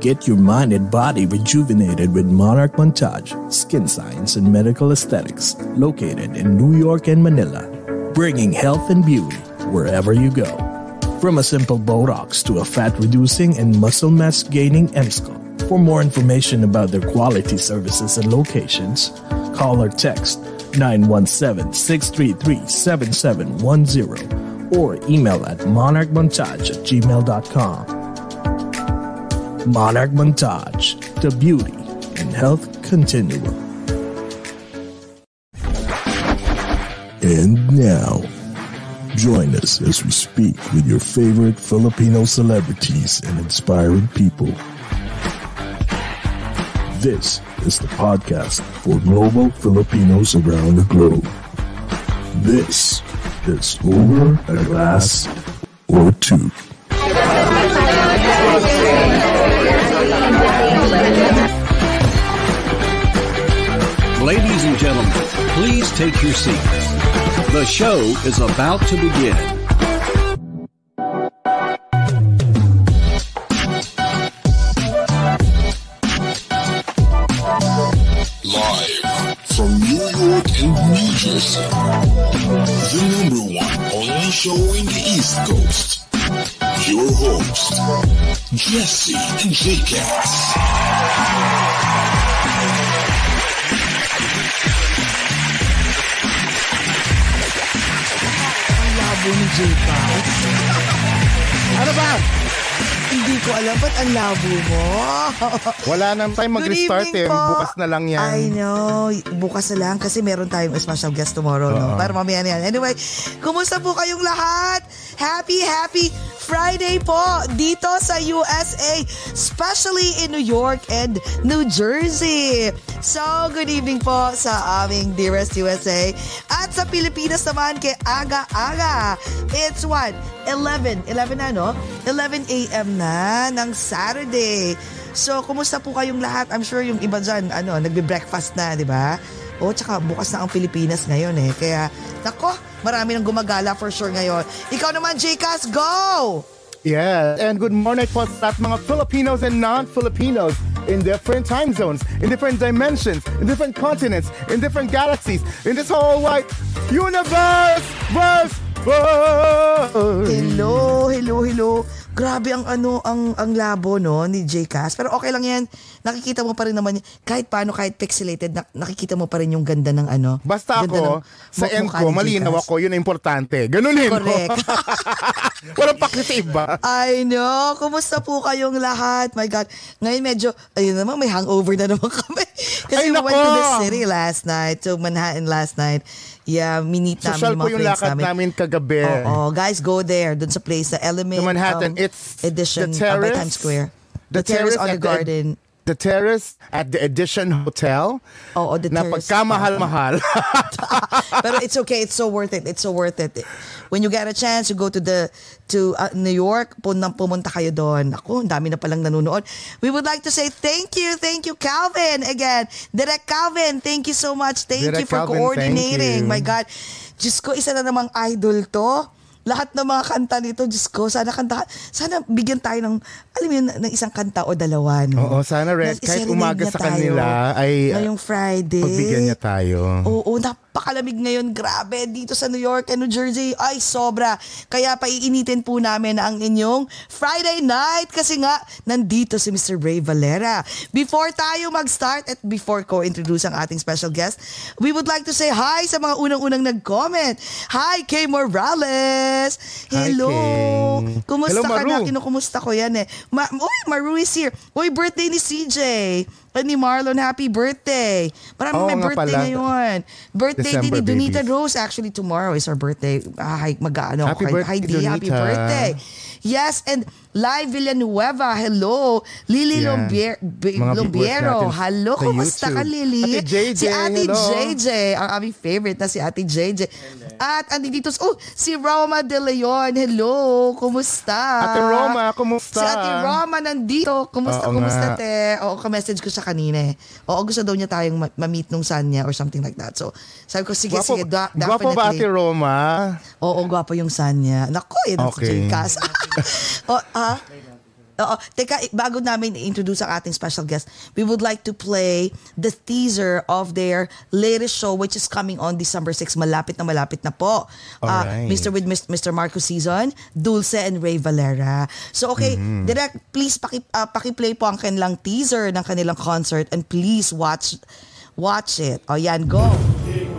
Get your mind and body rejuvenated with Monarch Montage, Skin Science and Medical Aesthetics, located in New York and Manila, bringing health and beauty wherever you go. From a simple Botox to a fat reducing and muscle mass gaining MSCO. For more information about their quality services and locations, call or text 917 633 7710 or email at monarchmontage at gmail.com. Monarch Montage, the beauty and health continuum. And now, join us as we speak with your favorite Filipino celebrities and inspiring people. This is the podcast for global Filipinos around the globe. This is Over a Glass or Two. Ladies and gentlemen, please take your seats. The show is about to begin. Live from New Ni J-Pass. ano ba? Hindi ko alam ba't ang labo mo? Wala nang time mag-restart eh. Bukas na lang yan. I know. Bukas na lang kasi meron tayong special guest tomorrow. No? Oo. Pero mamaya na yan. Anyway, kumusta po kayong lahat? Happy, happy Friday po dito sa USA. Especially in New York and New Jersey. So, good evening po sa aming dearest USA. At sa Pilipinas naman kay Aga-Aga. It's what? 11. 11 na, no? 11 a.m. na ng Saturday. So, kumusta po kayong lahat? I'm sure yung iba dyan, ano, nagbe-breakfast na, di ba? O, tsaka bukas na ang Pilipinas ngayon eh. Kaya, nako, marami nang gumagala for sure ngayon. Ikaw naman, Jcas, go! Yeah, and good morning po sa mga Filipinos and non-Filipinos in different time zones, in different dimensions, in different continents, in different galaxies, in this whole like universe, verse, verse. Hello, hello, hello. Grabe ang ano, ang, ang labo no ni Jcas. Pero okay lang yan. Nakikita mo pa rin naman, kahit paano, kahit pixelated, nak- nakikita mo pa rin yung ganda ng ano. Basta ganda ako, ng sa end ko, malinaw ako, yun ang importante. Ganunin mo. Correct. Walang pakli sa iba. I know. Kumusta po kayong lahat? My God. Ngayon medyo, ayun naman, may hangover na naman kami. Kasi Ay, we went to the city last night, to Manhattan last night. Yeah, minit namin Social yung po mga yung friends lakad namin. namin kagabi. Oo, guys, go there. Dun sa place, the Element To Manhattan. um, It's edition the uh, by terrace, Times Square. the The, terrace on the at the- garden. The terrace at the Edition Hotel. Oo, the na terrace. pagkamahal-mahal. Pero it's okay. It's so worth it. It's so worth it. When you get a chance, you go to the to uh, New York, punang pumunta kayo doon. Ako, ang dami na palang nanonood. We would like to say thank you, thank you, Calvin. Again, Direct Calvin, thank you so much. Thank Direk you for Calvin, coordinating. you. My God. Diyos ko, isa na namang idol to. Lahat ng mga kanta nito, Diyos ko, sana kanta, sana bigyan tayo ng, alam mo yun, ng isang kanta o dalawa, no? Oo, sana. Na Kahit umaga sa tayo kanila ay, Ngayong Friday. Pagbigyan niya tayo. Oo, napakalamig ngayon. Grabe, dito sa New York and New Jersey. Ay, sobra. Kaya paiinitin po namin ang inyong Friday night kasi nga, nandito si Mr. Ray Valera. Before tayo mag-start at before ko introduce ang ating special guest, we would like to say hi sa mga unang-unang nag-comment. Hi, Kay Morales. Hi, Hello. Kay. Kumusta Hello, ka na? Maru. Kinukumusta ko yan eh. Ma Uy, Maru is here. Uy, birthday ni CJ. Ni Marlon, happy birthday. Marami Oo may birthday pala. ngayon. Birthday din December ni Donita babies. Rose. Actually, tomorrow is her birthday. Ah, hi, mag-ano Happy kay- birthday, Hi, Dee. Happy Donita. birthday. Yes, and Live Villanueva, hello. Lily Yeah. Lombier, B- Lombiero, hello. Kumusta ka. Lily? Ate JJ, si Ate hello. JJ, ang aming favorite na si Ate JJ. At andito, oh, si Roma De Leon, hello. Kumusta? Ate Roma, kumusta? Si Ate Roma nandito. Kumusta, Oo kumusta, nga. te? Oo, ka-message ko siya kanina eh. Oo, gusto daw niya tayong ma- ma-meet nung son niya or something like that. So, sabi ko, sige, Gwapo, sige, da- gwapo ba definitely. Ate Roma? Oo, gwapo yung son niya. Naku, yun ang Okay. chikas. o, ah, Oo. Teka, bago namin i-introduce ang ating special guest, we would like to play the teaser of their latest show which is coming on December 6. Malapit na malapit na po. Alright. Mr. with Mis- Mr. Marco Season, Dulce and Ray Valera. So okay, Mm-hmm. direct please paki ah, paki-play po ang kanilang teaser ng kanilang concert and please watch watch it. O yan, go. Sabihin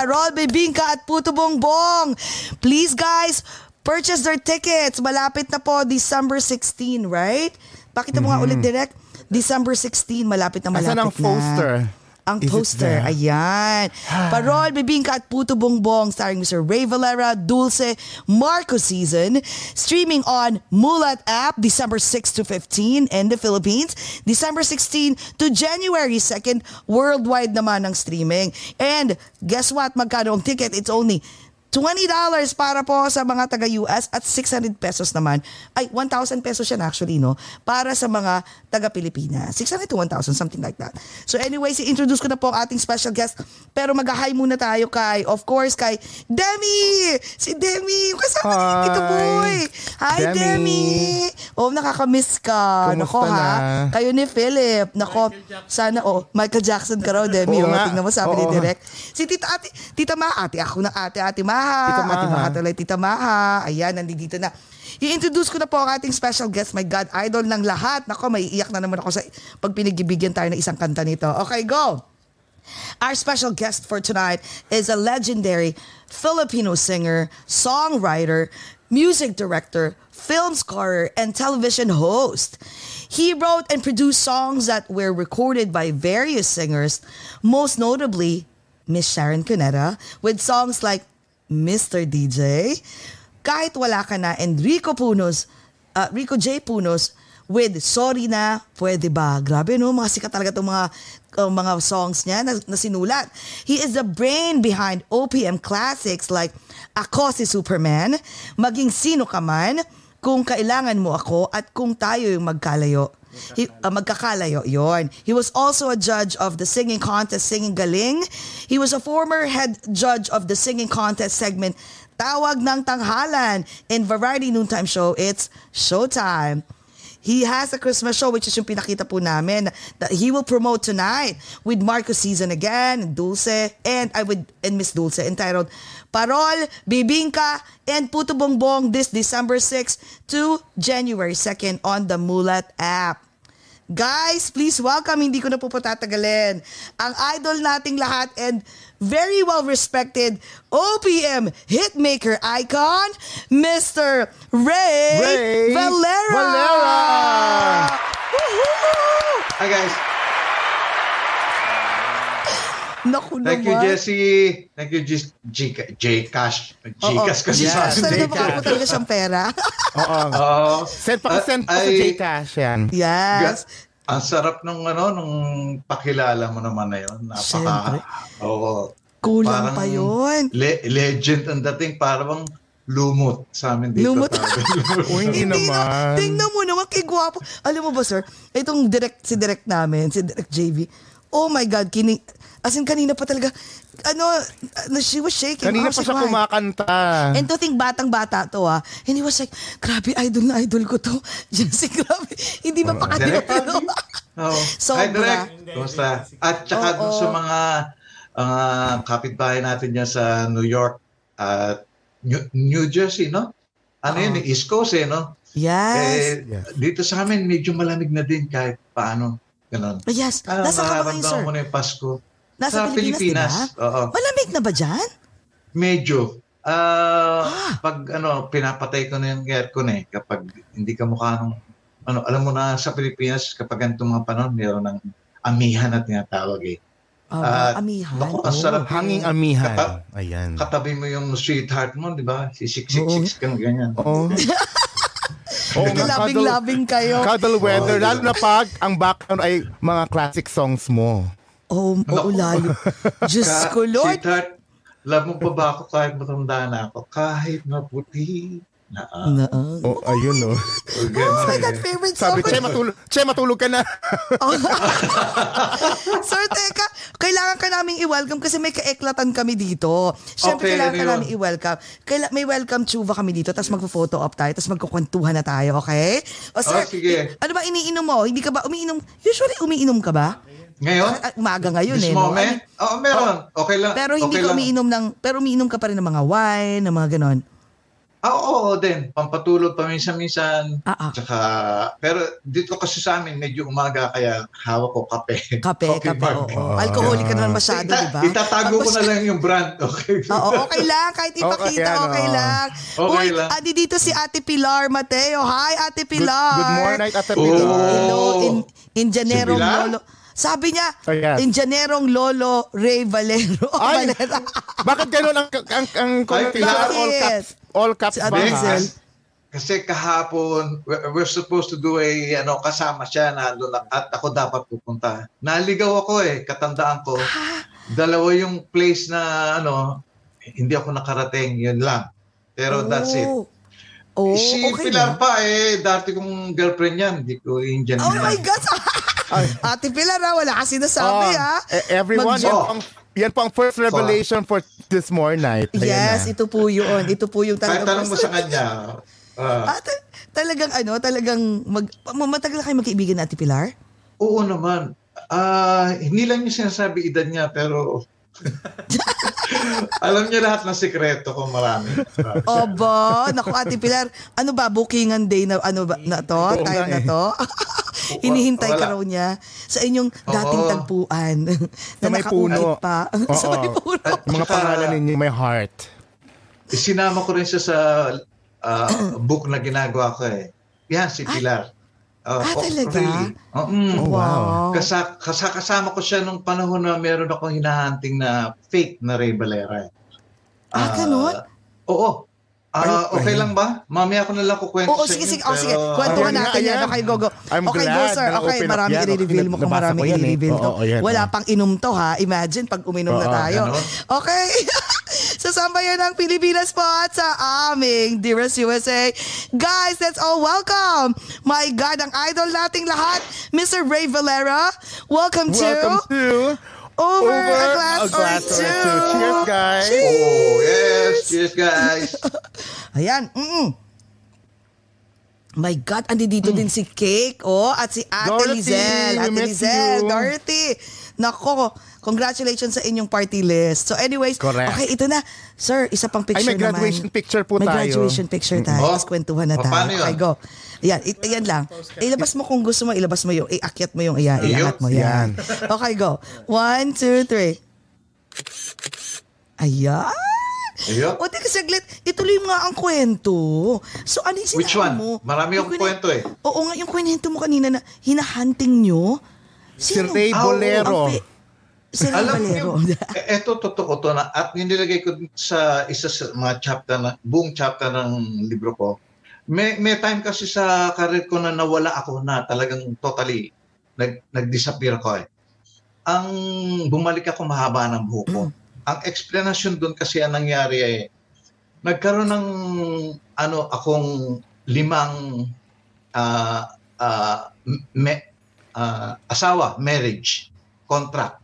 Parol, Bibingka at Puto Bongbong. Please guys, purchase their tickets. Malapit na po, December 16, right? Pakita mo nga ulit direct. December 16, malapit na malapit Asan ang na. Ang Is poster, ayan. Parol, Bibingka at Puto Bongbong starring Mr. Ray Valera, Dulce, Marco Season. Streaming on Mulat app December 6 to 15 in the Philippines. December 16 to January 2nd, worldwide naman ang streaming. And guess what? Magkano ang ticket? It's only $20 para po sa mga taga-US at 600 pesos naman. Ay, 1,000 pesos yan actually, no? Para sa mga taga-Pilipinas. 600 to 1,000, something like that. So anyways, i-introduce ko na po ang ating special guest. Pero mag-hi muna tayo kay, of course, kay Demi! Si Demi! Kasama ni Hi! Tito Boy! Hi, Demi! Demi! Oh, nakakamiss ka. Kumusta Nako, ha? na? Kayo ni Philip. Nako, sana, oh, Michael Jackson ka raw, Demi. Oo Oh, tingnan mo, sabi ni Oo. Direk. Si Tita Ate, Tita Ma, ate ako na ate, ate Maha. Tita Maha. Ate Maha tuloy, Tita Maha. Ayan, nandito na. I-introduce ko na po ang ating special guest, my God, idol ng lahat. Nako, may iyak na naman ako sa pag pinagibigyan tayo ng isang kanta nito. Okay, go! Our special guest for tonight is a legendary Filipino singer, songwriter, music director, film scorer, and television host. He wrote and produced songs that were recorded by various singers, most notably Miss Sharon Cuneta, with songs like Mr. DJ, Kahit Wala Ka Na, and Rico Punos, uh, Rico J. Punos, with Sorry Na, Pwede Ba? Grabe no, mga sikat talaga itong mga, uh, mga songs niya na, na sinulat. He is the brain behind OPM classics like Ako si Superman, Maging Sino Ka Man, Kung Kailangan Mo Ako, at Kung Tayo Yung Magkalayo. He, uh, magkakalayo yon. He was also a judge of the singing contest Singing Galing. He was a former head judge of the singing contest segment Tawag ng Tanghalan in Variety Noontime Show. It's Showtime. He has a Christmas show which is yung pinakita po namin that he will promote tonight with Marco Season again, Dulce, and I would and Miss Dulce entitled Parol, Bibingka, and Puto Bongbong this December 6 to January 2nd on the Mulat app. Guys, please welcome, hindi ko na po patatagalin, ang idol nating lahat and very well respected OPM hitmaker icon, Mr. Ray, Ray Valera. Valera! Hi guys. Naku Thank you, naman. Jesse. Thank you, G- G- Gcash. Gcash kasi Yes. sa akin. Baka po talaga siyang pera. Oo. Oo. Send pa send pa sa Gcash yan. yes. Ang sarap nung ano nung pakilala mo naman na yun. Siyempre. Napaka Oo. Kulang Parang pa yun. Le- legend ang dating para bang lumot sa amin dito. Lumot. O hindi na, naman. tingnan mo naman kay gwapo. Alam mo ba sir, itong direct, si direct namin, si direct JV, oh my God, kini, as in kanina pa talaga, ano, ano, she was shaking. Kanina pa like, siya "Why?" kumakanta. And to think batang-bata to ah. And he was like, grabe, idol na idol ko to. Jesse, grabe. Hindi Direct mapakatino. Oo. Sobra. Hi, Direk. Kumusta? At saka Oo. dun sa mga uh, kapitbahay natin dyan sa New York at New, New Jersey, no? Ano Oo. yun? East Coast, eh, no? yes. Eh, Yes. dito sa amin, medyo malamig na din kahit paano. Ganon. yes. Ah, Nasa ka ba kayo, sir? mo na yung Pasko. Nasa sa Pilipinas, Pilipinas. Oo. Malamig na ba dyan? Medyo. Ah, pag ano, pinapatay ko na yung aircon eh kapag hindi ka mukha nung ano, alam mo na sa Pilipinas kapag ganito mga panahon, mayroon ng amihan na tinatawag eh. Ah, Ah, amihan. naku, ang Oh, sarap yung hanging amihan. kata- Ayan. katabi mo yung sweetheart mo, di ba? Si six kang ganyan. Oo. Oo nga, Labing-labing kayo. Cuddle weather, lalo na pag ang background ay mga classic songs mo. Oh, oo, Naku. lalo. Diyos Ka- ko, Lord. Sweetheart, love mo pa ba ako kahit matanda na ako? Kahit maputi na ako. Na, ah. Oh, ayun no. Oh my God, favorite song Sabi. Che, matulog, che, matulog ka na. Sir, teka, kailangan ka naming i-welcome kasi may kaeklatan kami dito. Siyempre, Okay, kailangan ka namin i-welcome. Kaila- may welcome chuva kami dito, tapos magpo-photo op tayo, tapos magkukwentuhan na tayo, okay? O sir, Oh, sige. i- ano ba iniinom mo? Hindi ka ba umiinom? Usually, umiinom ka ba? Ngayon? Ah, Umaga ngayon This eh. no? moment? Oo, meron. Okay lang. Pero hindi okay ka lang. umiinom ng, pero umiinom ka pa rin ng mga wine, ng mga ganon. Ah, oo, oo din. Pampatulog paminsan-minsan. Ah, ah. Tsaka, pero dito kasi sa amin, medyo umaga, kaya hawak ko kape. Kape, Coffee kape, oo. Alcoholic ka naman masyado, Ita- di ba? Itatago ko na lang yung brand. Okay. Oo, okay lang. Kahit ipakita, okay oo. lang. Okay Uy, lang. adi dito si Ate Pilar Mateo. Hi, Ate Good, Pilar. good morning, Ate Oh. Pilar. Hello, in, Injanerong Si Pilar? Lolo. Sabi niya, Oh, yes. Injanerong Lolo Ray Valero. Ay, Valera. bakit ganun ang, ang, ang bakit? All caps, all caps Si kas- kasi kahapon, we're, supposed to do a, ano, kasama siya na doon at ako dapat pupunta. Naligaw ako eh, katandaan ko. Ah. Dalawa yung place na, ano, hindi ako nakarating, yun lang. Pero that's it. Oh. Oh, si okay Pilar lang. pa eh, dati kong girlfriend yan. Hindi ko Indian Oh yan. my God. Ate Pilar, ha, wala ka sinasabi, Oh, ha? eh, everyone, Mag- yan, Oh. po ang, yan po ang first revelation for this more night. Ayan Yes, na. ito po yun. Ito po yung Kahit talagang... tanong mo sa kanya, ah, Ah, ta- talagang ano, talagang mag, matagal kayo magkaibigan na Ate Pilar? oo naman. Ah, hindi lang yung sinasabi edad niya, pero alam niya lahat ng sikreto ko marami. Obo, naku Ate Pilar, ano ba bookingan day na ano ba na to? Oo time na eh. to? Hinihintay ka Wala. raw niya sa inyong dating Oo. tagpuan na Sa may nakaungkit puno. pa. sa Oo. may puno. Yung mga Tsaka- pangalan ninyo, my heart. Sinama ko rin siya sa ah, book na ginagawa ko eh. Yan, si Pilar. Ah, Ah, oh, talaga? really? Oh, mm. Oh, wow. Kasa, kasa, kasama ko siya nung panahon na meron akong hinahanting na fake na Ray Valera. Ah, ganun? Oo. Ah, Ay, okay ay. lang ba? Mamaya ko na lang kukwento Oo, sa sige, inyo, sige. Oh, sige. pero- Kwentuhan natin yan. Okay, go, go. I'm okay, go, glad sir. na Okay, marami yan. i-reveal mo kung marami ko eh. i-reveal. Oo, ayan, Wala oo. pang inom to, ha? Imagine pag uminom na tayo. ganon. Okay. sa sambayan ng Pilipinas po at sa aming Dearest USA. Guys, let's all welcome. My God, ang idol nating lahat, Mr. Ray Valera. Welcome, Welcome to to Over, Over a Glass, a Glass or or Two. Two. Cheers, guys. Oh, yes. Cheers, guys. Ayan. Mm-mm. My God, andi dito din si Cake, oh, at si Ate Dorothy, Lizelle. Ate Lizelle, you. Dorothy. Nako, congratulations sa inyong party list. So anyways, Correct. okay, ito na. Sir, isa pang picture may graduation naman. picture po may tayo. graduation picture tayo. Oh. Tapos kwentuhan na Oh, tayo. paano yun? Okay, go. Ayan, it, ayan lang. Ilabas mo kung gusto mo, ilabas mo yung, iakyat mo yung, iya, iangat mo. Yan. Yan. Okay, go. One, two, three. Ayan. Ayun. O, teka saglit. Ituloy mo nga ang kwento. So, ano yung sinabi Which one? mo? Marami Yung kwento- kwento eh. Oo nga, yung kwento mo kanina na hinahunting nyo. Si Ray Ah, oo. Bolero. Ang fi- Si Ray Alam mo yung, eh, eto totoo to na at nilagay ko sa isa sa mga chapter na buong chapter ng libro ko. May may time kasi sa career ko na nawala ako na talagang totally nag nag-disappear ko eh. Ang bumalik ako mahaba ng buhok ko. Ang explanation doon kasi ang nangyari ay nagkaroon ng ano akong limang ah ah, me- ah, asawa, marriage, contract.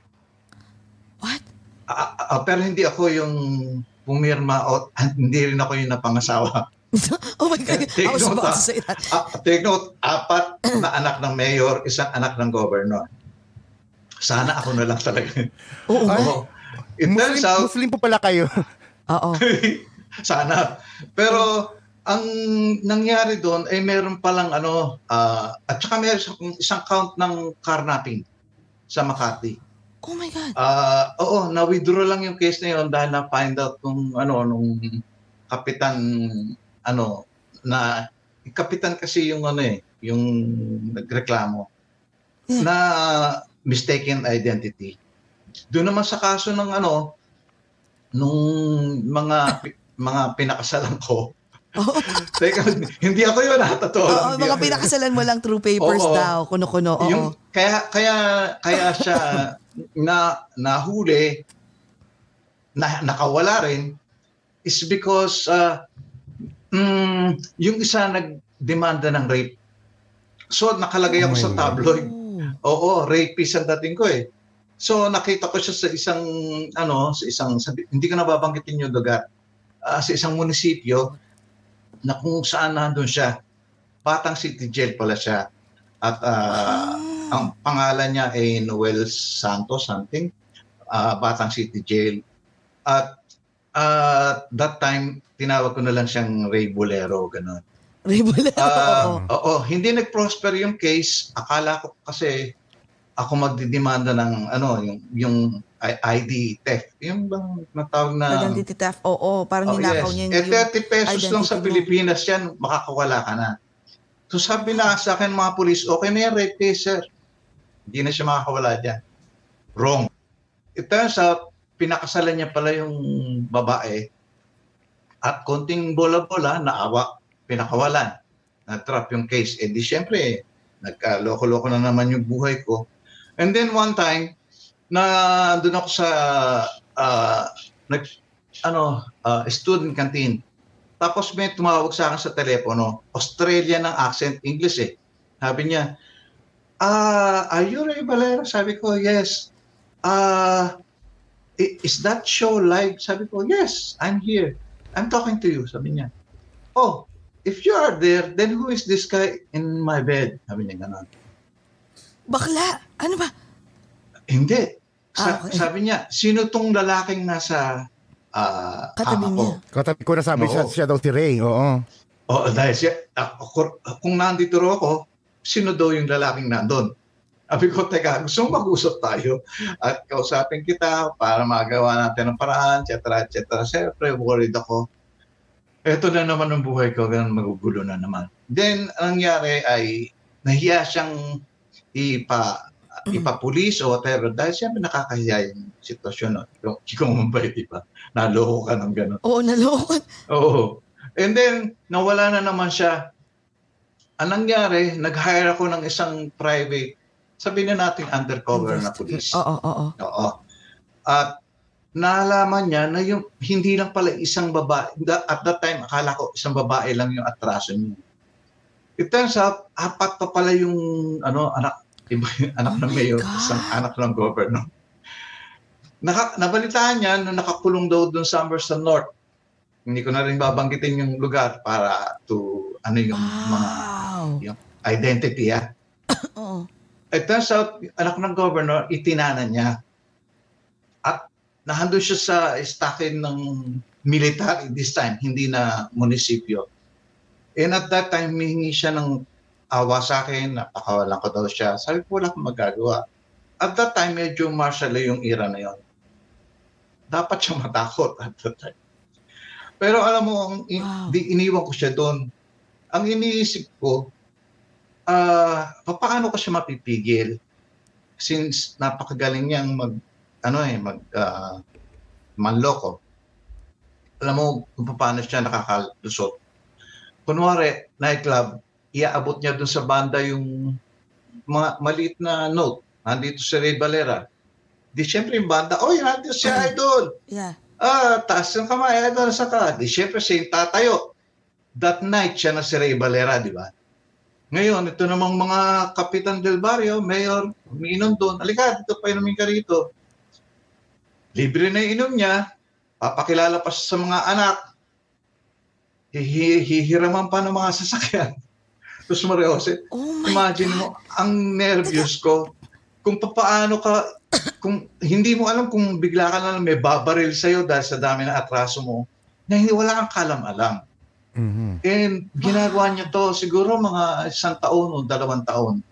What? Ah, ah, pero hindi ako yung pumirma o hindi rin ako yung napangasawa. oh my God. Take I was note, about ah. to say that. Ah, take note, apat na anak ng mayor, isang anak ng governor. Sana ako na lang talaga. Oo nga. Oo. It turns Muslim, out, Muslim po pala kayo. Oo. sana. Pero ang nangyari doon ay meron palang ano, ah, at saka meron isang- count ng carnapping sa Makati. Oh my God. Ah, oo, na-withdraw lang yung case na yun dahil na-find out nung ano nung kapitan ano na kapitan kasi yung ano eh, yung nagreklamo Yeah. na mistaken identity. Doon naman sa kaso ng ano nung mga mga pinakasalan ko Teka, hindi ako yun ha, totoo lang. Oo, Hindi mga pinakasalan mo lang through papers Oo. daw, kuno-kuno. Oo. Yung, kaya, kaya, kaya siya na, nahuli, na, nakawala rin, is because uh, mm, yung isa nagdemanda ng rape. So, nakalagay ako Oh sa God. tabloid. Oh. Oo, rapist ang dating ko eh. So nakita ko siya sa isang ano, sa isang sabi, hindi ko nababanggitin yung lugar. Ah, sa isang munisipyo na kung saan nandun siya. Batang City Jail pala siya. At ah, ang pangalan niya ay Noel Santos something. Ah, Batang City Jail. At ah, that time tinawag ko na lang siyang Ray Bolero ganun. Ribula. Ah, Oo. oo, hindi nag-prosper yung case. Akala ko kasi ako magdidemanda ng ano, yung yung ID theft. Yung bang natawag na Identity theft. Oo, parang Oh, ninakaw yes. niya Eh, 30 pesos lang sa. Pilipinas yan, makakawala ka na. So sabi na sa akin mga polis, okay na yan, rape case, sir. Hindi na siya makakawala dyan. Wrong. It turns out, pinakasalan niya pala yung babae at konting bola-bola, naawa, pinakawalan. Na-trap yung case. Eh di syempre, nagkaloko-loko na naman yung buhay ko. And then one time, na doon ako sa ah, nag, ano, ah, student canteen. Tapos may tumawag sa akin sa telepono, Australian ng accent, English eh. Sabi niya, ah, are you Ray Valera? Sabi ko, yes. Ah, i- is that show live? Sabi ko, yes, I'm here. I'm talking to you. Sabi niya, oh, if you are there, then who is this guy in my bed? Sabi niya gano'n. Bakla. Ano ba? Hindi. Sa- Ah, okay. Sabi niya, sino tong lalaking nasa ah, Katabi niya. ko? Katabi ko na sabi Oo. siya, siya daw si Ray. Oo. Oo, dahil siya, ako, kung nandito raw ako, sino daw yung lalaking nandun? Sabi ko, teka, gusto mo mag-usap tayo at kausapin kita para magawa natin ng paraan, etc. etc. Siyempre, worried ako. Ito na naman ang buhay ko, ganun magugulo na naman. Then, ang nangyari ay nahiya siyang ipa ipapulis o whatever dahil siyempre nakakahiya yung sitwasyon. No? Ikaw mabait, di ba? Naloko ka ng ganun. Oo, nalokon. Oo. And then, nawala na naman siya. Ang nangyari, nag-hire ako ng isang private, sabihin na natin undercover na police. Oo, oo. Oo. At naalaman niya na yung hindi lang pala isang babae. At that time, akala ko isang babae lang yung atraso niya. It turns out, apat pa pala yung ano, anak, iba yung anak Oh ng mayor, God. isang anak ng governor. Naka, nabalitaan niya na nakakulong daw doon sa Amberston North. Hindi ko na rin babanggitin yung lugar para to ano yung mga Wow. identity ah. Oo. It turns out, anak ng governor, itinanan niya. At nahandun siya sa stocking ng military this time, hindi na munisipyo. And at that time, humingi siya ng awa sa akin, napakawalan ko daw siya. Sabi ko, wala akong magagawa. At that time, medyo martial law yung era na yon. Dapat siya matakot at that time. Pero alam mo, ang i- Wow. di iniwan ko siya doon. Ang iniisip ko, ah paano ko siya mapipigil? Since napakagaling niyang mag, ano eh, mag, ah, manloko. Alam mo kung paano siya nakakalusot. Kunwari, nightclub, iaabot niya doon sa banda yung mga maliit na note. Nandito si Ray Valera. Di syempre yung banda, oy, nandito si Idol. Yeah. Ah, taas ng kamay, Idol, sa ka. Di syempre siya yung tatayo. That night, siya na si Ray Valera, di ba? Ngayon, ito namang mga kapitan del barrio, mayor, umiinom doon. Halika, dito pa inumin ka rito. Libre na inom niya. Papakilala pa sa mga anak. Hihi- Hihiraman pa ng mga sasakyan. Tapos Maria Jose, Oh imagine God. mo, ang nervyos ko, kung papaano ka, kung hindi mo alam kung bigla ka na lang may babaril sa'yo dahil sa dami ng atraso mo, na hindi wala kang kalam-alam. Mhm. And ginagawa niya to siguro mga isang taon o dalawang taon.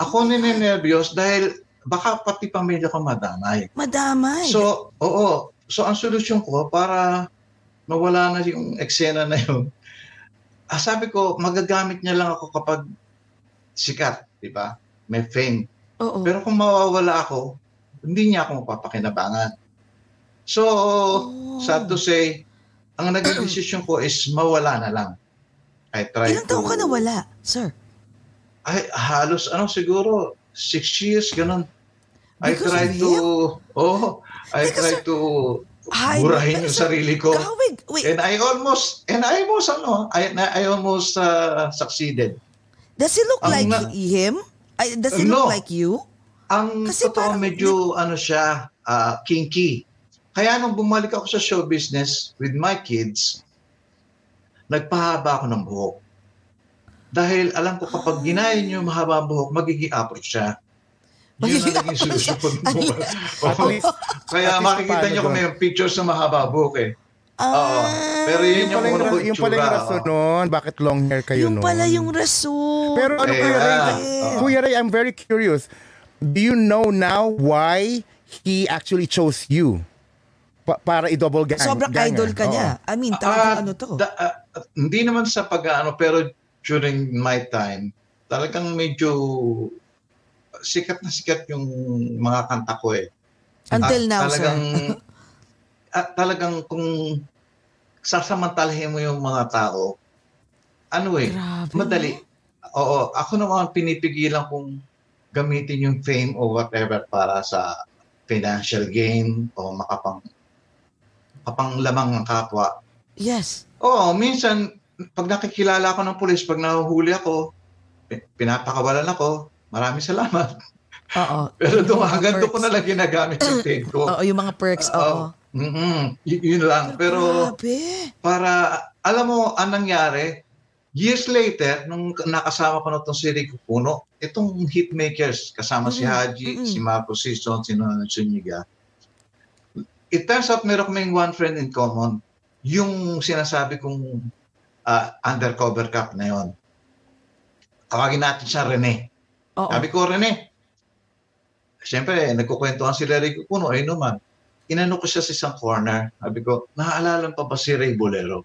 Ako ninenervyos dahil baka pati pamilya ko madamay. Madamay. So, oo. So, ang solusyon ko para mawala na yung eksena na yun, ah, sabi ko, magagamit niya lang ako kapag sikat, di ba? May fame. Oo. Pero kung mawawala ako, hindi niya ako mapapakinabangan. So, Oh. sad to say, ang naging decision ko is mawala na lang. I tried Ilang taon ka nawala, sir? Ay, halos ano siguro, six years, ganun. I Because tried of to, oh, I tried sir. to Ay, burahin yung sir, sarili ko. Kawig, wait, And I almost, and I almost, ano, I, I almost uh, succeeded. does he look ang like na- him? Does he No. look like you? Ang Kasi totoo, parang- medyo, ano siya, ah, kinky. Kaya nung bumalik ako sa show business with my kids, nagpahaba ako ng buhok. Dahil alam ko kapag ginayon yung mahaba ang buhok, magiging approach siya. Yun ang naging solusyon ko. At least, Kaya makikita niyo kung may pictures na mahaba buhok eh. Oo. Pero yun Yung yung pala yung, yung pala yung rason nun, bakit long hair kayo Yung nun? pala yung rason. Pero ano, Eh, Kuya Ray, ah. Kuya Ray, I'm very curious. Do you know now why he actually chose you? Pa- para i-double gang. Sobrang ganger? idol ka niya. I mean, talagang Ah, ano to. da- ah, hindi naman sa pag-ano, pero during my time, talagang medyo sikat na sikat yung mga kanta ko eh. Until At now, talagang, sir. at talagang kung sasamantalahin mo yung mga tao, ano eh, Grabe, madali. Oo, ako naman pinipigilan kong gamitin yung fame o whatever para sa financial gain o makapang kapanglamang ng kapwa. Yes. Oo, minsan, pag nakikilala ako ng pulis, pag nahuhuli ako, pi- pinapakawalan ako, maraming salamat. Oo. Pero doon, doon ko na lang ginagamit yung fame ko. Oo, yung mga perks. Oo. Mm-mm. Y- yun lang. Pero Grabe. para, alam mo, ang nangyari, years later, nung nakasama ko na itong si Rico Puno, itong hitmakers, kasama si Mm-mm. Haji, Mm-mm. si Marco Sison, si Nonan Zuniga, it turns out meron kaming one friend in common, yung sinasabi kong ah, undercover cop na yon. Tawagin natin siya Rene. Oo. Sabi ko, Rene, siyempre, nagkukwentuhan sila Rico Puno, ay naman, inano ko siya sa isang corner. Sabi ko, naaalala pa ba si Ray Bolero?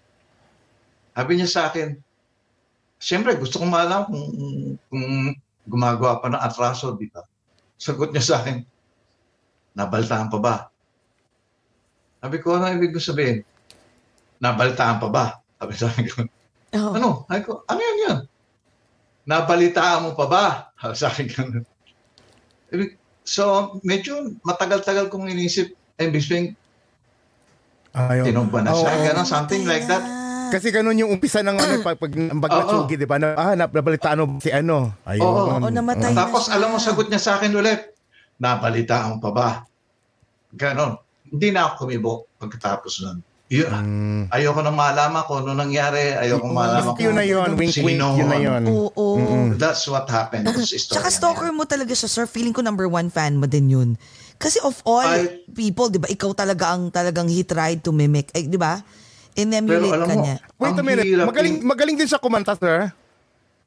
Sabi niya sa akin, siyempre, gusto kong maalam kung, kung gumagawa pa ng atraso, di ba? Sagot niya sa akin, nabaltaan pa ba? Sabi ko, ano ibig ko sabihin? Nabaltaan pa ba? Sabi sa akin, Oo. ano? Sabi ko, ano yan yan? Nabalitaan mo pa ba? Sa akin ganun. Ibig- So, medyo matagal-tagal kong inisip, eh, biswing, Ayun. tinumba na siya, Oo. gano'n, something like that. Kasi ganun yung umpisa ng ano, pag, pag pag natsugi, di ba? Na, ah, nabalitaan mo si ano. Ayun. Oo. Oo, namatay na Tapos, alam mo, sagot niya sa akin ulit, nabalitaan pa ba? Ganon. Hindi na ako kumibo pagkatapos nun. Yun, Mm. ayoko nang malaman ko ano nangyari, ayoko malaman Basta yun na yun. Wink, wink. Yun na yun. Oo. Mm-mm. That's what happened. Tsaka stalker mo talaga siya, sir. Feeling ko number one fan mo din yun. Kasi of all Ay- people, di ba, ikaw talaga ang talagang he tried to mimic. Eh, di ba? In-emulate Pero alam ka mo, niya. Wait a minute. Magaling, yung- magaling din siya kumanta, sir.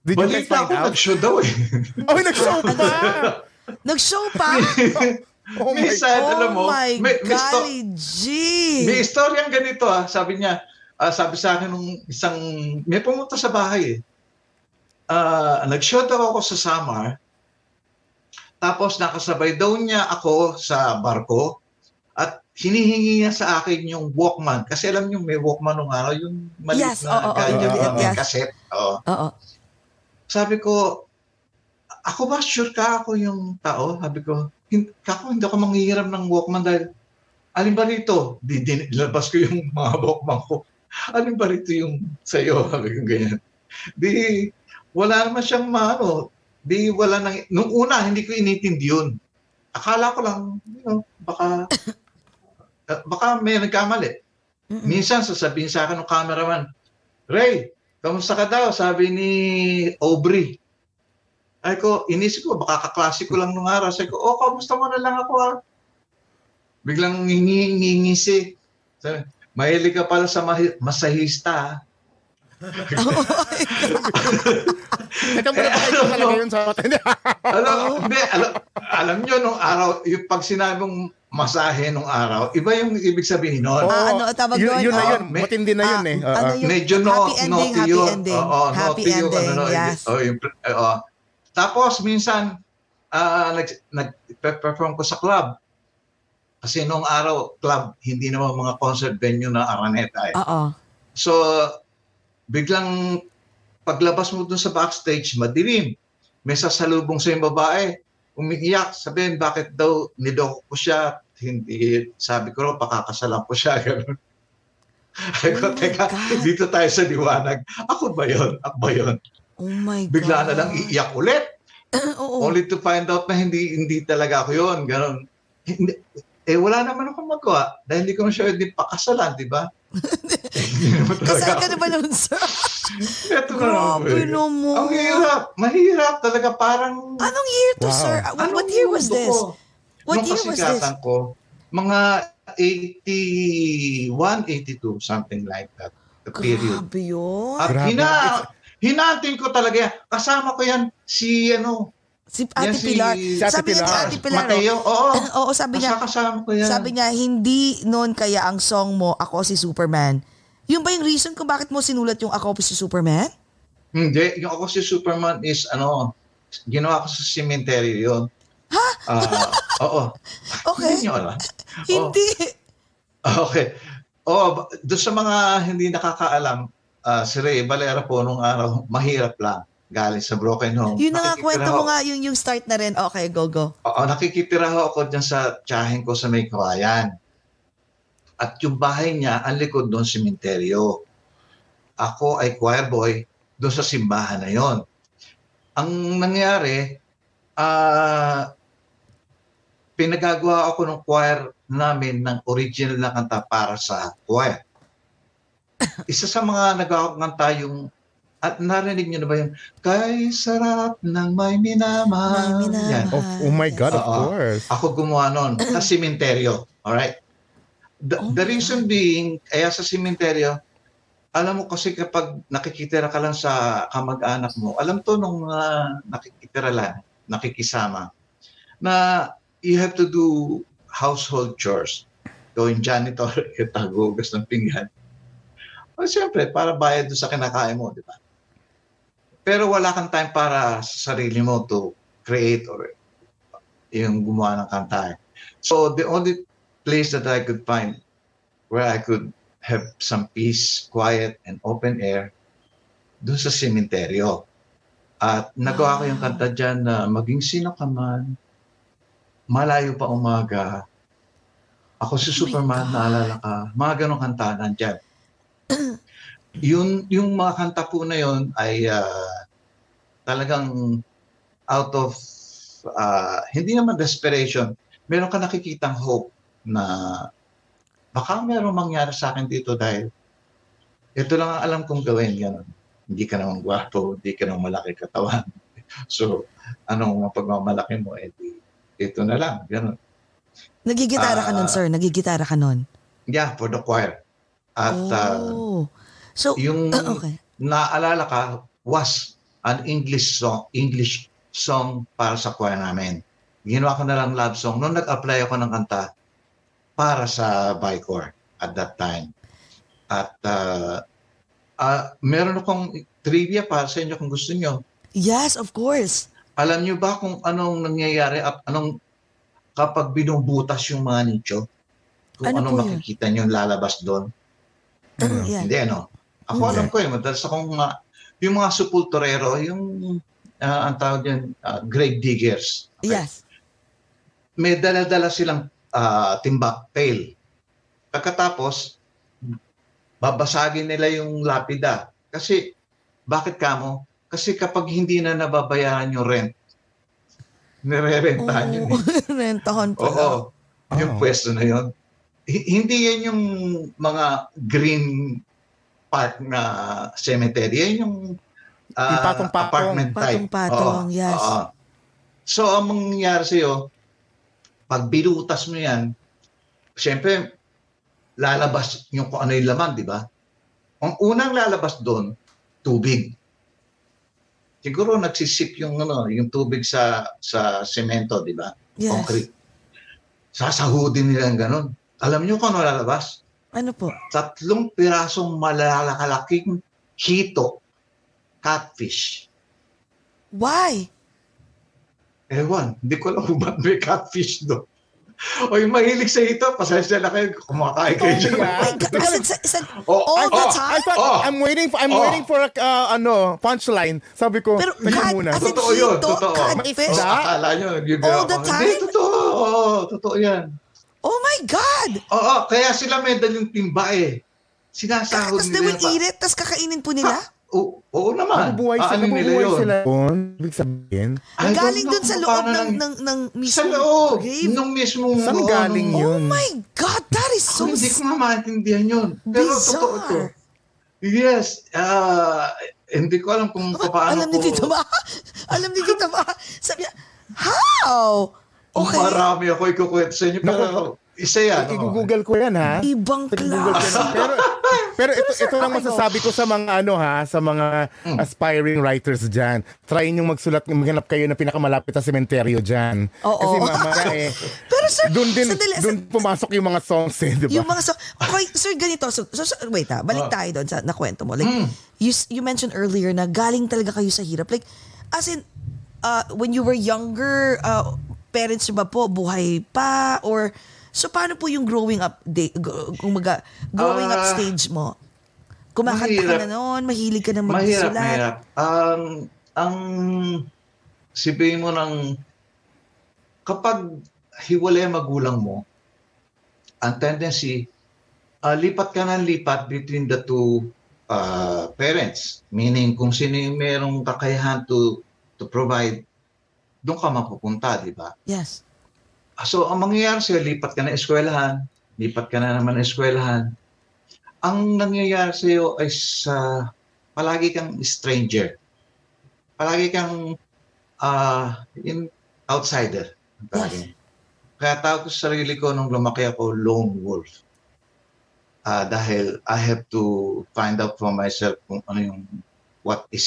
Did you guys Balita find ako, out? nag-show daw eh. Oh, nag-show pa! Nag-show pa? Oh my Minsan, oh alam mo, my may, may, golly G! may istoryang ganito ah. Sabi niya, ah, sabi sa akin nung isang, may pumunta sa bahay eh. Ah, nag-show daw ako sa Samar. Tapos nakasabay daw niya ako sa barko at hinihingi niya sa akin yung Walkman. Kasi alam niyo may Walkman nung araw, yung maliit Yes, na gadget yung na may yes. cassette. Oo. Oo. Sabi ko, ako ba sure ka ako yung tao? Sabi ko, hindi, kako, hindi ako manghihiram ng Walkman dahil alin ba rito? Di, di, nilabas ko yung mga Walkman ko. Alin ba rito yung sa'yo? Sabi ko ganyan. Di, wala naman siyang maano. Di, wala nang, nung una, hindi ko inintindi yun. Akala ko lang, you know, baka, uh, baka may nagkamali. Mm-mm. Minsan sasabihin sa akin ng cameraman, Ray, kamusta ka daw? Sabi ni Aubrey. Ay ko, inisip ko, baka kaklase ko lang nung araw. Sabi ko, oh, kamusta mo na lang ako ah. Biglang ngingisi. Sabi, mahilig ka pala sa mahi- masahista ah. Teka muna, Eh, baka ikaw alam talaga mo- yun sa atin. alam, hindi, alam, alam nyo nung araw, yung pag sinabi mong masahe nung araw, iba yung ibig sabihin nun. Ah, ano, tawag yun, doon? yun na Oh, yun. may- Matindi na yun eh. ano Oo. yun? Medyo no, Happy ending, happy you. ending. Happy ending, ano, yes. Oh, yung, oo. Tapos minsan, ah, nag, nag-perform ko sa club. Kasi nung araw, club, hindi naman mga concert venue na Araneta eh. Oo. So, biglang paglabas mo dun sa backstage, madilim. May sasalubong sa yung babae, umiiyak, sabihin bakit daw nidoko ko siya, hindi, sabi ko raw, pakakasalan ko siya, gano'n. Ay ko, Oh teka, God. dito tayo sa liwanag. Ako ba yun? Ako ba yun? Oh my God. Bigla na lang iiyak ulit. Oo. Only to find out na hindi hindi talaga ako yun. Ganon. Hindi, eh, wala naman akong magawa dahil hindi ko na siya hindi pakasalan, di ba? Kasal ka na ba nun, sir? Ito na. Grabe eh. naman. Ang hirap. Mahirap talaga. Parang... Anong year to, Wow. sir? What, what year was this? ko? What Nung year was this? kasikatan ko, mga 81, 82, something like that. The period. Grabe yun. At Grabe. hina, hinaantin ko talaga yan. Kasama ko yan si ano, Si Ate si- Pilar. Si Ate sabi niya ni Pilar. Ate Pilar. Mateo. Oo. Oo, sabi niya, Kasama ko yan. sabi niya, hindi noon kaya ang song mo, Ako si Superman. Yun ba yung reason kung bakit mo sinulat yung Ako si Superman? Hindi, yung ako si Superman is ano, ginawa ko sa cemetery yun. Ha? oo. Okay. Hindi alam. Hindi. Okay. Oh, doon sa mga hindi nakakaalam, ah, si Ray Valera po nung araw, mahirap lang. Galing sa broken home. Yun na nga, kwento mo nga yung, yung start na rin. Okay, go, go. Oo, nakikitira ho ako dyan sa tiyahin ko sa may kawayan. At yung bahay niya, ang likod doon, simenteryo. Ako ay choir boy doon sa simbahan na yon. Ang nangyari, ah pinagagawa ako ng choir namin ng original na kanta para sa choir. Isa sa mga nagkakanta yung at narinig niyo na ba yung Kay sarap ng may minamahal. May minamahal. Yan. Oh, oh my God, of Oo. course. Ako gumawa nun sa simenteryo. Alright? The, Oh the reason being, kaya sa simenteryo, alam mo kasi kapag nakikitira ka lang sa kamag-anak mo, alam to nung mga nakikitira lang, nakikisama, na you have to do household chores. Gawin janitor, tagugas ng pinggan. O siyempre, para bayad doon sa kinakain mo, di ba? Pero wala kang time para sa sarili mo to create or yung gumawa ng kanta. So the only place that I could find where I could have some peace, quiet, and open air, doon sa sementeryo. At nagawa ko yung kanta dyan na maging sino ka man, malayo pa umaga, ako si Oh Superman, naalala ka, mga ganong kanta nandyan. Yun, yung mga kanta po na yun ay ah, talagang out of, ah, hindi naman desperation, meron ka nakikitang hope na baka meron mangyari sa akin dito dahil ito lang ang alam kong gawin. Yan. Hindi ka naman gwapo, hindi ka naman malaki katawan. So, anong mga pagmamalaki mo? Eh, ito na lang. Ganun. Nagigitara ka nun, Ah. sir. Nagigitara ka nun. Yeah, for the choir. At ah, oh. So, yung ah, okay. naalala ka was an English song, English song para sa choir namin. Ginawa ko na lang love song. Noong nag-apply ako ng kanta para sa Bicor at that time. At uh, uh, meron akong trivia para sa inyo kung gusto nyo. Yes, of course. Alam nyo ba kung anong nangyayari at anong kapag binubutas yung mga nicho? Kung Ano anong makikita nyo lalabas doon? Ah, yeah. Hindi, ano? Ako alam ko eh, madalas akong mga, yung mga sepulturero, yung ah, ang tawag yan, ah, grave diggers. Okay? Yes. May dala-dala silang ah, timbak, pail. Pagkatapos, babasagin nila yung lapida. Kasi, bakit kamo? Kasi kapag hindi na nababayaran yung rent, nire-rentahan yun. eh. Oh, rentahan pala. Oo. Yung Oh. pwesto na yun. Hindi yan yung mga green park na cemetery. Yan yung ah, Yung patong-patong. apartment type. Patong-patong, Oo, yes. oo. So, ang mangyayari sa'yo, pag binutas mo yan, siyempre, lalabas yung kung ano yung laman, di ba? Ang unang lalabas doon, tubig. Siguro nagsisip yung ano, yung tubig sa sa semento, di ba? Yes. concrete. Sasahudin nila ng ganun. Alam niyo kung ano lalabas? Ano po? Tatlong pirasong malalakalaking hito, catfish. Why? Ewan, hindi ko alam kung ba't may catfish doon. o yung mahilig sa ito, pasensya na kayo, kumakain kayo dyan. Oh. Kasi sa, sa, Oh, all the oh, time? I thought, Oh. I'm waiting for, I'm Oh. waiting for a, uh, ano, punchline. Sabi ko, Pero teka God, muna. Totoo yun, totoo. catfish? Oh, akala nyo, All the Hindi, time? totoo. Oo, totoo yan. Oh my God! Oo, kaya sila may dalang timba eh. Sinasahod Tapos they nila will pa. eat it, tapos kakainin po nila? Oo, oo naman. Nabubuhay sila, nila nabubuhay yun. sila. doon. Ibig sabihin, I don't Galing dun sa loob ng, ng, ng Sa mismong loob. grave. Nung mismong... saan ano, galing nung- yun? Oh my God, that is so Ako, hindi ko nga maintindihan yun. Pero Bizarre. totoo to. Yes. ah hindi ko alam kung paano Alam ni ko... Tita Ma. Alam ni Tita Ma. Sabi niya, how? Okay. Marami ako ikukwento sa inyo. Pero isa yan. oh. i-google ko yan ha. Ibang class. Pero, pero ito, ito lang masasabi ko sa mga ano ha, sa mga Hmm. aspiring writers dyan. Try nyo magsulat, maghanap kayo ng pinakamalapit na sementeryo dyan. Oo. Kasi mamaya eh, Pero sir, doon din, sandali, doon pumasok yung mga songs eh, di ba? Yung mga so, okay, sir, ganito. So, so, so wait ha, balik Ah. tayo doon sa nakwento mo. Like, Hmm. you, you mentioned earlier na galing talaga kayo sa hirap. Like, as in, uh, when you were younger, uh, parents ba po buhay pa? Or, so paano po yung growing up, day, g- kumaga, growing up Ah, stage mo? Kumakanta ka mahirap. na noon, mahilig ka na Mahirap, magsulat. mahirap. Um, ang sabihin mo ng kapag hiwalay ang magulang mo, ang tendency, ah, lipat ka ng lipat between the two ah, parents. Meaning, kung sino yung merong kakayahan to, to provide, doon ka mapupunta, di ba? Yes. So, ang mangyayari sa'yo, lipat ka na eskwelahan, lipat ka na naman eskwelahan. Ang nangyayari sa'yo ay sa palagi kang stranger. Palagi kang ah in outsider. ang tawagin. Kaya tawag ko sa sarili ko nung lumaki ako, lone wolf. Ah, dahil I have to find out for myself kung ano yung what is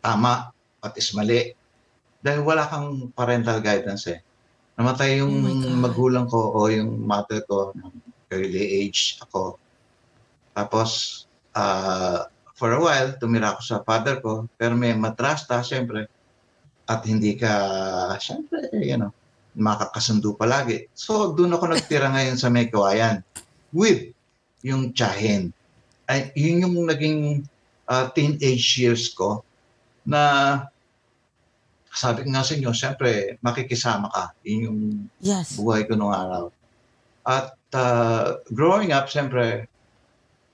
tama, what is mali. Dahil wala kang parental guidance eh. Namatay yung Oh magulang ko o yung mother ko ng early age ako. Tapos, ah, for a while, tumira ako sa father ko. Pero may matrasta, syempre. At hindi ka, syempre, you know, makakasundo palagi. So, doon ako nagtira ngayon sa may kawayan with yung tsahin. Ay, yun yung naging ah, teenage years ko na sabi ko nga sa inyo, syempre, makikisama ka. Yun yung Yes. buhay ko nung araw. At uh, growing up, siyempre,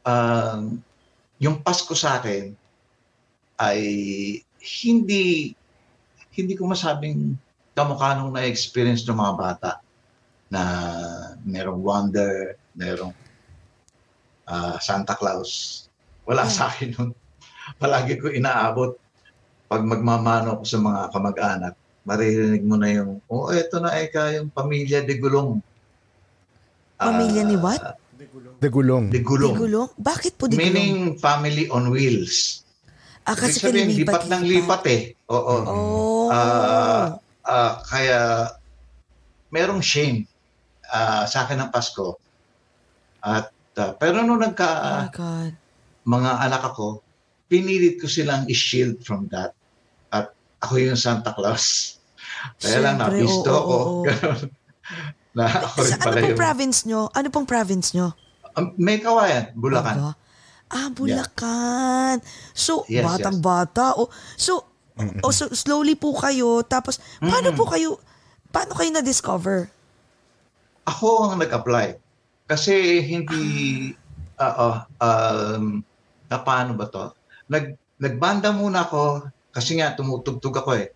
um, yung Pasko sa akin ay hindi hindi ko masabing kamukha nung na-experience ng mga bata na merong wonder, merong ah, Santa Claus. Wala sa akin nun. Palagi ko inaabot pag magmamano ko sa mga kamag-anak maririnig mo na yung, oh, eto na eka, yung pamilya de Gulong. Pamilya ni Ah, what? De gulong. De Gulong. Digulong? Bakit po digulong? Meaning family on wheels. ah, kasi sabihin, lipat ng lipat eh. Oo. Oh. Ah, ah, kaya merong shame ah, sa akin ng Pasko. At ah, pero nung oh nagka my God. mga anak ako, pinilit ko silang i-shield from that. At ako yung Santa Claus. Kaya lang nabisto oo, ako. oo, na ako Sa ano pong yung... province nyo? Ano pong province nyo? Um, may kawayan, Bulacan. Aba. Ah, Bulacan. So, Yes, batang-bata. O, so, o, so, slowly po kayo. Tapos, paano po kayo, paano kayo na-discover? Ako ang nag-apply. Kasi hindi, ah, ah, um, na paano ba to? Nag, nagbanda muna ako kasi nga tumutugtog ako eh.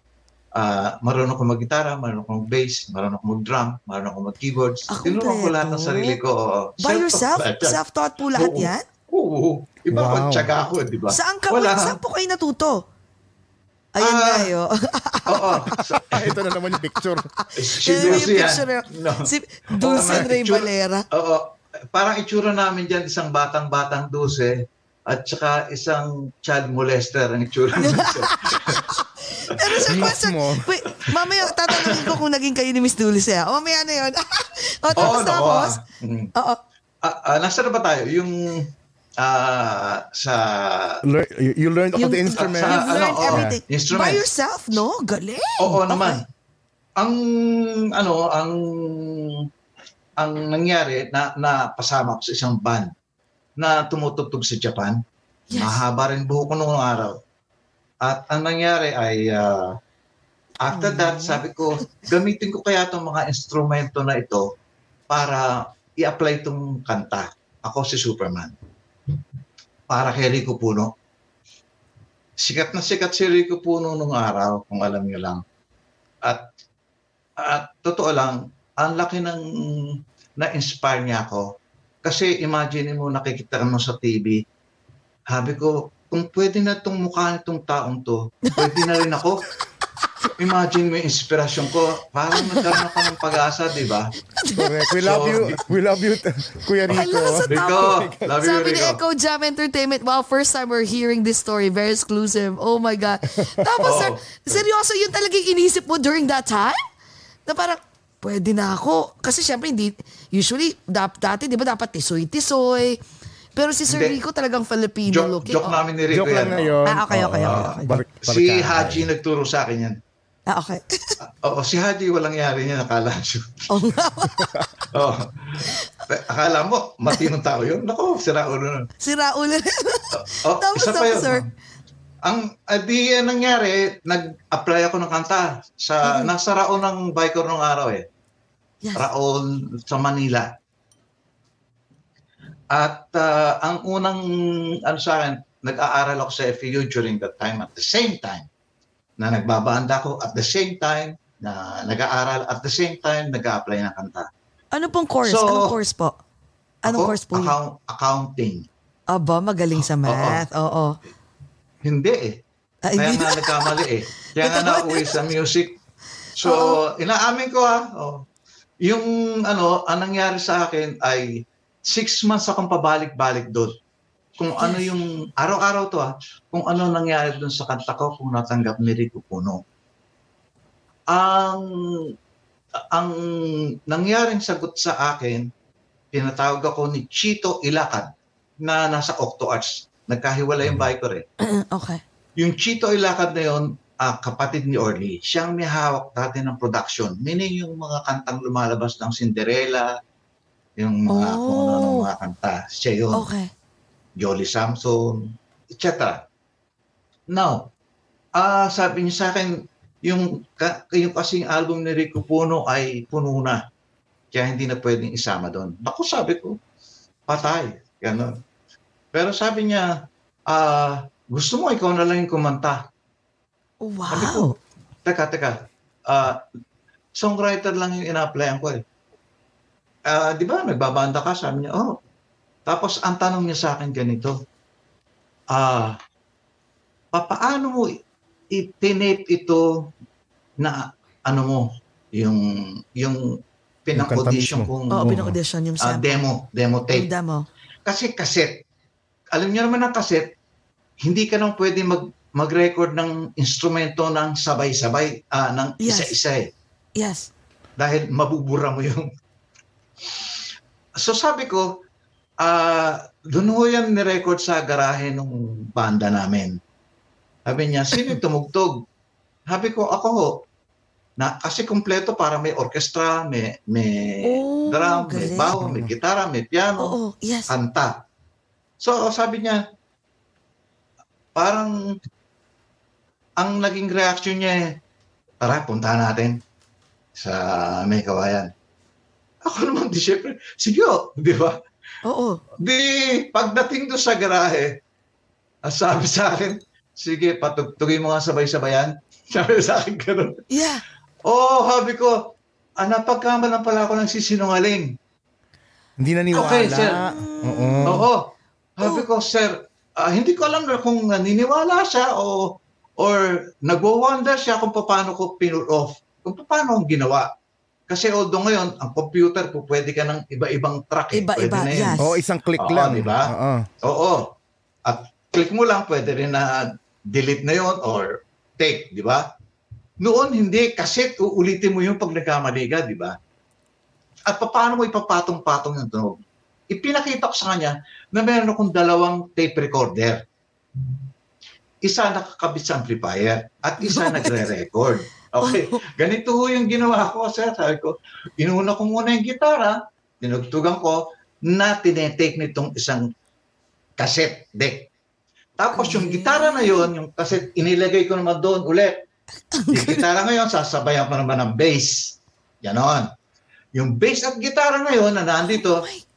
Ah, marunong ako mag-gitara, marunong ako mag-bass, marunong ako mag-drum, marunong ako mag-keyboards. Ah, Tinuruan ko lahat ng sarili ko. oo. By yourself? Self-taught po lahat Oo. yan? Oo. Iba Wow. wow. tsaga ako, di ba? Saan, ka, Wala. saan po kayo natuto? Ayan Ah, nga yun. Oo. Sa- Ah, ito na naman yung picture. si Yan yung Dulce yan. No. Si Dulce Oo, Ray Valera. Oo. Parang itsura namin dyan, isang batang-batang Dulce at saka isang child molester ang itsura ng Dulce. Pero sir, question, wait, mamaya tatanungin ko kung naging kayo ni Miss Dulce. ah. Mamaya na yun. o, Oo, tapos nako. tapos, ah. Mm. oo. Ah, ah, nasa na ba tayo? Yung ah, sa... Learn, you, you learned all Yung- the instruments. Sa- You've ano, learned oo. everything. Instruments. By yourself, no? Galing. Oo Okay. naman. Ang ano, ang ang nangyari na napasama ko sa isang band na tumutugtog sa Japan. Yes. Mahaba rin buhok ko noong araw. At ang nangyari ay ah, after that, Oh. sabi ko, gamitin ko kaya itong mga instrumento na ito para i-apply itong kanta. Ako si Superman. Para kay Rico Puno. Sikat na sikat si Rico Puno nung araw, kung alam niyo lang. At, at totoo lang, ang laki ng na-inspire niya ako. Kasi imagine mo, nakikita mo sa TV, sabi ko, kung pwede na itong mukha nitong taong to, pwede na rin ako. Imagine mo yung inspirasyon ko. Parang nagkaroon ako ng pag-asa, di ba? Correct. We love So, you. We love you, Kuya Rico. Rico, love you, Sabi ni Rico. Echo Jam Entertainment, wow, first time we're hearing this story. Very exclusive. Oh my God. Tapos, sir, Oo. seryoso, yun talaga yung inisip mo during that time? Na parang, pwede na ako. Kasi syempre, hindi, usually, dap, dati, di ba, dapat tisoy-tisoy. Pero si Sir. Rico talagang Filipino Joke, looking. joke Oh. namin ni Rico Joke lang yan. na yun. Ah, okay, okay, okay, okay. Bar- Si. Haji nagturo sa akin yan. Ah, okay. Oo, si Haji walang yari niya, nakala siya. Oo nga. Oo. Akala mo, matinong tao yun. Nako, sira ulo nun. si Raul. Oh, Tapos, isa pa yun. sir. Ang adi uh, nangyari, nag-apply ako ng kanta sa nasa Raon ng Bicor nung araw eh. Yes. Raon sa Manila. At ah, ang unang ano sa akin, nag-aaral ako sa FEU during that time at the same time na nagbabanda ako at the same time na nag-aaral at the same time nag-a-apply ng kanta. Ano pong course? So, Anong course po? Anong Ako, course po account- accounting. Aba, magaling sa math. Oo. Hindi eh. Ah, Kaya nga nagkamali eh. Kaya nga nauwi sa music. So, inaamin ko ha. Oh, yung ano, ang nangyari sa akin ay six months akong pabalik-balik doon. Kung ano yung, araw-araw to ha, kung ano nangyari doon sa kanta ko, kung natanggap ni Rico Puno. Ang, ang nangyaring sagot sa akin, tinatawag ako ni Chito Ilacad na nasa Octo Arts. Nagkahiwala yung biker eh. okay. Yung Chito Ilacad na yun, ah, kapatid ni Orly, siyang may hawak dati ng production. Meaning yung mga kantang lumalabas ng Cinderella, yung mga Oh. kung ano mga kanta. Siya yun, Okay. Jolly Samson, etc. Now, ah sabi niya sa akin, yung, ka, yung kasing album ni Rico Puno ay puno na. Kaya hindi na pwedeng isama doon. Ako sabi ko, patay. Ganon. Pero sabi niya, ah gusto mo ikaw na lang yung kumanta. Sabi ko, Wow. teka, teka. Ah, songwriter lang yung ina-applyan ko eh. Ah, di ba, nagbabanda ka? Sabi niya, oh. Tapos ang tanong niya sa akin ganito, ah, papaano mo i-tape ito na ano mo, yung yung pinang-audition Yung kong Oo, pinag-audition yung ah, sample. demo, demo Yung tape. demo. Kasi cassette. Alam niyo naman ang cassette, hindi ka nang pwede mag mag-record ng instrumento ng sabay-sabay, ah, ng Yes. isa-isa eh. Yes. Dahil mabubura mo yung... So sabi ko, ah, doon ho yan ni-record sa garahe ng banda namin. Sabi niya, sino tumugtog? Sabi ko, ako ho. Na, kasi kumpleto para may orchestra, may, may Oh, drum, may galing. baw, may gitara, may piano Oo, yes. kanta. So, sabi niya, parang ang naging reaction niya eh, tara, punta natin sa may kawayan. Ako naman, di syempre, sige oh, di ba? Oo. Di, pagdating doon sa garahe, sabi sa akin, sige, patugtugin mo nga sabay-sabayan. Sabi sa akin ganun. Yeah. Oo, oh, sabi ko, ah, napagkamalan pala ako ng sisinungaling. Hindi naniwala. Okay, sir. Oo. Oo. Sabi ko, sir, ah, hindi ko alam na kung naniniwala siya o or nagwo-wonder siya kung paano ko pin off, kung paano ang ginawa. Kasi although ngayon, ang computer po pwede ka ng iba-ibang track. Eh. Iba-iba, pwede na yun. yes. Oo, isang click Oo, lang. di ba? Oo. Oo. At click mo lang, pwede rin na delete na yon or take, di ba? Noon, hindi. Kasi uulitin mo yung pag nagkamali ka, di ba? At paano mo ipapatong-patong yung tunog? Ipinakita ko sa kanya na meron akong dalawang tape recorder. Isa nakakabit sa amplifier at isa nagre-record. Okay, ganito ho yung ginawa ko, sir. Sabi ko, inuna ko muna yung gitara, tinugtugan ko na tinetake nitong isang cassette deck. Tapos yung gitara na yon, yung cassette, inilagay ko naman doon ulit. Yung gitara ngayon, sasabayan ko naman ng bass. Ganon. Yung bass at gitara ngayon na nandito, Oh.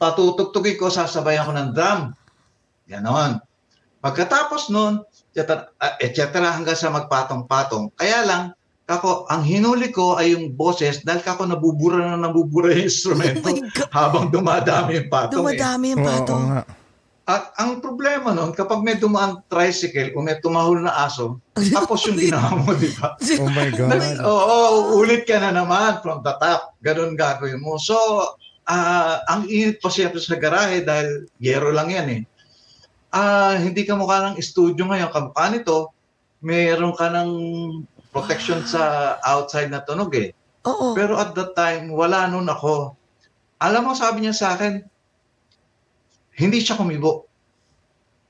Patutugtugin ko, sasabayan ko ng drum. Ganon. Pagkatapos nun, et cetera, et cetera, hanggang sa magpatong-patong. Kaya lang, kako, ang hinuli ko ay yung boses dahil kako nabubura na nabubura yung Oh instrumento God. habang dumadami yung patong. eh. Dumadami yung Oo, pato. oo nga. At ang problema nun, kapag may dumaan tricycle o may tumahol na aso, tapos yung ginawa mo, di ba? Oh my God. Oo, ulit ka na naman from the top. Ganun gagawin mo. So, ah, ang init pa siyempre sa garahe dahil yero lang yan eh. Ah, hindi ka mukha ng studio ngayon. Kamukha nito, meron ka ng protection sa outside na tunog eh. Oo. Pero at that time, wala nun ako. Alam mo, sabi niya sa akin, hindi siya kumibo.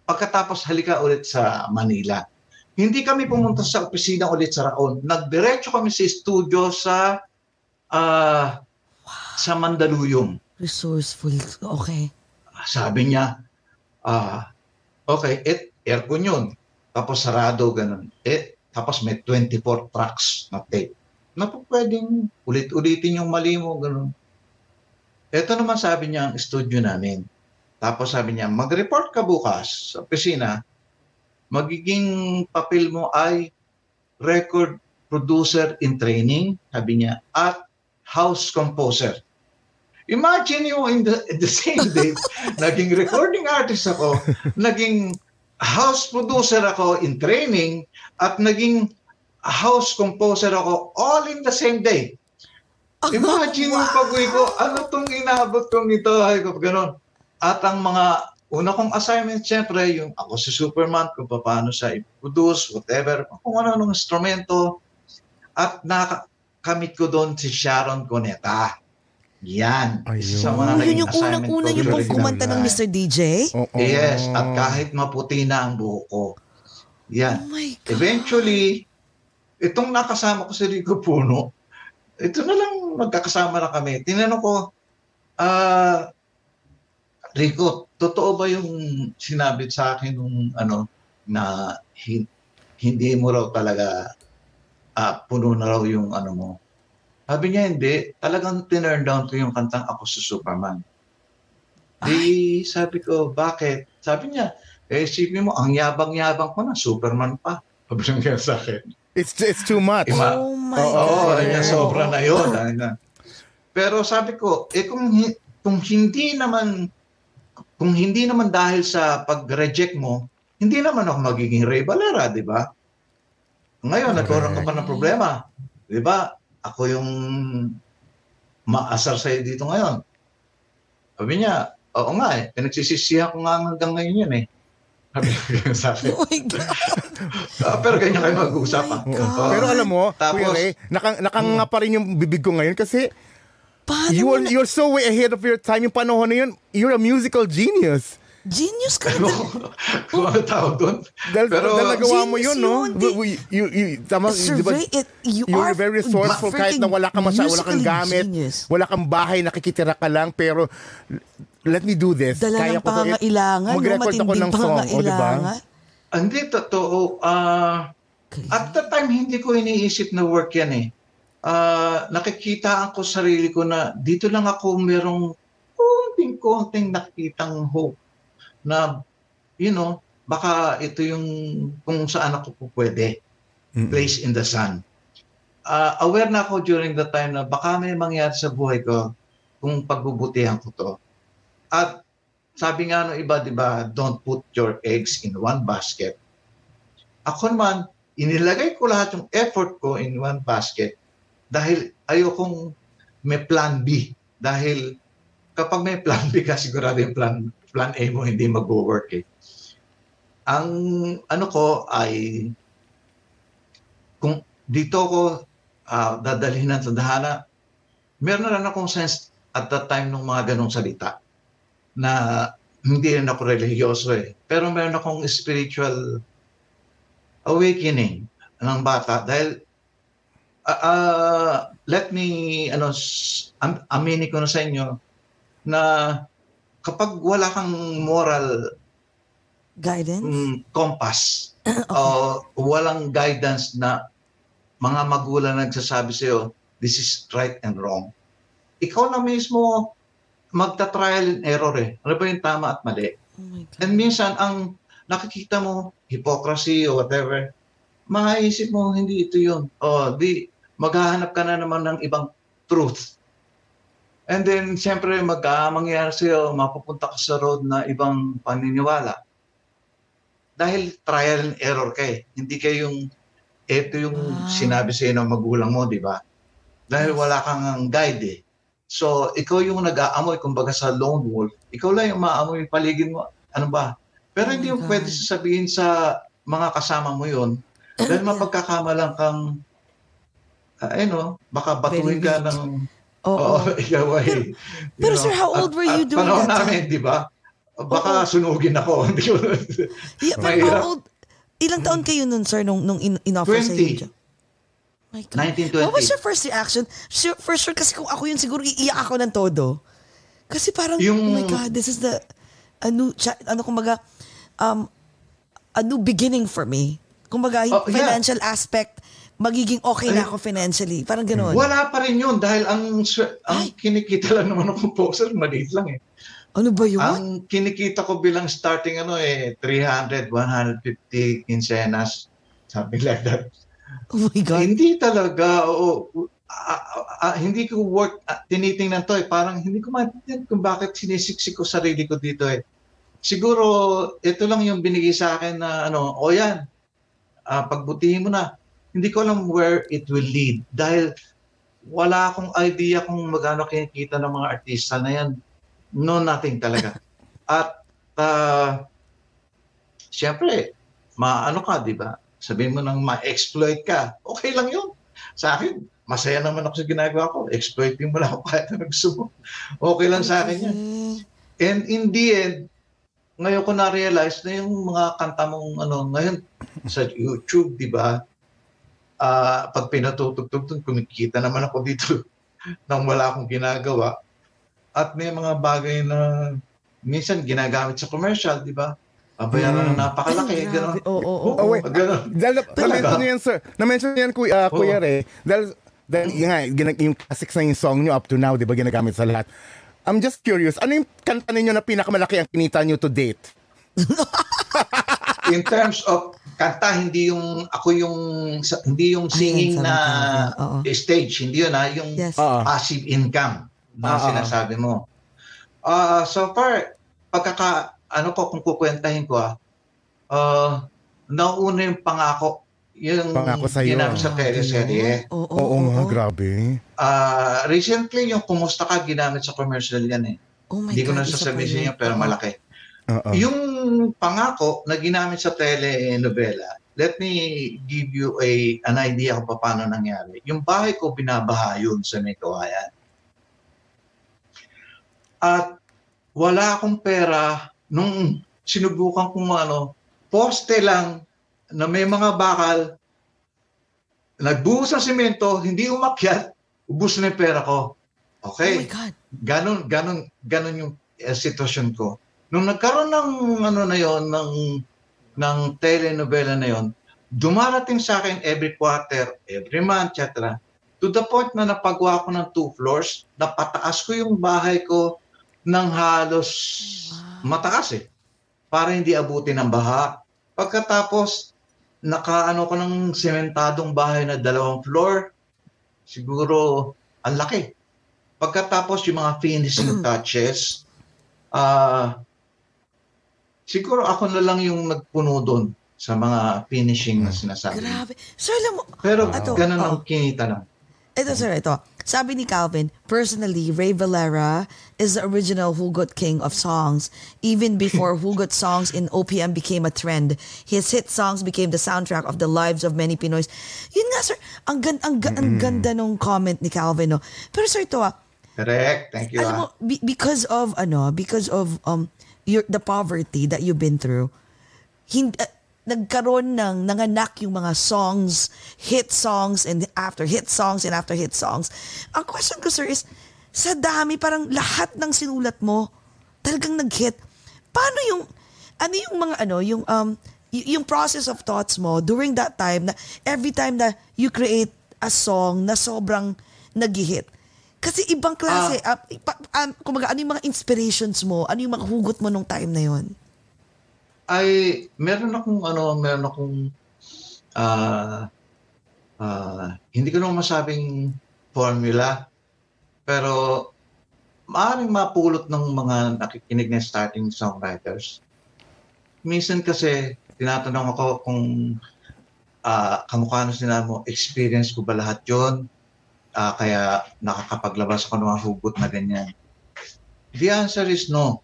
Pagkatapos halika ulit sa Manila. Hindi kami pumunta sa opisina ulit sa Raon. Nagdiretso kami sa studio sa ah, sa Mandaluyong. Resourceful. Okay. Sabi niya, ah, okay, et, aircon yun. Tapos sarado, ganun. Eh, tapos may 24 tracks na tape. Na po pwedeng ulit-ulitin yung mali mo, ganun. Ito naman sabi niya ang studio namin. Tapos sabi niya, mag-report ka bukas sa opisina, magiging papel mo ay record producer in training, sabi niya, at house composer. Imagine you in the, the same day, naging recording artist ako, naging house producer ako in training, at naging house composer ako all in the same day. Imagine yung pag-uwi ko, ano tong inabot kong ito? Ay ganun. At ang mga una kong assignment, syempre, yung ako si Superman, kung paano siya i-produce, whatever, kung ano ng instrumento. At nakamit ko doon si Sharon Cuneta. Yan. Ayun. Isa sa mga Oh, naging yun yung assignment unang-una yung pong kumanta ng. Mr. DJ? Oo. Yes, at kahit maputi na ang buhok ko. Yan. Oh my God. Eventually, itong nakasama ko si Rico Puno, ito na lang magkakasama na kami. Tinanong ko, ah, Rico, totoo ba yung sinabi sa akin nung ano, na hin- hindi mo raw talaga ah, puno na raw yung ano mo? Sabi niya, hindi. Talagang tinurn down ko yung kantang Ako sa Superman. Di sabi ko, bakit? Sabi niya, eh, isipin mo, ang yabang-yabang ko na, Superman pa. Sabi niya sa akin. It's, it's too much. Ima- Oh my Oo, Oo, God. oh, sobra na yun. Na. Pero sabi ko, eh kung, kung hindi naman kung hindi naman dahil sa pag-reject mo, hindi naman ako magiging Ray Valera, di ba? Ngayon, nagkaroon ka pa ng problema. Di ba? Ako yung maasar sa'yo dito ngayon. Sabi niya, oo nga eh. Pinagsisisihan ko nga hanggang ngayon yun eh. Sabi niya sa akin. Oh my. Ah, pero ganyan kayo mag-uusap. Oo. Oo. Pero alam mo, Tapos- Kuya Ray, nakang, nakanga pa rin yung bibig ko ngayon kasi Paano you mo are, na- you're so way ahead of your time. Yung panahon na yun, you're a musical genius. Genius ka na. Kung ano tawag doon. Dahil, Pero- dahil nagawa mo yun, no? yun, We- we- you, you, tama? Survey it. You You're are very resourceful kahit na wala kang masya, wala kang gamit, genius. wala kang bahay, nakikitira ka lang, pero let me do this. Dala Kaya ng pangangailangan, no? Mag-record ako ng song, o, di ba? pangangailangan. Hindi, totoo. Ah, at the time, hindi ko iniisip na work yan eh. Ah, nakikitaan ko sarili ko na dito lang ako merong konting-konting nakikitang hope na, you know, baka ito yung kung saan ako po pwede. Place in the sun. Ah, aware na ako during the time na baka may mangyari sa buhay ko kung pagbubutihan ko to. At sabi nga ng iba, di ba, don't put your eggs in one basket. Ako naman, inilagay ko lahat yung effort ko in one basket dahil ayokong may plan B. Dahil kapag may plan B ka, sigurado yung plan, plan A mo hindi mag-work eh. Ang ano ko ay kung dito ko ah, dadalhin ng tadhana, meron na rin akong sense at that time ng mga ganong salita na hindi rin ako religyoso eh. Pero meron akong spiritual awakening ng bata dahil ah, ah, let me ano am, aminin ko na sa inyo na kapag wala kang moral Guidance? mm, compass o walang guidance na mga magulang nagsasabi sa'yo, this is right and wrong. Ikaw na mismo magta-trial and error eh. Ano ba yung tama at mali? Oh. And minsan, ang nakikita mo, hypocrisy or whatever, maisip mo, hindi ito yun. O, di, maghahanap ka na naman ng ibang truth. And then, siyempre, mag, ah, mangyayari sa'yo, mapupunta ka sa road na ibang paniniwala. Dahil trial and error ka eh. Hindi kayo yung, ito yung Ah. sinabi sa'yo ng magulang mo, di ba? Dahil wala kang ang guide eh. So, ikaw yung nag-aamoy, kumbaga sa lone wolf, ikaw lang yung maamoy yung paligid mo. Ano ba? Pero Oh hindi mo God. pwede sasabihin sa mga kasama mo yun dahil mapagkakamalang kang uh, ano, baka batuhin ka ng Oo. oo, ikaw ay you pero sir, how old were you doing that namin, di ba? Baka sunugin ako. Yeah, pero Mahirap. how old, ilang taon kayo nun, sir, nung, nung in, in-offer sa 20. inyo? My God. 1920. What was your first reaction? Sure, for sure, kasi kung ako yun, siguro iiyak ako ng todo. Kasi parang, Yung- oh my God, this is the, a new, cha- ano kumbaga, um, a new beginning for me. Kumbaga, Oh, yeah. financial aspect, magiging okay na ako financially. Parang ganun. Wala pa rin yun dahil ang, ang Ay. kinikita lang naman ng composer, maliit lang eh. Ano ba yun? Ang kinikita ko bilang starting ano eh, 300, 150 quincenas, something like that. oh my God. Hindi talaga, oo. Ah, ah, ah, hindi ko work, ah, tinitingnan to eh. Parang hindi ko maintindihan kung bakit sinisiksik ko sarili ko dito eh. Siguro, ito lang yung binigay sa akin na ano, o yan, ah, pagbutihin mo na. Hindi ko alam where it will lead. Dahil wala akong idea kung magano kinikita ng mga artista na yan. No, nothing talaga. At, uh, siyempre, maano ka, di ba? Sabihin mo nang ma-exploit ka, okay lang yun. Sa akin, masaya naman ako sa ginagawa ko. Exploiting mo lang ako kahit ano gusto mo. Okay lang sa akin yan. Mm. And in the end, ngayon ko na-realize na yung mga kanta mong ano, ngayon sa YouTube, di ba? Ah, pag pinatutugtog doon, kumikita naman ako dito nang wala akong ginagawa. At may mga bagay na minsan ginagamit sa commercial, di ba? Pabayaran ng napakalaki, Ay, gano'n. grabe. Oo, oo, oo. Oh, wait. Gano'n. Dahil na-mention niyo yan, sir. Na-mention niyo yan, Kuya, uh. Kuya Ray. Dahil, dahil yun nga, gina- yung classics na yung song niyo up to now, di ba, ginagamit sa lahat. I'm just curious, ano yung kanta ninyo na pinakamalaki ang kinita niyo to date? in terms of kanta, hindi yung ako yung sa- hindi yung singing sabi na oo. stage, hindi yun ha, yung Yes. Oo. passive income na Ah, ah. sinasabi mo. Ah, so far, pagkaka ano ko kung kukwentahin ko ah, uh, nauna yung pangako, yung Pangako sa'yo. ginamit sa teleserye. Oo, oo, Oo, oo, nga, oo. grabe. Ah, recently, yung Kumusta Ka, ginamit sa commercial yan eh. Oh my Hindi ko God, na isa pa sasabihin sa yun. inyo, pero Oo. malaki. Oo. Yung pangako na ginamit sa telenovela, let me give you a an idea kung paano nangyari. Yung bahay ko binabaha yun sa may kawayan. At wala akong pera nung sinubukan kong ano, poste lang na may mga bakal, nagbuhos ng simento, hindi umakyat, ubus na yung pera ko. Oh Okay? my God. ganon ganon ganon yung eh, sitwasyon ko nung nagkaroon ng ano na yon ng ng telenovela na yon dumarating sa akin every quarter every month etc to the point na napagawa ko ng two floors napataas ko yung bahay ko ng halos mataas eh para hindi abutin ng baha. Pagkatapos nakaano ko ng sementadong bahay na dalawang floor siguro ang laki. Pagkatapos yung mga finishing touches, ah siguro ako na lang yung nagpuno doon sa mga finishing na sinasabi. Grabe. Sir, alam mo, Pero Ato, ganun oo. ang kinita lang. Ito, sir, ito. Sabi ni Calvin, personally, Ray Valera is the original Hugot King of songs. Even before Hugot songs in OPM became a trend, his hit songs became the soundtrack of the lives of many Pinoys. Yun nga, sir, ang, gan- ang, ga- ang ganda nung comment ni Calvin, no? Pero sir, ito ah, Correct. Thank you. alam mo, ah. be- because of, ano, because of um your, the poverty that you've been through, hindi, uh, nagkaroon ng nanganak yung mga songs, hit songs, and after hit songs, and after hit songs. Ang question ko, sir, is, sa dami, parang lahat ng sinulat mo, talagang nag-hit. Paano yung, ano yung mga ano, yung, um, y- yung process of thoughts mo during that time na every time na you create a song na sobrang nag-hit. Kasi ibang klase, ah, pa- um, kumaga, ano yung mga inspirations mo? Ano yung mga hugot mo nung time na yon? ay meron akong ano, meron akong ah ah, hindi ko naman masabing formula pero maaaring mapulot ng mga nakikinig na starting songwriters. Minsan kasi tinatanong ako kung ah kamukha na sila mo, experience ko ba lahat yon? Ah, kaya nakakapaglabas ako ng mga hugot na ganyan. The answer is no.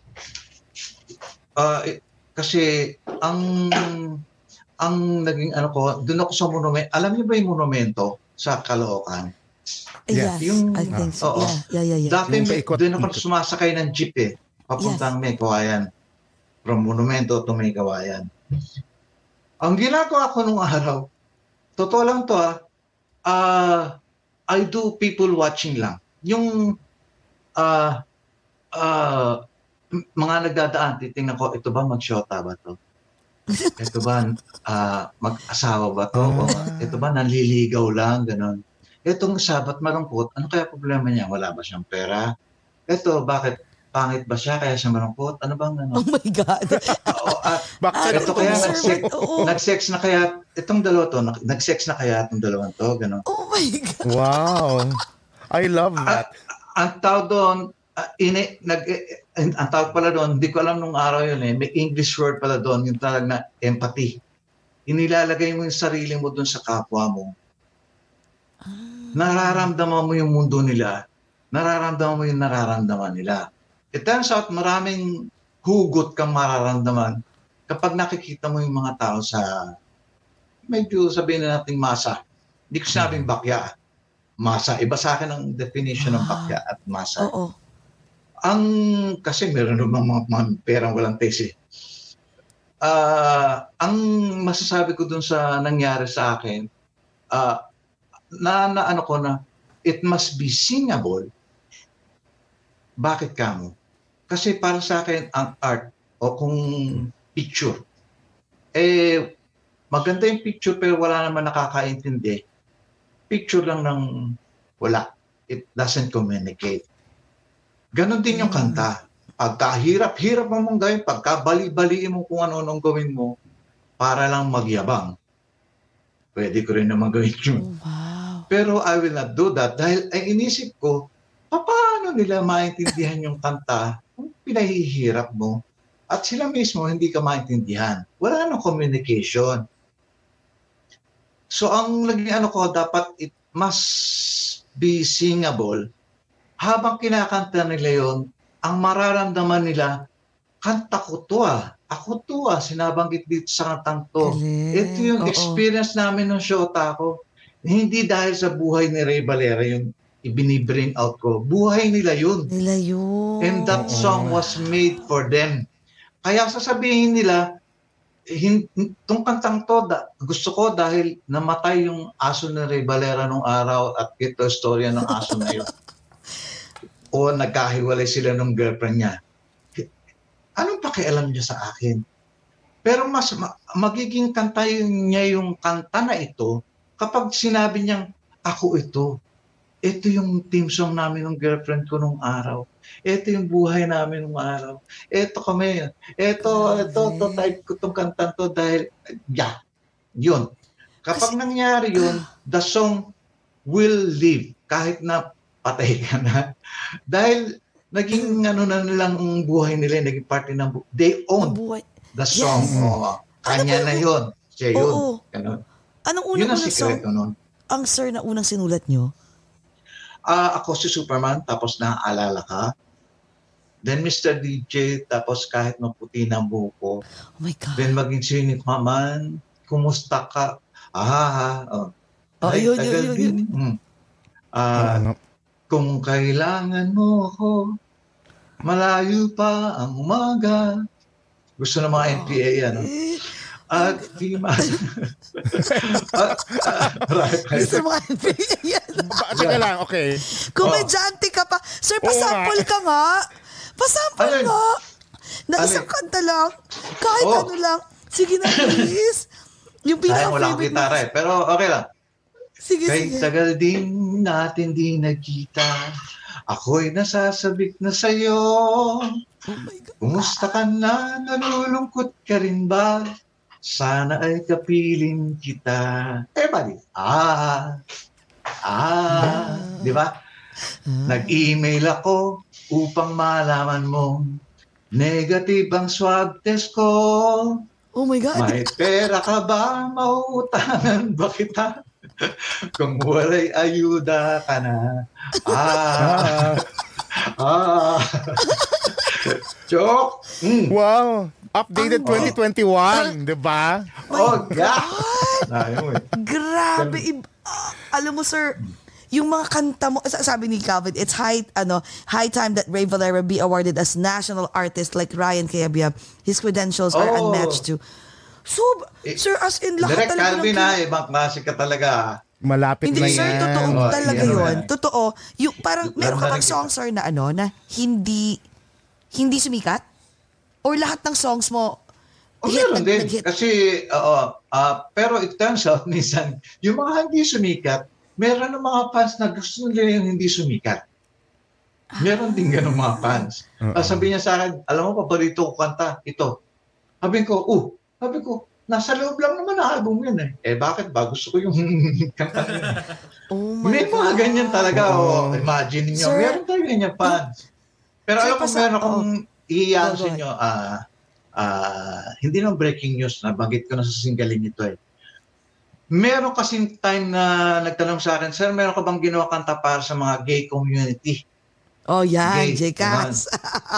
Ah, eh, kasi ang ang naging ano ko, doon ako sa monumento. Alam niyo ba yung monumento sa Caloocan? Yeah. Yes, Yung- I think so. Oo. Yeah, yeah, yeah, yeah. Dati may, doon ako sumasakay ng jeep eh. Papuntang may kawayan. From monumento to may kawayan. Ang ginagawa ko nung araw, totoo lang to ah, ah, I do people watching lang. Yung ah, m- mga nagdadaan, titingnan ko, ito ba mag-shota ba to? Ito ba ah, mag-asawa ba to? O ito ba nanliligaw lang, ganon. Itong sabat malungkot, ano kaya problema niya? Wala ba siyang pera? Ito, bakit? Pangit ba siya kaya siya malungkot? Ano bang ano? Oh my God. Oo, ah, Bakit? ito kaya nag-sex, nag-sex na kaya, itong dalawa to, nag- nag-sex na kaya itong dalawang to, gano'n. Oh my God. Wow. I love that. Ang tawag doon, ah, ini, nag, eh, eh, ang tawag pala doon, hindi ko alam nung araw yun eh, may English word pala doon, yung talaga na empathy. Inilalagay mo yung sarili mo doon sa kapwa mo. Nararamdaman mo yung mundo nila. Nararamdaman mo yung nararamdaman nila. It turns out maraming hugot kang mararamdaman kapag nakikita mo yung mga tao sa medyo sabihin na natin masa. Hindi ko sinabing bakya. Masa. Iba sa akin ang definition ng bakya at masa. Oo. Ang kasi meron naman mga, mga perang walang tesi. Ah, ang masasabi ko dun sa nangyari sa akin, ah, na, na ano ko na it must be singable. Bakit kamo? Kasi para sa akin ang art o kung picture eh maganda yung picture pero wala naman nakakaintindi. Picture lang ng wala. It doesn't communicate. Ganon din yung kanta. Pagka hirap-hirap mo mong gawin, pagka bali-baliin mo kung ano nung gawin mo, para lang magyabang. Pwede ko rin naman gawin yun. Oh, wow. Pero I will not do that dahil ay inisip ko, paano nila maintindihan yung kanta pinahihirap mo at sila mismo hindi ka maintindihan. Wala nang communication. So ang laging ano ko, dapat it must be singable. Habang kinakanta nila yon, ang mararamdaman nila, kanta ko to ah. Ako to ah, sinabanggit dito sa kantang to. Galing. Ito yung Oo. experience namin ng shota ko. Hindi dahil sa buhay ni Ray Valera yung ibinibring out ko. Buhay nila yun. Nila yun. And that song was made for them. Kaya sasabihin nila, hin, itong kantang to, da, gusto ko dahil namatay yung aso ni Ray Valera nung araw at ito istorya ng aso na yun. o nagkahiwalay sila ng girlfriend niya. Anong pakialam niya sa akin? Pero mas ma- magiging kanta niya yung kanta na ito kapag sinabi niyang, ako ito. Ito yung team song namin ng girlfriend ko nung araw. Ito yung buhay namin nung araw. Ito kami. Ito, ito, ito, type ko tong kanta to dahil, yeah, yun. Kapag nangyari yun, the song will live kahit na patay ka na. Dahil naging ano na nilang buhay nila, naging parte ng bu- they own buhay. the song. Yes. Oo. Kanya Ano na yun. Siya yun. Oo. Ganun. Anong Yun ang unang-unang song? nun. Ang sir na unang sinulat nyo? Ah, ako si Superman, tapos naaalala ka. Then Mr. DJ, tapos kahit maputi na ang buhok ko. Oh my God. Then maging sinik maman, kumusta ka? Ah, ha, oh. Oh, Ay, yun, yun, tagal yun, din. Mm. Ah, ano? kung kailangan mo ako, malayo pa ang umaga. Gusto ng mga NPA yan. No? At di ma... Ah, ah, right, yan. Ba, teka lang, okay. Komedyante ka pa. Sir, pasample ka nga. Pasample Alin? nga. Na Alin? isang kanta lang. Kahit Oh. ano lang. Sige na, please. Yung Kaya mo lang pinaka-favorite gitara eh. Pero okay lang. Sige, Kahit sige. tagal din natin di nagkita, ako'y nasasabik na sa'yo. Oh. Kumusta ka na? Nalulungkot ka rin ba? Sana ay kapiling kita. Everybody. Ah. Ah. Di ba? Nag-email ako upang malaman mo negative ang swab test ko. Oh my God. May pera ka ba? Mauutangan ba kita? Kung wala'y ayuda ka na. Ah. ah. Joke. Mm. Wow. Updated Ang- 2021, di ba? Oh, God. Ayun. Grabe. ib- ah, alam mo, sir, yung mga kanta mo, sa- sabi ni Calvin, it's high, ano, high time that Ray Valera be awarded as national artist like Ryan Cayabyab. His credentials are Oh. unmatched too. So, Eh, sir, as in lahat Direct talaga Calvin ng- ha, ibang klase ka talaga. Malapit Hindi, na sir, yan. totoo Oh, talaga yan, yun. yan. Totoo. Yung, parang, meron ka bang song, sir, na ano, na hindi, hindi sumikat? Or lahat ng songs mo, O hit, meron nag- din. nag-hit? Kasi, oo. ah, pero it turns out, minsan, yung mga hindi sumikat, meron ng mga fans na gusto nila yung hindi sumikat. Meron din ganun mga fans. Oo. Uh sabi niya sa akin, alam mo, paborito ko kanta, ito. Sabi ko, uh, sabi ko, nasa loob lang naman ang album yun eh. Eh bakit ba? Gusto ko yung kanta yun. Oh my May mga God. ganyan talaga. Oo. Oh, imagine niyo, meron talaga ganyan fans. Pero Sir, alam ko, pasa- meron akong iiyan Go sa inyo, ah, ah, hindi naman breaking news, nabanggit ko na sa singgaling ito eh. Meron kasing time na nagtanong sa akin, Sir, meron ka bang ginawa kanta para sa mga gay community? Oh, yan, Gay, J-Cats.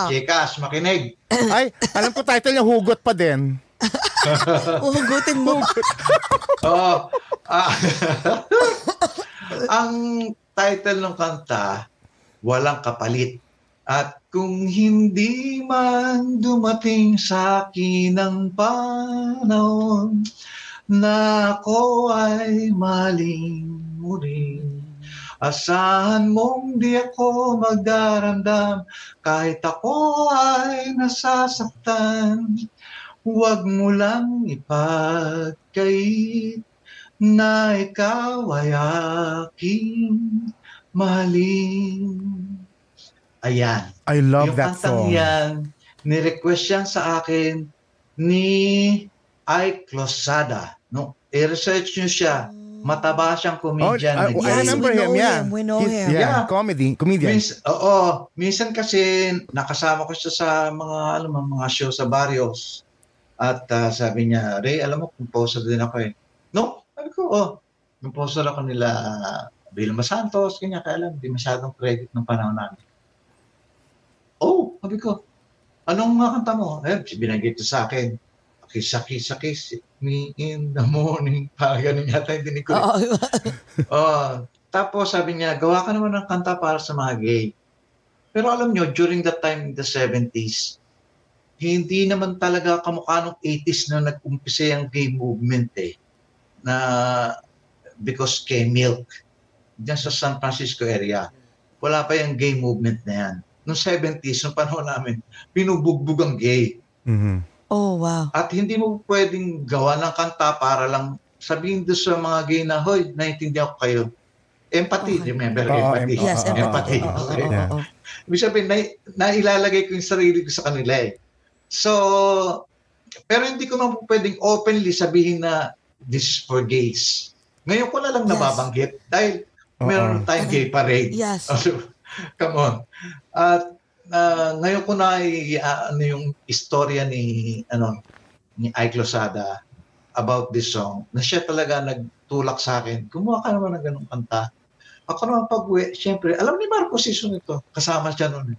Jekas, makinig. Ay, alam ko title niya Hugot pa din. Uhugutin mo. Oo. Ah, ang title ng kanta, Walang Kapalit. At kung hindi man dumating sa akin ang panahon na ako ay maling muli. Asahan mong di ako magdaramdam kahit ako ay nasasaktan. Huwag mo lang ipagkait na ikaw ay aking mahalin. Ayan. I love yung that kantang song. yan, ni-request yan sa akin ni Ike Losada. No, i-research nyo siya. Mataba siyang Oh, comedian. I, na I Yes, gay. remember him, know yeah. him, we know He's- him. Yeah, Yeah. comedy, comedian. Mins, oo, minsan kasi nakasama ko siya sa mga alam mo, mga show sa barrios. At ah, sabi niya, Ray, alam mo, composer din ako eh. No, sabi ko, oh, composer ako nila uh, Vilma Santos, kanya kaya lang, di masyadong credit ng panahon namin. Oh, sabi ko, anong mga kanta mo? Eh, binanggit ko sa akin. Kiss, kiss, kiss me in the morning. Parang ganun yata yung dinig ko. Oo. Oh, tapos sabi niya, gawa ka naman ng kanta para sa mga gay. Pero alam nyo, during that time in the 70s, hindi naman talaga kamukha nung 80s na nag-umpisa yung gay movement eh. Na because kay Milk, dyan sa San Francisco area, wala pa yung gay movement na yan. Noong 70s, noong panahon namin, pinubugbog ang gay. Mhm. Oh, wow. At hindi mo pwedeng gawa ng kanta para lang sabihin doon sa mga gay na, hoy, naiintindihan ko kayo. Empathy, Okay. remember? Oo, empathy. em- Yes, empathy. oo, Okay. oo, oo. Ibig sabihin, na, nailalagay ko yung sarili ko sa kanila eh. So, pero hindi ko naman pwedeng openly sabihin na this is for gays. Ngayon ko na lang Yes. nababanggit dahil Oo. meron tayong gay parade. Yes. Come on. At ah, ngayon ko na ah, ano yung istorya ni ano ni Ike Losada about this song na siya talaga nagtulak sa akin. Gumawa ka naman ng ganong kanta. Ako naman pag uwi, syempre, alam ni Marco Sison ito. Kasama siya noon.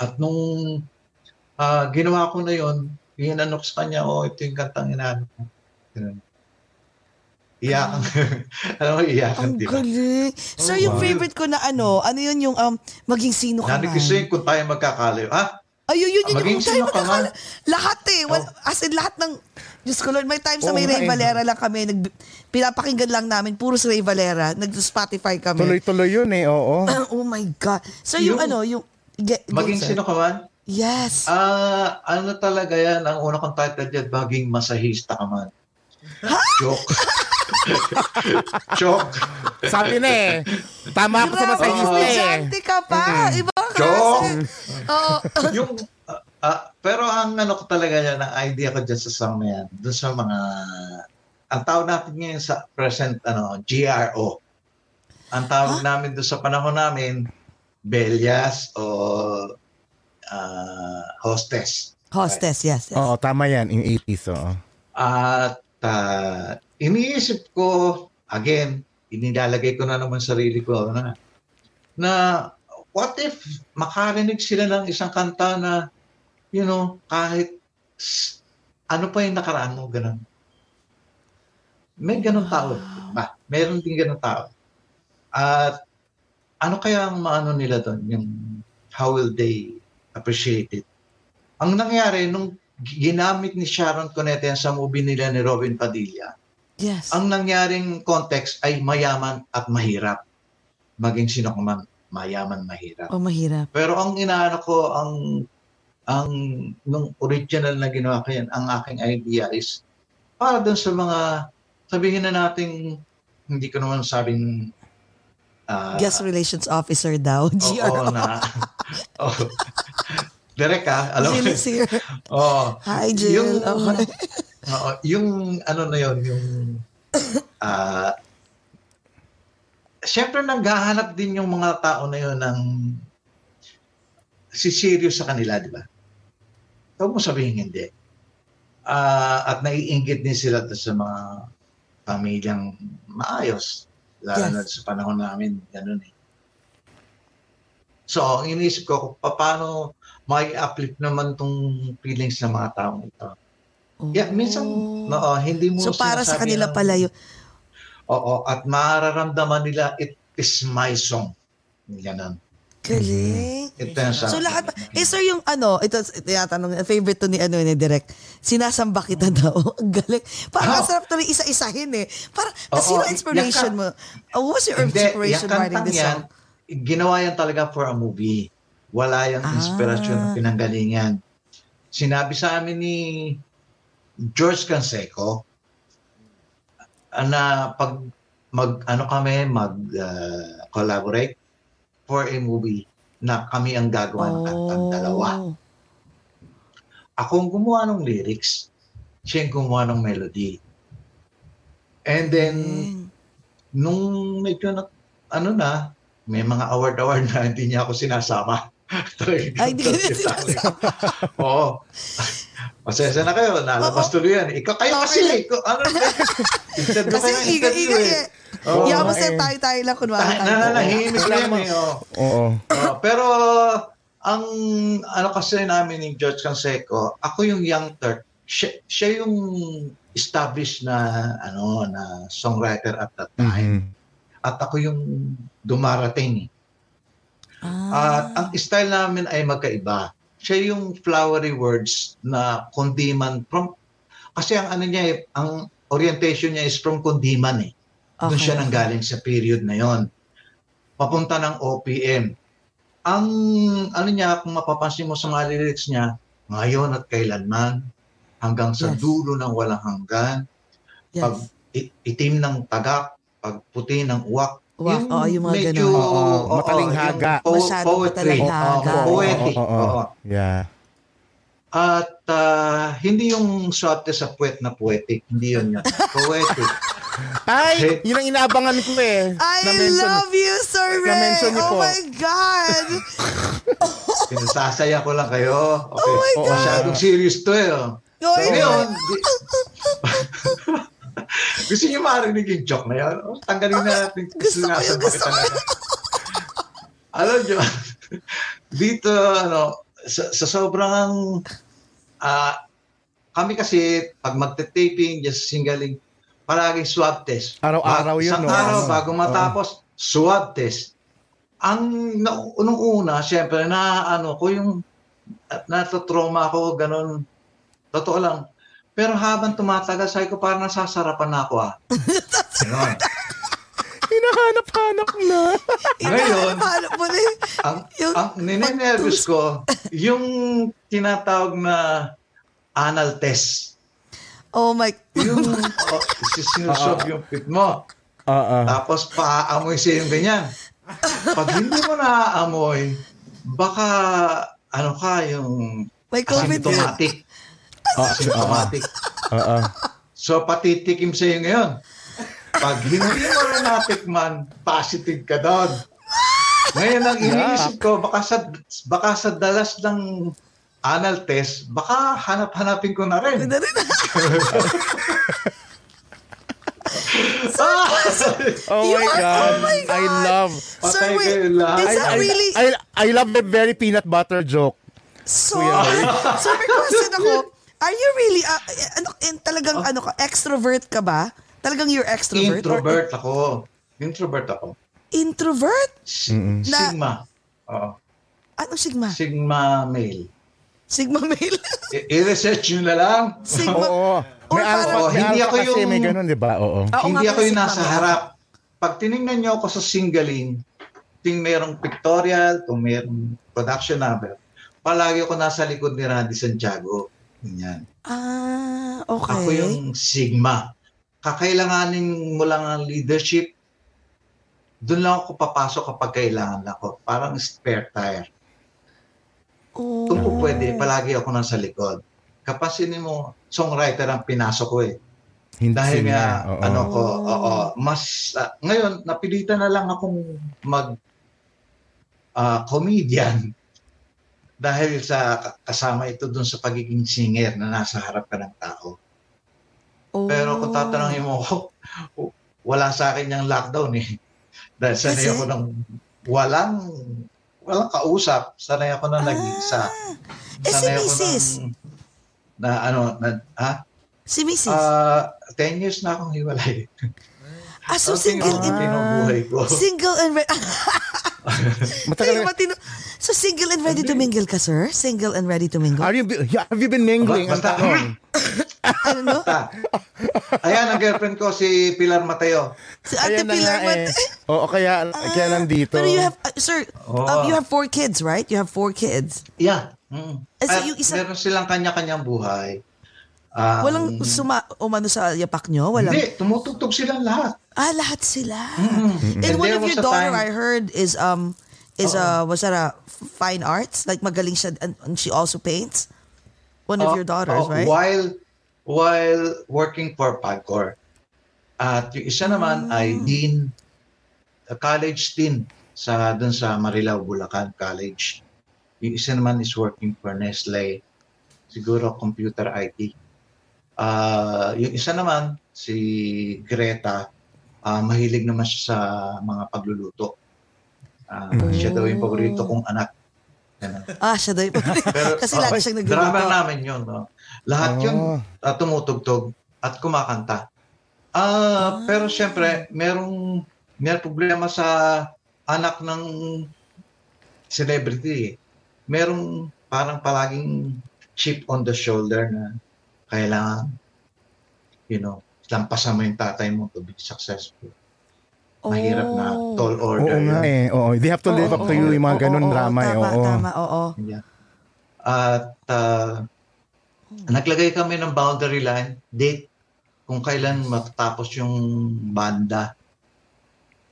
At nung ah, ginawa ko na yon, hinanok sa kanya, oh, ito yung kantang inaano. Ganun. Iyakan. alam mo, iyakan, Ang di ba? galing. Sir, yung wow. favorite ko na ano, ano yun yung um, maging sino ka Nani man. gusto yun kung tayo magkakalayo. Ha? Ayun, yun, yun, Maging yung tayo sino ka magkakala. Lahat eh. Wal- Oh. As in, lahat ng Diyos ko Lord, may times na Oo may nga Ray eh. Valera lang kami. Nag, pinapakinggan lang namin. Puro si Ray Valera. Nag-Spotify kami. Tuloy-tuloy yun eh, oo. oh my God. So yung, Yung- ano, yung... Get, go, Maging sir. sino ka man, Yes. ah ano talaga yan, ang una kong title dyan, maging masahista ka man. Joke. Joke. Sabi na eh. Tama ako sa masahista eh. ka pa. Ibang Joke. klase. Oo. yung ah, ah, pero ang ano ko talaga yan, ang idea ko dyan sa song na yan, dun sa mga ang tawag natin ngayon sa present ano, GRO. Ang tawag namin doon sa panahon namin, Belyas o ah, hostess. Hostess, yes. yes. Oo, tama yan. In 80s, oo. At ah, iniisip ko, again, inilalagay ko na naman sarili ko na, na what if makarinig sila ng isang kanta na, you know, kahit ano pa yung nakaraan mo, ganun. May ganun tao. Ba? Meron din ganun tao. At ano kaya ang maano nila doon? Yung how will they appreciate it? Ang nangyari, nung ginamit ni Sharon Cuneta yan sa movie nila ni Robin Padilla, Yes. ang nangyaring context ay mayaman at mahirap. Maging sino ka man, mayaman, mahirap. oh, mahirap. Pero ang inaano ko, ang ang nung original na ginawa ko yan, ang aking idea is para dun sa mga sabihin na nating hindi ko naman sabing ah, Guest Relations Officer daw. oo, GRO. na oh, direct ah, alam mo. Oh, Hi, Jill. Yung, Okay. Oo, yung ano na yon yung ah Siyempre naghahanap din yung mga tao na yon ng si serious sa kanila, di ba? Huwag mo sabihin hindi. Ah, at naiinggit din sila sa mga pamilyang maayos. Lalo Yes. na sa panahon namin, ganun eh. So, ang iniisip ko, paano may uplift naman tong feelings ng mga taong ito. Yeah, minsan, oo, hindi mo Oh. So para sa kanila ng- pala yun. Oo, at mararamdaman nila, it is my song. Ganun. Galing. Ito yung sa So lahat, eh sir yung ano, ito, yatanong, favorite to ni ano ni Direk, sinasamba kita daw. Ang galing. Parang Oh. sarap tuloy isa-isahin eh. Parang, Oo, sino inspiration yan mo? Oh, what was your Hindi, inspiration writing this yan, song? ginawa yan talaga for a movie. Wala yung Ah. inspirasyon na pinanggalingan. Sinabi sa amin ni George Canseco na pag mag ano kami mag ah, collaborate for a movie na kami ang gagawa ng kantang dalawa. Oh. Ako ang gumawa ng lyrics, siya ang gumawa ng melody. And then, Galing. nung medyo na, ano na, may mga award-award na hindi niya ako sinasama. Ay, hindi na sinasama. Oo. Pasensya na kayo, nalabas tuloy yan. Ikaw kayo kasi, Okay. ikaw, ano, interview Kasi kayo, iga, interview iga, eh. eh. Oo, Yaman eh. sa tayo-tayo lang kunwari Tayo- tayo. Nananahimik lang eh. oo. Oo, pero, ang ano kasi namin ni George Canseco, ako yung young Turk, siya, siya yung established na ano na songwriter at that time. Mhm. At ako yung dumarating. Ah. At ang style namin ay magkaiba. Siya yung flowery words na kundiman from kasi ang ano niya eh, ang orientation niya is from kundiman eh. Doon Okay. siya nanggaling sa period na yon. Papunta ng OPM. Ang ano niya, kung mapapansin mo sa mga lyrics niya, ngayon at kailanman, hanggang sa Yes. dulo ng walang hanggan, pag Yes. i- itim ng tagak, pag puti ng uwak, Uwak, oo, yung mga medyo, ganun. Oo, oo, matalinghaga. yung po- Masyadong poetry. matalinghaga. Oo, poetic. Oo, oo, oo. Yeah. At ah, hindi yung swerte sa puwet na poetic, hindi yun yun. Poetic. Ay, yun ang inaabangan ko eh. I Na-mention. love you, Sir Ray. Na-mention niyo Oh po. my God. Pinasasaya ko lang kayo. Okay. Oh my God. Masyadong serious to eh. oh. Oh, So, ngayon, di- gusto niyo marinig yung joke na yun? Oh, tanggalin na natin. Gusto gusto kita ko na- Alam niyo, dito, ano, sa, sa sobrang, ah, kami kasi, pag magte-taping, just singling, palaging swab test. Araw-araw yun, Isang no? araw, Oo. bago matapos, swab test. Ang, na, nung una, siyempre, na, ano, ko yung, at natatrauma ako, ganun, totoo lang, Pero habang tumatagal, sabi ko parang nasasarapan na ako ah. Ganon. Hinahanap-hanap na. Ngayon, mo na yun? ang, Yung ang ninenervous ko, yung tinatawag na anal test. Oh my... Yung oh, sinusob yung pit mo. Oo. Tapos paaamoy siya yung ganyan. Pag hindi mo naaamoy, baka ano ka yung May COVID ka. Asymptomatic. Asymptomatic. Oo. So patitikim sa'yo ngayon. Pag hindi mo rin natikman, positive ka doon. Ngayon ang iniisip ko, baka sa, baka sa dalas ng anal test, baka hanap-hanapin ko na rin. Na rin. Oh my are- God. oh my I God. love. Sir, Patay wait, kayo lahat. is I, that I, really... I, I love the very peanut butter joke. So, so may question ako, are you really, uh, ano, in, talagang Oh. ano ka, extrovert ka ba? Talagang you're extrovert? Introvert ako. Introvert ako. Or introvert? Na- Sigma. Oo. Ano sigma? Sigma male. Sigma male? I- I-research nyo na lang. sigma? Oo. Or May alpha, parang- may Hindi alpha ako kasi yung- may ganun, di ba? Oo. Oo Hindi nga, ako yung nasa harap. Pag tinignan nyo ako sa singling, ting merong pictorial, kung merong production number, palagi ako nasa likod ni Randy Santiago. Ganyan. Ah, okay. Ako yung Sigma. Kakailanganin mo lang ang leadership. Doon lang ako papasok kapag kailangan ako. Parang spare tire. Oh. Kung po pwede, palagi ako nasa likod. Kapasinin mo, songwriter ang pinasok ko eh. Hindi Dahil niya. nga, Oo. ano ko, Oh. oo, mas, ah, ngayon, napilitan na lang akong mag ah, comedian dahil sa kasama ito dun sa pagiging singer na nasa harap ka ng tao. Oh. Pero kung tatanungin mo ako, wala sa akin yung lockdown eh. Dahil sanay ako ng walang walang kausap. Sanay ako na nag-isa. Eh, si ako Mrs. ng, na ano, na, ha? Si Mrs. Ah, 10 years na akong hiwalay. Ah, so Something single ang and... pinubuhay ko. Single and... Re- Matagal matino. So single and ready to mingle ka, sir? Single and ready to mingle? Are you, have you been mingling? Basta- ano no? Ta. Ayan, ang girlfriend ko, si Pilar Mateo. Si Ate Ayan na Pilar nga eh. Mate- Oo, kaya, kaya nandito. Pero you have, uh, sir, Oo. um, you have four kids, right? You have four kids. Yeah. Mm. Eh, so At yung isa- meron silang kanya-kanyang buhay. Um, Walang suma, umano sa yapak nyo? Walang, Hindi, tumutugtog silang lahat. ah, lahat sila. And And one of your daughter, time- I heard, is, um, is, uh, was that a fine arts? Like magaling siya, and, and she also paints? One of Oh, your daughters, oh, right? While while working for Pagcor. At yung isa naman Ah. ay dean, a college dean sa dun sa Marilao, Bulacan College. Yung isa naman is working for Nestle, siguro computer IT. Ah, yung isa naman, si Greta, ah, mahilig naman siya sa mga pagluluto. Ah, Siya daw yung paborito kong anak. Ganun. Ah, siya daw. yung- Pero, Kasi oh, lagi siyang Drama nagluluto. namin yun. No? Lahat yun Oh. uh, tumutugtog at kumakanta. Ah, pero siyempre, merong may problema sa anak ng celebrity. eh. Merong parang palaging chip on the shoulder na kailangan, you know, lampasan mo yung tatay mo to be successful. Mahirap na Oh. tall Oo order. nga yun. eh. Oo, they have to live Oo, up to you, oo, yung mga oo, ganun oo, drama eh. Tama, Oo. tama, oo. Yeah. At ah, naglagay kami ng boundary line, date, kung kailan matatapos yung banda.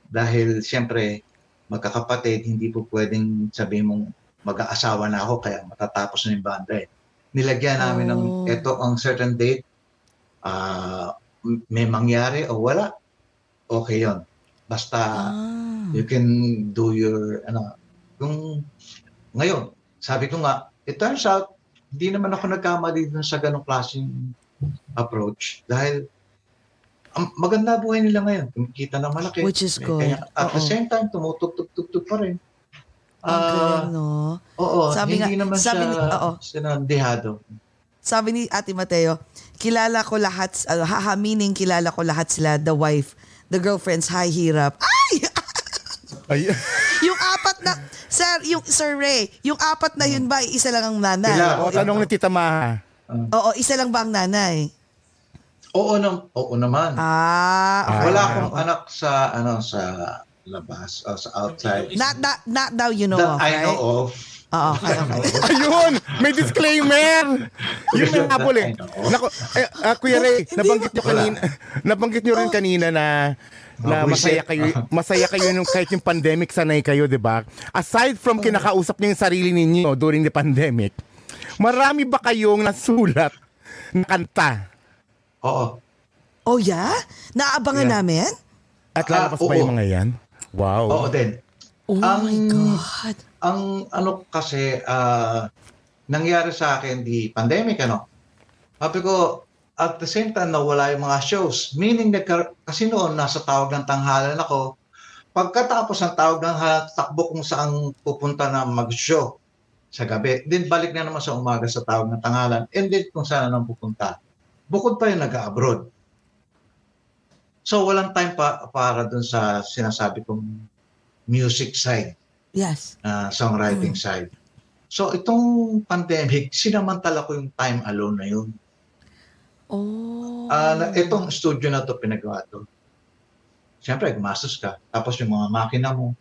Dahil siyempre, magkakapatid, hindi po pwedeng sabihin mong mag-aasawa na ako kaya matatapos na yung banda eh. Nilagyan namin ng Oh. ito ang certain date, m- may mangyari o wala, okay yon Basta Ah. you can do your ano kung ngayon sabi ko nga it turns out hindi naman ako nagkamali dun sa ganong klaseng approach dahil ang maganda buhay nila ngayon kumikita na malaki Which is good. kaya- at the Oo. same time tumutugtog-tugtog pa rin Ang Ah, galing, no? oo Sabi hindi nga- naman sabi ni- siya oo. sinandihado Sabi ni Ate Mateo, kilala ko lahat, uh, haha, meaning kilala ko lahat sila, the wife, the girlfriends, high hirap. Ay! Ay, yung apat na, sir, yung, Sir Ray, yung apat na yun ba, isa lang ang nanay? Sila. o, tanong ni Tita Maha. Oo, isa lang ba ang nanay? Oo, nam- oo naman. Ah, okay. Wala akong anak sa ano sa labas o sa outside. Not, not, not daw you know that of, I right? know of. Oo, okay, okay. Ayun! May disclaimer! Yun yung habol eh. Naku, eh, ah, Kuya Ray, nabanggit nyo kanina, nabanggit nyo rin kanina na na Oh, masaya kayo masaya kayo nung kahit yung pandemic sanay kayo, 'di ba? Aside from kinakausap niyo yung sarili ninyo during the pandemic, marami ba kayong nasulat na kanta? Oo. Oh, yeah? Naabangan Yeah. namin? At Ah, lalabas ba oo. yung mga yan? Wow. Oo din. Oh Ang- my God. Ang ano kasi ah, nangyari sa akin di pandemic ano. Sabi ko at the same time nawala yung mga shows. Meaning nagka- kasi noon nasa tawag ng tanghalan ako. Pagkatapos ng tawag ng tanghalan, takbo kung saan pupunta na mag-show sa gabi. Then balik na naman sa umaga sa tawag ng tanghalan. And then kung saan na pupunta. Bukod pa yung nag-abroad. So walang time pa para dun sa sinasabi kong music side Yes. uh, songwriting side. So itong pandemic, sinamantala ko yung time alone na yun. Oh. Na- itong studio na to pinagawa to. Siyempre, gumastos ka. Tapos yung mga makina mo,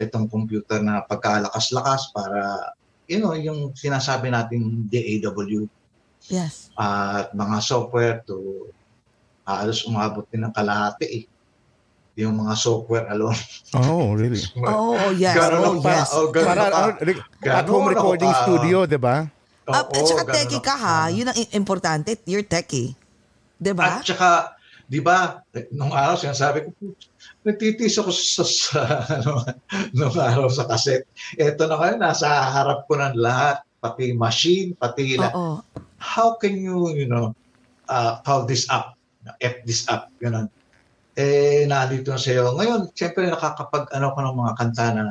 itong computer na pagkalakas-lakas para, you know, yung sinasabi nating DAW yes. at mga software to halos umabot din ng kalahati eh. Yung mga software alone. Oh, really? Oh, oh, yes. Ganon Oh, pa, yes. oh, Para pa. ano, re- at home recording ka- studio, 'di ba? Ah, at Oo, saka techie ka ha. Yun ang importante. You're techie. Diba? At saka, di ba, nung araw sinasabi ko, nagtitis ako sa, sa ano, nung araw sa kaset. Ito na kayo, nasa harap ko ng lahat, pati machine, pati la- Oo. How can you, you know, uh, call this up, F this up, gano'n. Eh, nandito na sa'yo. Ngayon, siyempre nakakapag, ano ko ng mga kanta na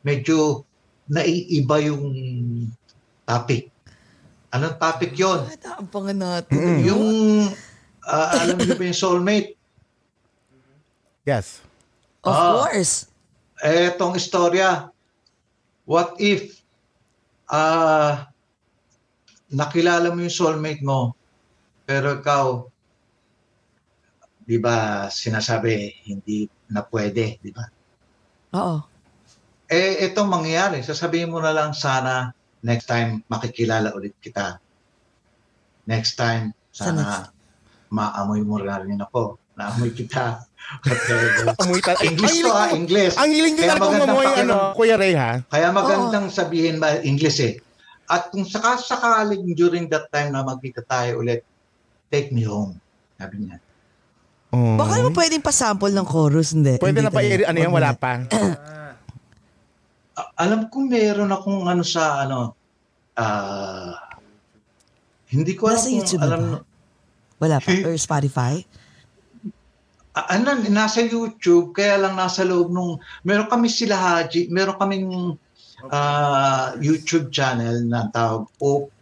medyo naiiba yung topic. Anong topic yon? Ah, Abangan natin. Yung, ah, alam niyo ba yung soulmate? Yes. Of Ah. course. Etong istorya, what if ah nakilala mo yung soulmate mo, pero ikaw, di ba, sinasabi, hindi na pwede, di ba? Oo. Eh, itong mangyayari, sasabihin mo na lang sana, next time, makikilala ulit kita. Next time, Sa sana, maamoy mo na rin ako. Naamoy kita. Amoy ta- English Ang to ha, hiling- English. Ang hiling talagang magandang mamoy, ano, Kuya Ray, ha? Kaya magandang sabihin ba English eh. At kung sakasakaling during that time na magkita tayo ulit, take me home. Sabi niya. Oh. Baka naman pwedeng pa-sample ng chorus, hindi. Pwede Hindi na pa, ano yan, wala pa. "A- alam ko meron akong ano sa ano, ah, hindi ko alam Nasa kung YouTube alam, ba? Wala pa. Or Spotify? Ah, ano, nasa YouTube, kaya lang nasa loob nung, meron kami sila Haji, meron kaming ah, YouTube channel na tawag o,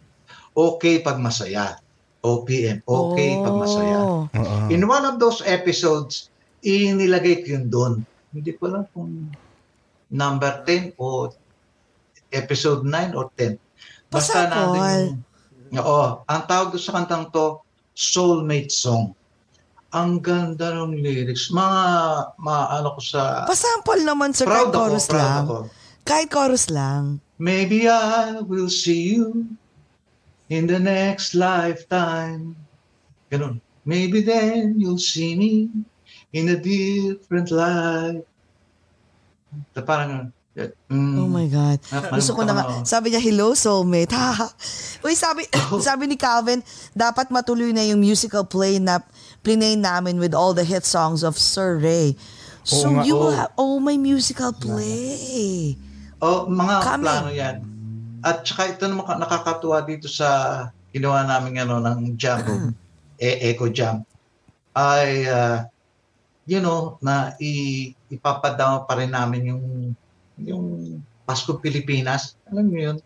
Okay Pag Masaya. OPM, Okay Pag Masaya. Oh. Oo. In one of those episodes, inilagay ko yun doon. Hindi ko alam kung number 10 o episode 9 or 10. Basta Pasakol. nandun yung... Oo. Ang tawag doon sa kantang to, Soulmate Song. Ang ganda ng lyrics. Mga, mga ano ko sa... Pa-sample naman, sir. proud Kahit ako, chorus proud lang. ako. Kahit chorus lang. Maybe I will see you in the next lifetime. Ganun. Maybe then you'll see me in a different life. Na parang, mm, Oh my God. Ah, Gusto ko na nga. Sabi niya, hello, soulmate. Ha. Uy, sabi, sabi ni Calvin, dapat matuloy na yung musical play na plinay namin with all the hit songs of Sir Ray. So nga, you will oo. have, oh, may musical play. Oh, mga Coming. plano yan. At saka ito naman ka- nakakatuwa dito sa ginawa namin ano, ng jam, e eco jam, ay, uh, you know, na i, ipapadama pa rin namin yung yung Pasko Pilipinas. Alam mo yun?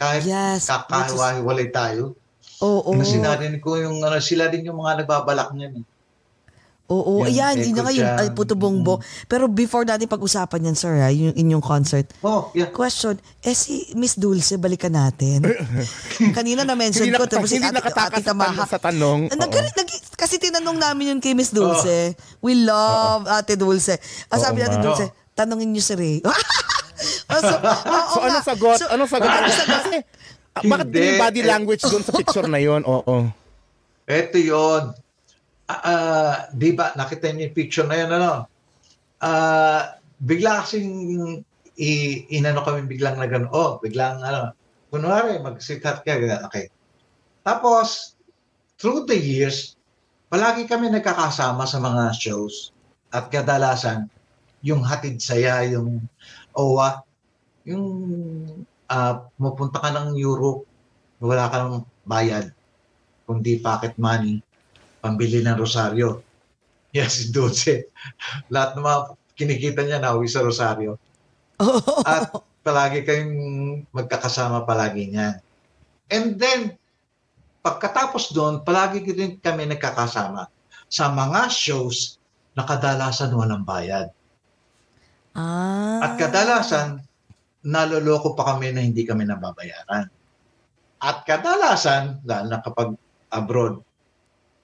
Kahit Yes, kakahiwalay tayo. Oo. Kasi narinig ko yung, ano, sila din yung mga nagbabalak niyan. Eh. Oo, Yung ayan, yun na nga yung ay, puto bongbo. Pero before natin pag-usapan yan, sir, ha, yung inyong concert. Oh, yeah. Question, eh si Miss Dulce, balikan natin. Kanina na-mention ko, tapos si hindi Ate, nakatakas Ate sa Tamaha. tanong- sa tanong. Nag, nag- kasi tinanong namin yun kay Miss Dulce. We love Ate Dulce. Ah, sabi Ate. Dulce, tanongin niyo si Ray. Ah, so, So, anong nga. sagot? So, anong sagot? anong sagot? Kasi, bakit Hindi. yung body language doon sa picture na yon? Oo. Eto yun. Ah, ah, di ba, nakita niyo yung picture na yun, ano? Ah, bigla kasing i, inano kami biglang na gano'n. Oh, biglang ano, kunwari, magsikat ka, ganyan. Okay. Tapos, through the years, palagi kami nagkakasama sa mga shows. At kadalasan, yung hatid saya, yung OWA, yung ah, pupunta ka ng Europe, wala kang bayad, kundi pocket money, pambili ng rosaryo. Yes, si Dulce. Lahat ng mga kinikita niya na sa rosaryo. At palagi kayong magkakasama palagi niyan. And then, pagkatapos doon, palagi din kami nagkakasama sa mga shows na kadalasan walang bayad. Ah. At kadalasan, naloloko pa kami na hindi kami nababayaran. At kadalasan, lalo na kapag abroad,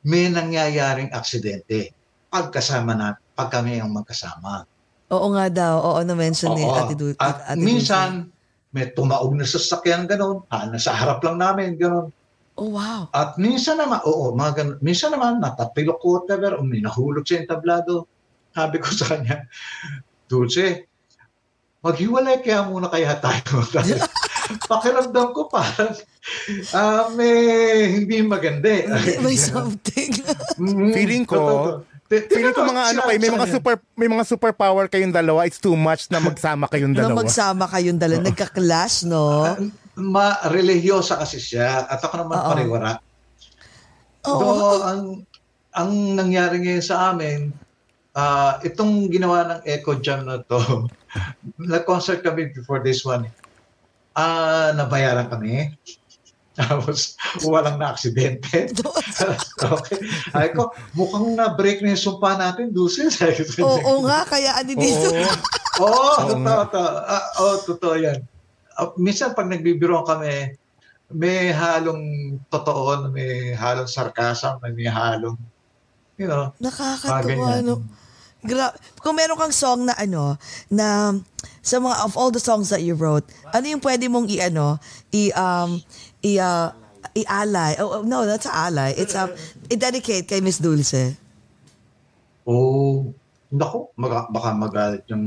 may nangyayaring aksidente pagkasama na, pag kami ang magkasama. Oo nga daw. Oo, na-mention ni. Ate Dulce. At Ate minsan, may tumaog na sasakyan gano'n, ah, nasa harap lang namin gano'n. Oh, wow. At minsan naman, oo, mga ganun, minsan naman, natapilok ko, whatever, o may nahulog sa entablado. Sabi ko sa kanya, Dulce, maghiwalay kaya muna kaya tayo. Pakiramdam ko parang ah, may hindi maganda eh. May something. Mm, Feeling ko, Feeling ko mga ano kayo, may mga super may mga superpower kayong dalawa. It's too much na magsama kayong na dalawa. magsama kayong dalawa. Nagka-clash, no? Ma-religyosa kasi siya at ako naman Oo. pariwara. Oo. So, ang ang nangyari ngayon sa amin, ah, itong ginawa ng Echo Jam na to, nag-concert kami before this one. Ah, nabayaran kami. Tapos, walang na-aksidente. okay. Ay ko, mukhang na-break na yung sumpa natin, Dulce. Oo kanya. nga, kaya ano dito. Oo. Oo totoo, totoo. Ah, Oo, totoo yan. Ah, minsan pag nagbibiro kami, may halong totoo, may halong sarcasm, may halong, you know, Nakakatuwa, no? Gra- Kung meron kang song na ano, na sa mga of all the songs that you wrote, ano yung pwede mong i-ano, i, um, i, uh, i-alay. Oh, oh, no, that's a alay. It's a, i-dedicate kay Miss Dulce. Oh, nako, maga, baka magalit yung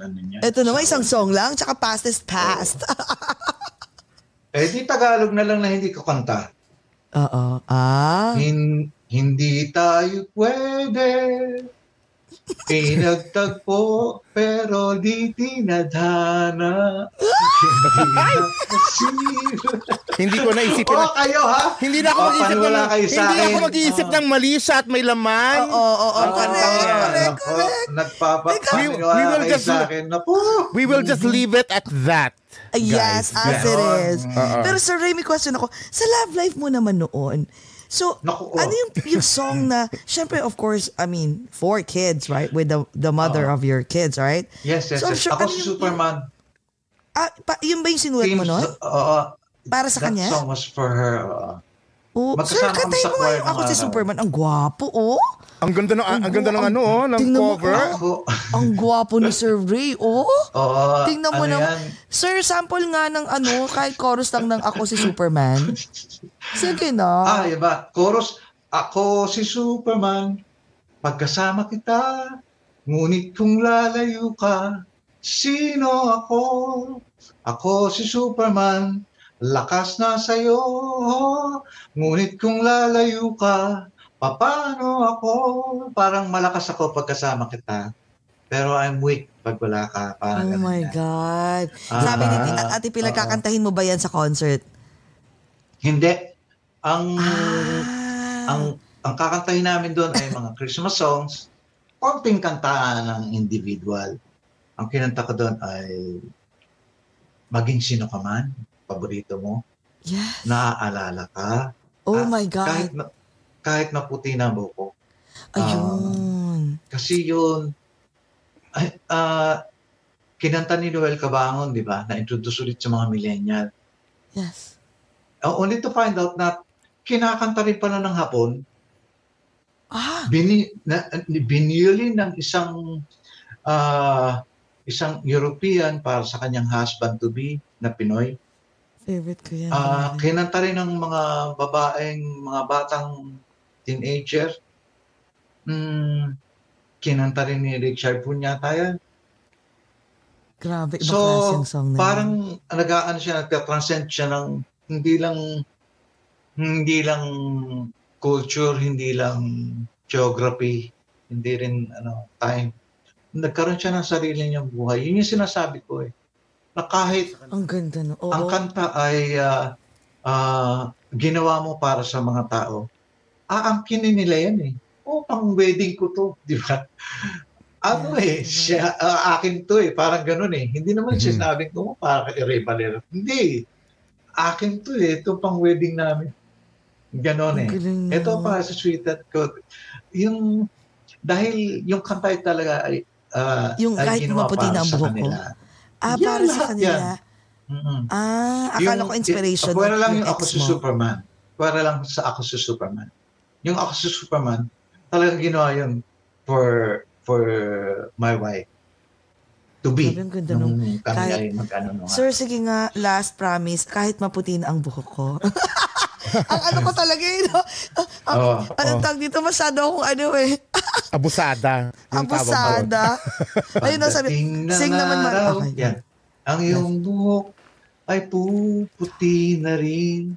ano niya. Ito naman, isang song lang, tsaka past is past. Eh, di Tagalog na lang na hindi ko kanta. Oo. Ah. Hin, hindi tayo pwede. Pinagtagpo, pero di tinadhana. Hindi na. Hindi ko naisipin. Oh, kayo ha? hindi na ako Oh, mag-iisip paniwala ng, kayo sa hindi akin. ako mag-iisip ng mali siya at may laman. Oo, oo, oo. Correct, correct, nako, correct. We- we will kayo just- sa akin. Naku. We will just leave it at that. Yes, as it is. Oo. Pero Sir Ray, may question ako. Sa love life mo naman noon, so, Naku, oh. ano yung, yung song na, syempre, of course, I mean, four kids, right? With the the mother of your kids, right? Yes, yes, So, yes. sure- Ako ano si yung- Superman. Ah, pa, yun ba yung sinulat mo noon? oo. Para sa that kanya? song was for her. oo. Oh, sir, sa mo choir nga ako si araw. Superman. Ang gwapo, oh. Ang ganda ng ang, ganda ng ano, oh, ng tingnan mo, cover. ah. Ako, Ang gwapo ni Sir Ray, oh. oo. Tingnan mo ano naman. yan? Sir, sample nga ng ano, kahit chorus lang ng ako si Superman. Sige na. Ah, iba. Chorus, ako si Superman, pagkasama kita, ngunit kung lalayo ka, sino ako? Ako si Superman, lakas na sa'yo, ngunit kung lalayo ka, papano ako? Parang malakas ako pagkasama kita, pero I'm weak pag wala ka. Parang Oh my. God. Ah, Sabi ni Ate Ate Pilar, kakantahin mo ba yan sa concert? Hindi. Ang Ah. ang ang kakantahin namin doon ay mga Christmas songs, konting kantaan ng individual. Ang kinanta ko doon ay Maging Sino Ka Man, paborito mo, Yes. naaalala ka. Oh Ah, my God. Kahit na, kahit na puti na buko. Ayun. Kasi yun, ay, ah, kinanta ni Noel Cabangon, di ba? Na-introduce ulit sa mga millennial. Yes. Uh, only to find out na kinakanta rin pala ng Hapon, Ah, bini, na, binili ng isang ah, isang European para sa kanyang husband to be na Pinoy. favorite ko yan. Ah, kinanta rin ng mga babaeng, mga batang teenager. Mm, kinanta rin ni Richard Punyata yan. Grabe, So, song na parang nagaan siya, nagka-transcend siya ng hindi lang hindi lang culture, hindi lang geography, hindi rin ano time. Nagkaroon siya ng sarili niyang buhay. Yun yung sinasabi ko eh. Na kahit Ang ganda no. Oo. ang kanta ay ah, ah, ginawa mo para sa mga tao, aangkinin nila yan eh. Oh, pang wedding ko to, di ba? Ano Yeah, eh, diba? siya, ah, akin to eh, parang ganun eh. Hindi naman Mhm. sinabing ko, "Oh, para kay Ray Valero. Hindi. Akin to eh, ito pang wedding namin. Ganon eh. galing. Ito para sa sweetheart ko. Yung, dahil yung kanta ay talaga ay, ah, Yung ay kahit maputi para na ang buhok ko? Ah, Yan, para sa kanila. yan. Mm-mm. Ah, akala Yung- ko inspiration. Pwera ng- lang yung yung ako si. Superman. Pwera lang sa ako si Superman. Yung ako si Superman, talagang ginawa yun for for my wife to be. Ang ganda nung- nung kami kahit- ay mag-ano nung Sir, sige nga, last promise, kahit maputi na ang buhok ko. ang ano ko talaga eh, no? Ang, Oo, anong tawag dito? Masyado akong ano eh. Abusada. Doon. Abusada. Ayun na sabi, Pagdating ng sing naman ma- araw, okay. yan. Ang iyong buhok ay puputi na rin.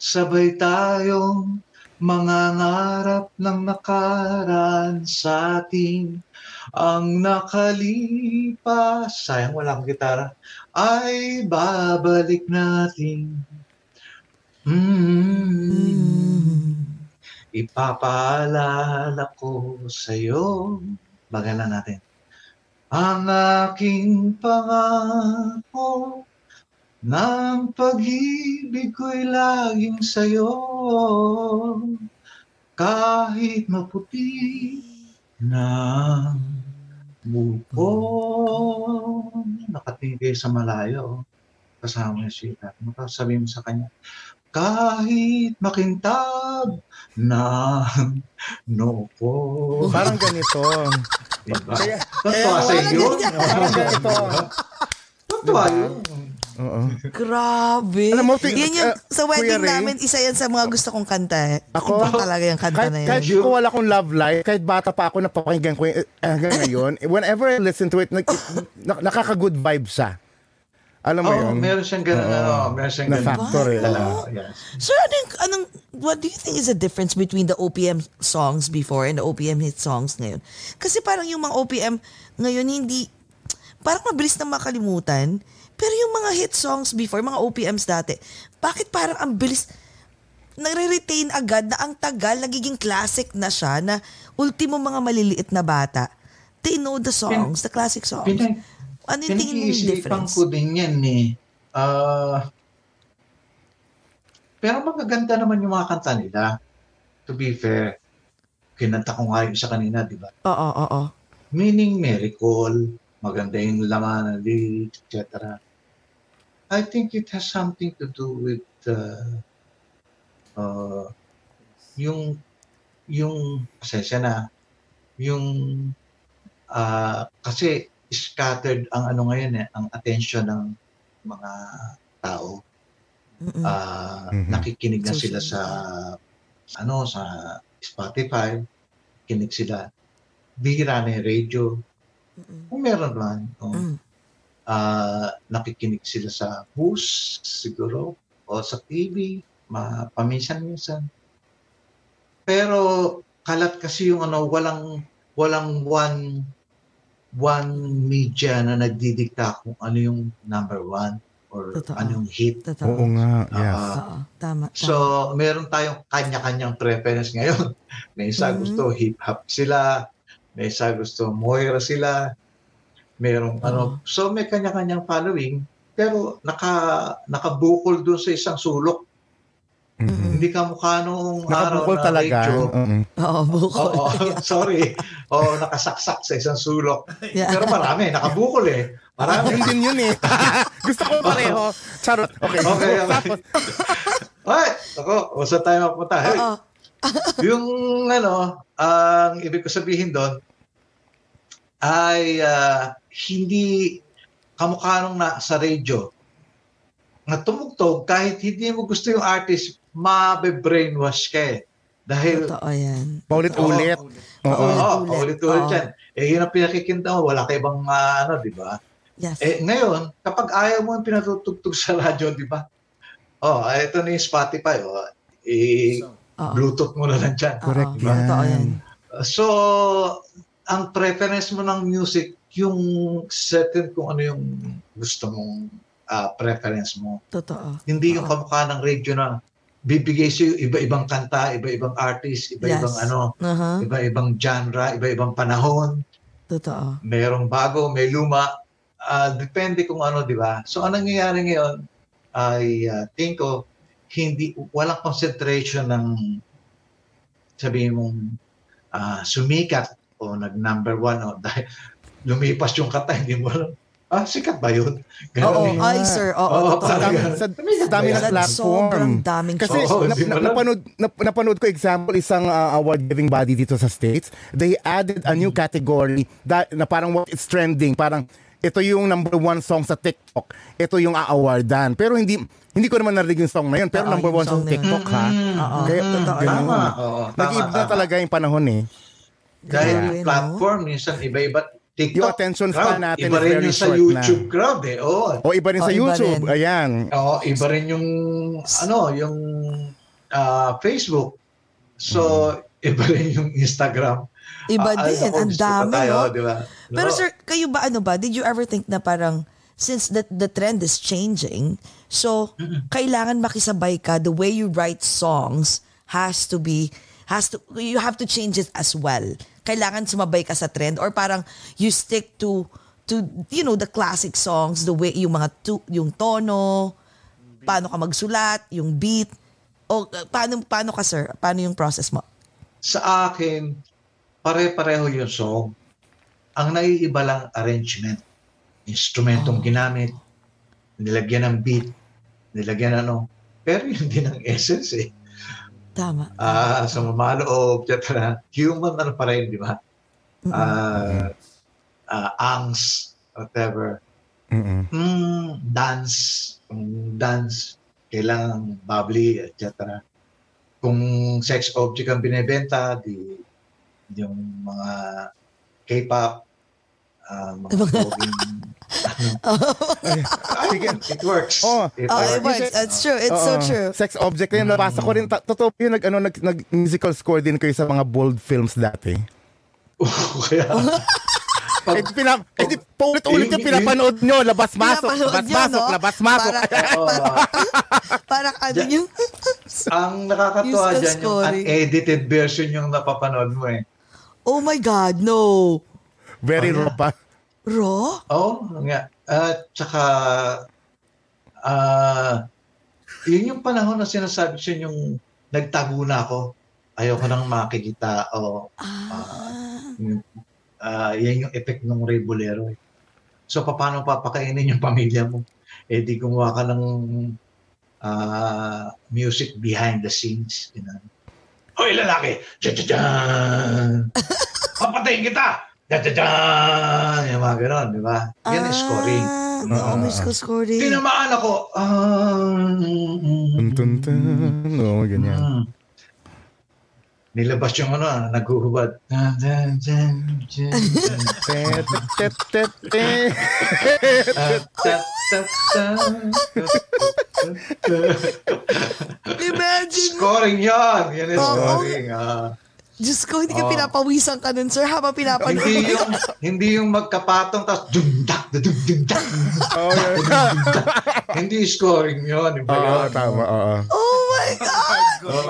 Sabay tayong mga ngarap ng nakaraan sa atin. Ang nakalipas, sayang wala akong gitara, ay babalik natin. Mm. Mm. Ipapaalala ko sa'yo. Bagalan natin. Ang aking pangako ng pag-ibig ko'y laging sa'yo. Kahit maputi na buko. Nakatingin kayo sa malayo. Kasama yung sweetheart. Makasabi mo sa kanya, kahit makintab na noko. Parang ganito. Diba? Kaya, Totoo sa iyo. parang ganito. Totoo yun. Oo. Grabe. Alam mo, ti- yan yung, uh, sa wedding Ray, namin, isa yan sa mga gusto kong kanta. eh. Ako? Iba talaga yung kanta kahit, na kahit yan. kung wala akong love life, kahit bata pa ako, napapakinggan ko yun, eh, hanggang ngayon, whenever I listen to it, nak- nakaka-good vibe siya. Alam mo Oo, yun? meron siyang ganun, Oo. ano, meron siyang Na ganun. factor eh. Yes. Sir, anong, anong, what do you think is the difference between the OPM songs before and the OPM hit songs ngayon? Kasi parang yung mga OPM ngayon hindi, parang mabilis na makalimutan. Pero yung mga hit songs before, mga OPMs dati, bakit parang ang bilis, nare-retain agad na ang tagal, nagiging classic na siya, na ultimo mga maliliit na bata, they know the songs, the classic songs. Pinag- ano yung tingin mo yung Pinag-iisipan difference? ko din yan eh. Ah, pero magaganda naman yung mga kanta nila. To be fair, kinanta ko nga yung sa kanina, di ba? Oo, oo, oo. Meaning miracle, maganda yung laman ng lyrics, etc. I think it has something to do with uh, uh, yung yung pasensya na yung ah, kasi scattered ang ano ngayon eh ang attention ng mga tao Mhm. nakikinig na sila sa ano sa Spotify kinig sila bihira na yung radio Mm-mm. kung meron man oh, Mm. ah, nakikinig sila sa bus siguro o sa TV ma paminsan-minsan pero kalat kasi yung ano walang walang one one media na nagdidikta kung ano yung number one or Totoo. ano yung hit Totoo. Oo nga, yeah. Ah, Oo, tama, tama. So, meron tayong kanya-kanyang preference ngayon. May isa Mhm. gusto hip-hop sila, may isa gusto Moira sila, merong ano. So, may kanya-kanyang following, pero naka nakabukol doon sa isang sulok. Mhm. hindi ka mukha nung araw Nakabukol na talaga. radio. Mm-mm. Oo, bukol. Oo, sorry. Oo, nakasaksak sa isang sulok. Yeah. Pero marami, nakabukol eh. Marami. Yun din yun eh. Gusto ko pareho. Charot. Okay. Okay, okay. Tapos, Ay, ako, o saan tayo mapunta? Hey, Oo. yung ano, ang ibig ko sabihin doon ay ah, hindi kamukha nung na sa radio na tumugtog kahit hindi mo gusto yung artist, mabe-brainwash ka eh. Dahil Totoo yan. paulit-ulit. Oo, Paulit-ulit. yan. Eh, yun ang pinakikinta mo. Wala ka ibang ah, ano, di ba? Yes. Eh, ngayon, kapag ayaw mo yung pinatutugtog sa radyo, di ba? Oh, ito na yung Spotify. Oh. Eh, Oo. Bluetooth mo na lang dyan. Correct Oo, Totoo yan. So, ang preference mo ng music, yung certain kung ano yung gusto mong ah, preference mo. Totoo. Hindi yung kamukha ng radio na bibigay sa'yo iba-ibang kanta, iba-ibang artist, iba-ibang Yes. ano, Aha. iba-ibang genre, iba-ibang panahon. Totoo. Merong bago, may luma. Ah, depende kung ano, di ba? So, anong nangyayari ngayon ay uh, tingin ko, hindi, walang concentration ng sabihin mong ah, sumikat o nag-number one o dahil lumipas yung kata, hindi mo alam, ah, sikat ba yun? Oo, eh. ay sir. Oo, totoo. Sa dami, sa, sa dami ng Sa platform. sobrang daming Kasi Oo, na, na, napanood, na, napanood ko example isang uh, award-giving body dito sa States. They added a new category that, na parang what is trending. Parang ito yung number one song sa TikTok. Ito yung a-awardan. Pero hindi hindi ko naman narinig yung song na yun. Pero Oo, number one song sa. TikTok ha. Oo, Kaya, totoo. ganun. Tama. Nag-iba talaga yung panahon eh. Dahil no? platform, minsan iba-iba. TikTok Yung attention span crowd, natin iba is rin very yung sa short YouTube na. crowd eh. Oo. O iba rin Oh, sa iba YouTube. rin. Ayan. Oo, iba rin yung ano, yung ah, Facebook. So, iba rin yung Instagram. Iba Ah, din. Ang dami, tayo, no? di ba? Pero No. sir, kayo ba ano ba? Did you ever think na parang since the the trend is changing, so kailangan makisabay ka the way you write songs has to be has to you have to change it as well. Kailangan sumabay ka sa trend or parang you stick to to you know the classic songs, the way yung mga tu, yung tono, paano ka magsulat, yung beat o paano paano ka sir? Paano yung process mo? sa akin, pare-pareho yung song. Ang naiiba lang arrangement. Instrumentong ginamit, nilagyan ng beat, nilagyan ano. Pero yun din ang essence eh. Tama. Ah, sa mamaloob, etc. Human ano pa rin, di ba? Ah, ah, angst, whatever. Mm-mm. Mm, dance, kung dance, kailangan bubbly, etc. Kung sex object ang binebenta, di yung mga K-pop, ah, mga ano, ay, it works. Oh. It Oh, it works. works. It's true. It's so Oo. true. Sex object yun. Nabasa ko rin. Totoo yun. Nag, ano, nag, nag, musical score din kayo sa mga bold films dati. Kaya, Eh, di pina, eh, di, paulit-ulit yung pinapanood nyo. Labas-masok. Labas-masok. no? Labas-masok. Parang, parang ano yung... ang nakakatuwa dyan, yung unedited version yung napapanood mo eh. oh my God, no. Very Oh, yeah. raw pa. Raw? Oo, oh, nga. At saka, ah, yun yung panahon na sinasabi siya yung nagtago na ako. Ayoko nang makikita o Ah. yung, ah, yan yung effect ng Ray Bolero. Eh. So, paano papakainin yung pamilya mo? Eh, di gumawa ka ng ah, music behind the scenes. You know? Hoy, lalaki! Papatayin kita! Tcha-tcha-tchan! Yung mga ganon, di ba? Yan ang scoring. Ah, Oo, musical scoring. Tinamaan ako. Ah, Tun, tun, tun. Oo, ganyan. Mm. Nilabas yung ano, naghuhubad. Tet, tet, tet, tet. Imagine. Scoring yan! Yan yung Oo. scoring. ah. Diyos ko, hindi ka Oo. pinapawisan ka nun, sir, habang pinapanood. hindi yung hindi yung magkapatong tapos dumdak dum dum dak Oo, yan. hindi scoring yun iba Oo, yun. tama. Oo. Oh my God!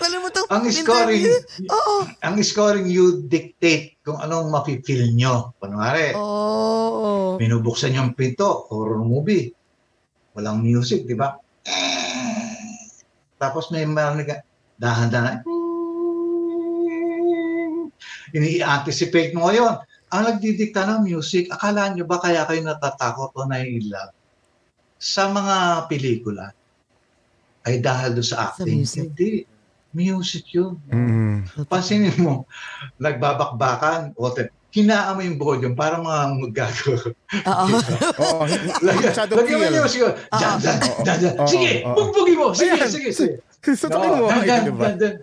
Alam mo to, ang scoring interview- Oo. ang scoring you dictate kung anong mafe-feel nyo kunwari Oh. binubuksan yung pinto horror movie walang music di ba Tapos may marinig dahan-dahan. Ini-anticipate mo ngayon. Ang nagdidikta ng music, akala nyo ba kaya kayo natatakot o nahihilab sa mga pelikula ay dahil doon sa acting? music. Hindi. Music yun. Mm. Pansinin mo, nagbabakbakan, o mo yung volume para mga magago. Oo. Oo, Lagyan mo niya siguro. Dyan, dyan, Oo, dyan, dyan. oo, Sige, bugbugin mo. Sige, Ayan, sige, sige. Susukin mo. Dyan, dyan, diba? dyan, dyan.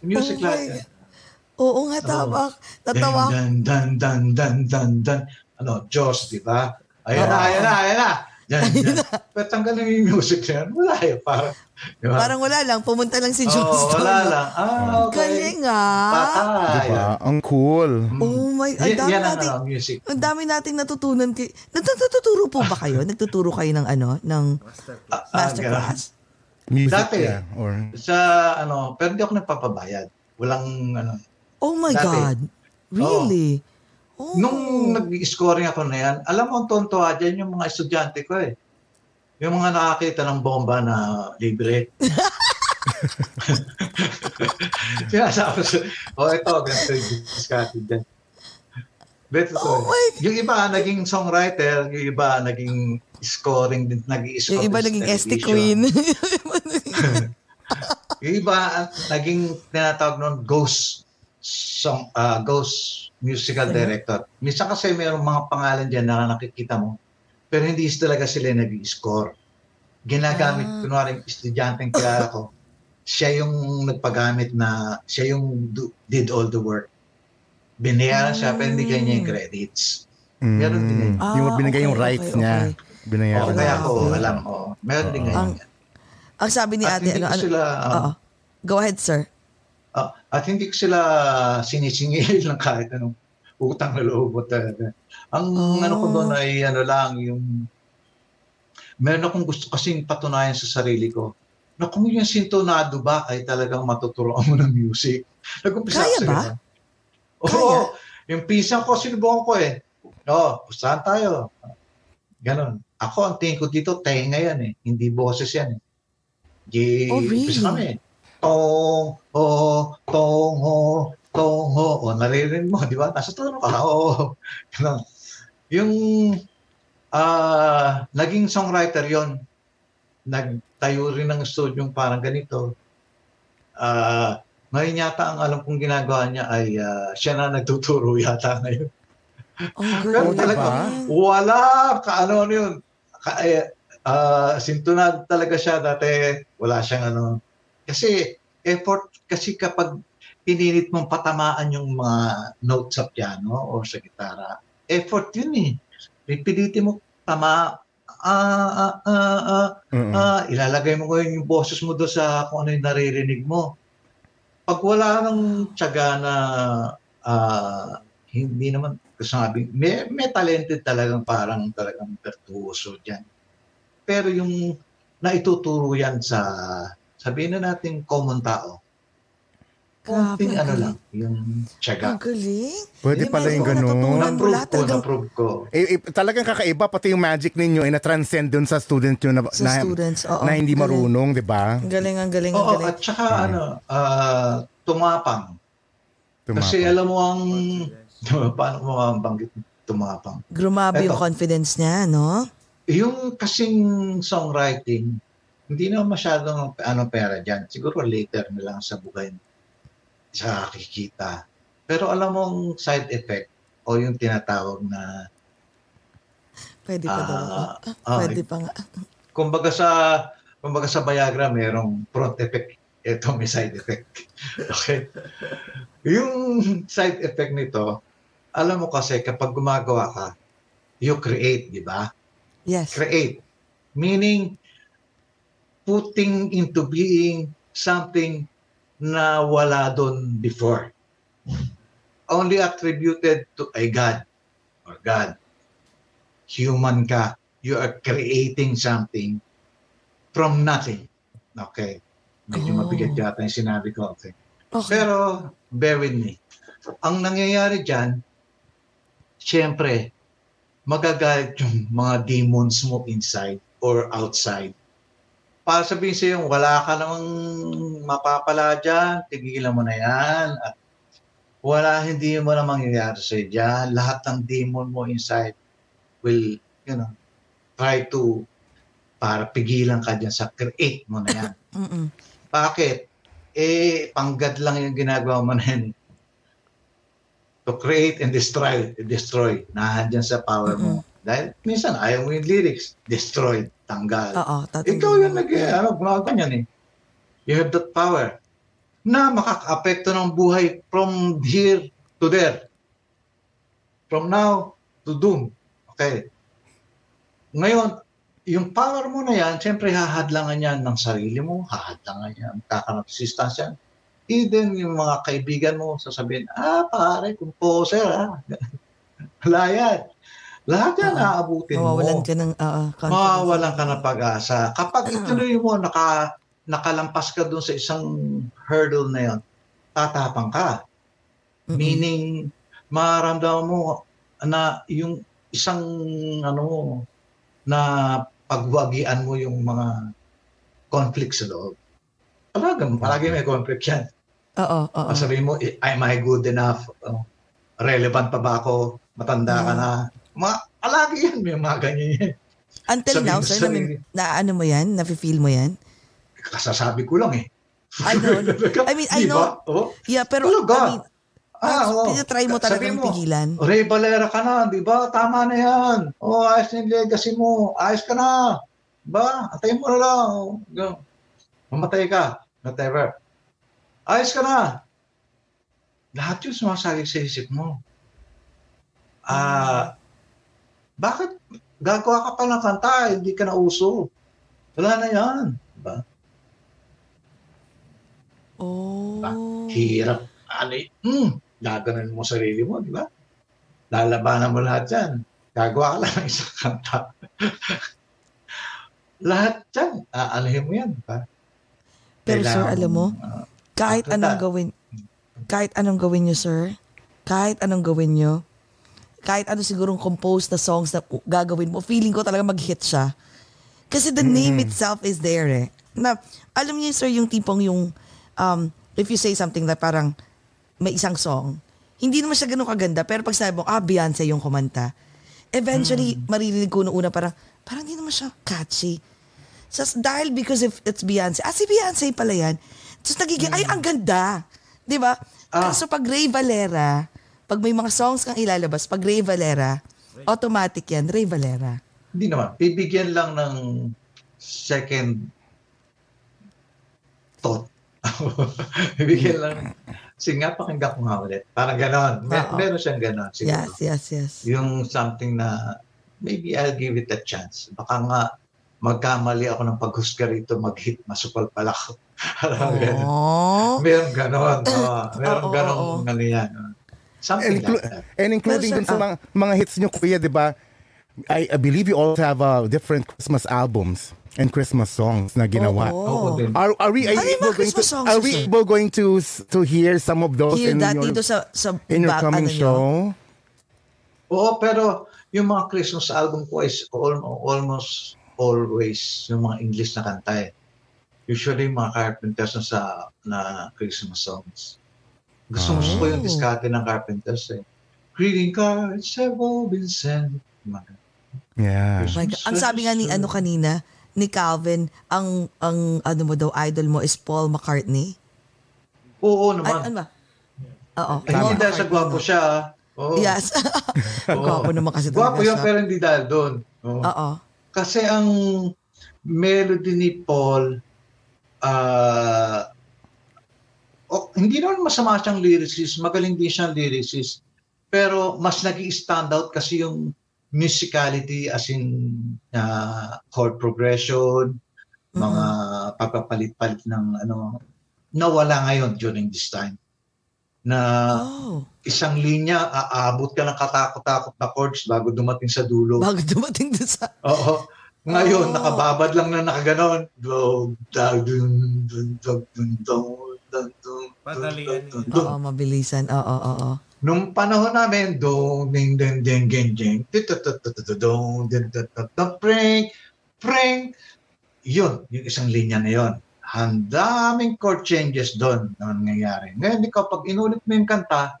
Music Oh my like that. Oo nga, tama. Natawa. Dan, dan, dan, dan, dan, dan. Ano, Diyos, di ba? Ayan na, ayan na, ayan na. Yan, yan. Pero tanggalin mo yung music na yan. Wala yun. Parang, di ba? Parang wala lang. Pumunta lang si Oo, Johnston. wala lang. Ah, okay. Galing ah. Patay. Diba? Ang cool. Oh my, ang Yan, dami yan ang nating, ano, music. ang dami nating natutunan. Kay, Nagtuturo po ba kayo? Nagtuturo kayo ng ano, ng Ah, ah, masterclass? Music Dati. yeah, or Sa, ano, pero di ako nagpapabayad. Walang, ano, Oh my Dati. God. Really? Oh. Nung nag-scoring ako na yan, alam mo ang tontuwa dyan yung mga estudyante ko eh. Yung mga nakakita ng bomba na libre. Sinasabi ko, oh ito, ganito yung discarded dyan. Beto to. Oh eh. Yung iba naging songwriter, yung iba naging scoring din, nag-i-score yung iba sa naging ST. Queen. Yung iba ah, naging tinatawag noon ghost song ah, ghost musical director. Minsan kasi mayroong mga pangalan diyan na nakikita mo pero hindi talaga sila nag-score. Ginagamit Ah. kunwari yung estudyanteng kilala ko. Siya yung nagpagamit na siya yung do- did all the work. Binayaran siya pero hindi kanya yung credits. Meron din eh. Mm. yung Ah, binigay yung okay, rights okay, niya. okay. Binayaran. Oo, kaya ko Okay. alam. Oh, meron din ganyan. Ang- Ang sabi ni At ate, ano, ko ano, sila, ah, Oo. Go ahead, sir. Ah, at hindi ko sila sinisingil ng kahit anong utang na loob mo talaga. Ang Oh. ano ko doon ay ano lang, yung meron akong gusto kasing patunayan sa sarili ko na kung yung sintonado ba ay talagang matuturoan mo ng music. Nag-umpisa Kaya ba? Oo. Yung pinsan ko, sinubukan ko eh. Oo, pustahan tayo. Ganon. Ako, ang tingin ko dito, tenga yan eh. Hindi boses yan eh. Di, Oh, really? kami. Tong, ho, tong, ho, tong, ho. O, naririnig mo, di ba? Nasa tono ka. Ganon. Yung, ah, naging songwriter yon Nagtayo rin ng studio parang ganito. Ah, ngayon yata ang alam kong ginagawa niya ay ah, siya na nagtuturo yata ngayon. Oh, Pero talaga, wala ka ano yun. Ka, eh, ah, sintunado talaga siya dati. Wala siyang ano. Kasi effort kasi kapag pinilit mong patamaan yung mga notes sa piano o sa gitara, effort yun eh. Pipilitin mo tama ah, ah, ah, ah, Mm-mm. ah, ilalagay mo ngayon yung boses mo doon sa kung ano yung naririnig mo. Pag wala nang tiyaga na ah, hindi naman sabi, may, may talented talagang parang talagang virtuoso dyan. Pero yung naituturo yan sa, sabihin na natin common tao, konting ang ano lang, yung Ang tiyaga. galing. Pwede Yun pala ang yung ganun. Na-prove ko, na-prove ko. Eh, eh, talagang kakaiba pati yung magic ninyo ay na-transcend dun sa student nyo na, Sa na, students, oo. na hindi Galing. marunong, di ba? Ang galing, ang galing, ang Oo, galing. at saka ano, ah, tumapang. Kasi Tumapa. alam mo ang, paano mo mabanggit tumapang? Grumabe yung Eto. confidence niya, no? Yung kasing songwriting, hindi na masyadong ano pera dyan. Siguro later na lang sa buhay sa kikita. Pero alam mong side effect o yung tinatawag na Pwede pa daw. ah, Ah, ah, Pwede pa nga. kumbaga sa kumbaga sa Viagra merong front effect ito may side effect okay yung side effect nito alam mo kasi kapag gumagawa ka you create di ba Yes. create meaning putting into being something na wala doon before only attributed to a God or God human ka you are creating something from nothing okay medyo Oh. mabigat yata yung sinabi ko okay Okay. pero bear with me. Ang nangyayari dyan, siyempre, magagalit yung mga demons mo inside or outside. Para sabihin sa'yo, wala ka namang mapapala dyan, tigilan mo na yan. At wala, hindi mo na mangyayari sa'yo dyan. Lahat ng demon mo inside will, you know, try to para pigilan ka dyan sa create mo na yan. Mm-mm. Bakit? Eh, panggad lang yung ginagawa mo na yan. To create and destroy. Destroy. Nandyan sa power mo. Dahil minsan ayaw mo yung lyrics. Destroy. Tanggal. Oo, tatanggalin Ikaw yung nag, ano, gumagawa niyan eh. You have that power na makaka-apekto ng buhay from here to there. From now to doom. Okay. Ngayon, yung power mo na yan, siyempre hahadlangan yan ng sarili mo, hahadlangan yan, magkakaroon resistance yan. Even yung mga kaibigan mo, sasabihin, ah, pare, composer, ah. Wala yan. Lahat yan Oo. aabutin mo Mawawalan ka ng uh, confidence. mawawalan ka ng pag-asa. Kapag ituloy mo, naka, nakalampas ka dun sa isang hurdle na yon, tatapang ka. Mm-mm. Meaning, maramdaman mo na yung isang ano na pagwagian mo yung mga conflict sa loob. Talagang, palagi may conflict yan. Oo, oo. Sabihin mo, am I good enough? Oh, relevant pa ba ako? Matanda ka Mm. na? Mga, palagi yan, may mga ganyan yan. Until sabi- now, sir, sabi- na, na ano mo yan? Nafe-feel mo yan? Kasasabi ko lang eh. I know. I mean, I know. Oh. Yeah, pero Talaga? I mean, Ah, oo. pinatry mo talagang Sabi mo, pigilan. Ray Valera ka na, di ba? Tama na yan. Oh, ayos na yung legacy mo. Ayos ka na. Ba? Antayin mo na lang. Oh, go. Mamatay ka. Whatever. Ayos ka na. Lahat yun sumasali sa isip mo. Ah, bakit gagawa ka pa ng kanta, hindi ka na uso? Wala na yan. Diba? Oh. Hirap. Ano mm, gaganon mo sarili mo, di ba? Lalabanan mo lahat yan. Gagawa ka lang ng isang kanta. lahat yan. Aalahin mo yan, di ba? Pero sir, Kailangan, alam mo, ah, kahit anong gawin, kahit anong gawin nyo, sir, kahit anong gawin nyo, kahit ano sigurong compose na songs na gagawin mo, feeling ko talaga mag-hit siya. Kasi the name itself is there eh. Na, alam niyo sir, yung tipong yung, um, if you say something na parang may isang song, hindi naman siya ganun kaganda, pero pag sabi mo, ah, Beyonce yung kumanta, eventually, maririnig ko noong una parang, parang hindi naman siya catchy. So, dahil because if it's Beyonce, ah, si Beyonce pala yan. Tapos nagiging, ay, ang ganda. Di ba? Ah. So, pag Ray Valera, pag may mga songs kang ilalabas, pag Ray Valera, automatic yan, Ray Valera. Hindi naman. Bibigyan lang ng second thought. Bibigyan lang. Sige nga, pakinggan ko nga ulit. Parang ganon. Mer- meron siyang ganon. Siguro. Yes, yes, yes. Yung something na maybe I'll give it a chance. Baka nga magkamali ako ng paghusga rito, mag-hit, masupal pala ako. Alam mo? Oh. Meron ganon. Oh, meron ganon ano yan. Something Inclu- like that. and including Pero dun sa mga, mga hits nyo, kuya, di ba? I, I believe you also have uh, different Christmas albums and Christmas songs na ginawa. Oo din. Are, are we Ano mga able going to are we able going to to hear some of those Hear in that your dito sa, sa in your back- coming ano nyo? show? Oo, pero yung mga Christmas album ko is al- almost always yung mga English na kanta eh. Usually yung mga Carpenters na sa na Christmas songs. Gusto gusto ko yung diskarte ng Carpenters eh. Greeting cards have all been sent. Yeah. God. Ang sabi nga ni ano kanina, ni Calvin, ang ang ano mo daw idol mo is Paul McCartney. Oo Ay, naman. ano ba? Oo. Ay, hindi dahil sa gwapo siya. ah. Oo. Yes. Oo. Gwapo naman kasi Gwapo yun pero hindi dahil doon. Oo. Oo. Kasi ang melody ni Paul, ah oh, hindi naman masama siyang lyricist, magaling din siyang lyricist, pero mas nag stand out kasi yung musicality as in ah, chord progression, mga pagpapalit-palit ng ano, nawala ngayon during this time. Na Oh. isang linya, aabot ka ng katakot-takot na chords bago dumating sa dulo. Bago dumating doon sa... Oo. Ngayon, Oo. nakababad lang na nakaganon. Dog, dog, dun, dun, dog, dun, dun, dun, dun, Padalian. Oo, mabilisan. Oo, oo, oo. Nung panahon namin, dong, ding, ding, ding, ding, ding, dong, ding, tut, pring, pring, yun, yung isang linya na yun. Ang daming chord changes doon na nangyayari. Ngayon, ikaw, pag inulit mo yung kanta,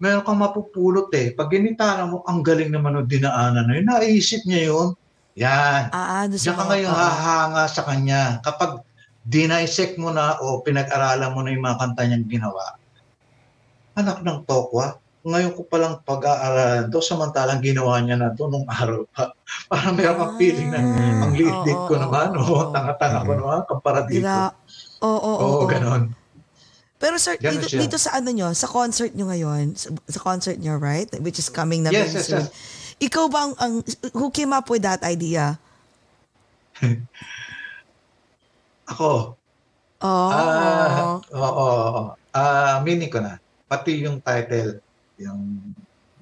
meron kang mapupulot eh. Pag ginitara mo, ang galing naman ng dinaanan na yun. Naisip niya yun. Yan. Ah, sa Diyan ka ngayon hahanga sa kanya. Kapag dinisect mo na o pinag-aralan mo na yung mga kanta niyang ginawa, anak ng tokwa, ngayon ko palang pag-aaralan to, samantalang ginawa niya na to nung araw pa. Parang meron kang feeling na, Ah, ang liit ko oo, naman, o tanga-tanga ko naman, kumpara dito. Oo, oo, Oo, oo. ganon. Pero sir, Ganun dito, siya. dito sa ano nyo, sa concert nyo ngayon, sa, sa concert nyo, right? Which is coming na Yes, yes, soon. yes. Ikaw ba ang, ang, who came up with that idea? Ako, Oh, ah, oo, oo. Ah, meaning ko na. Pati yung title, yung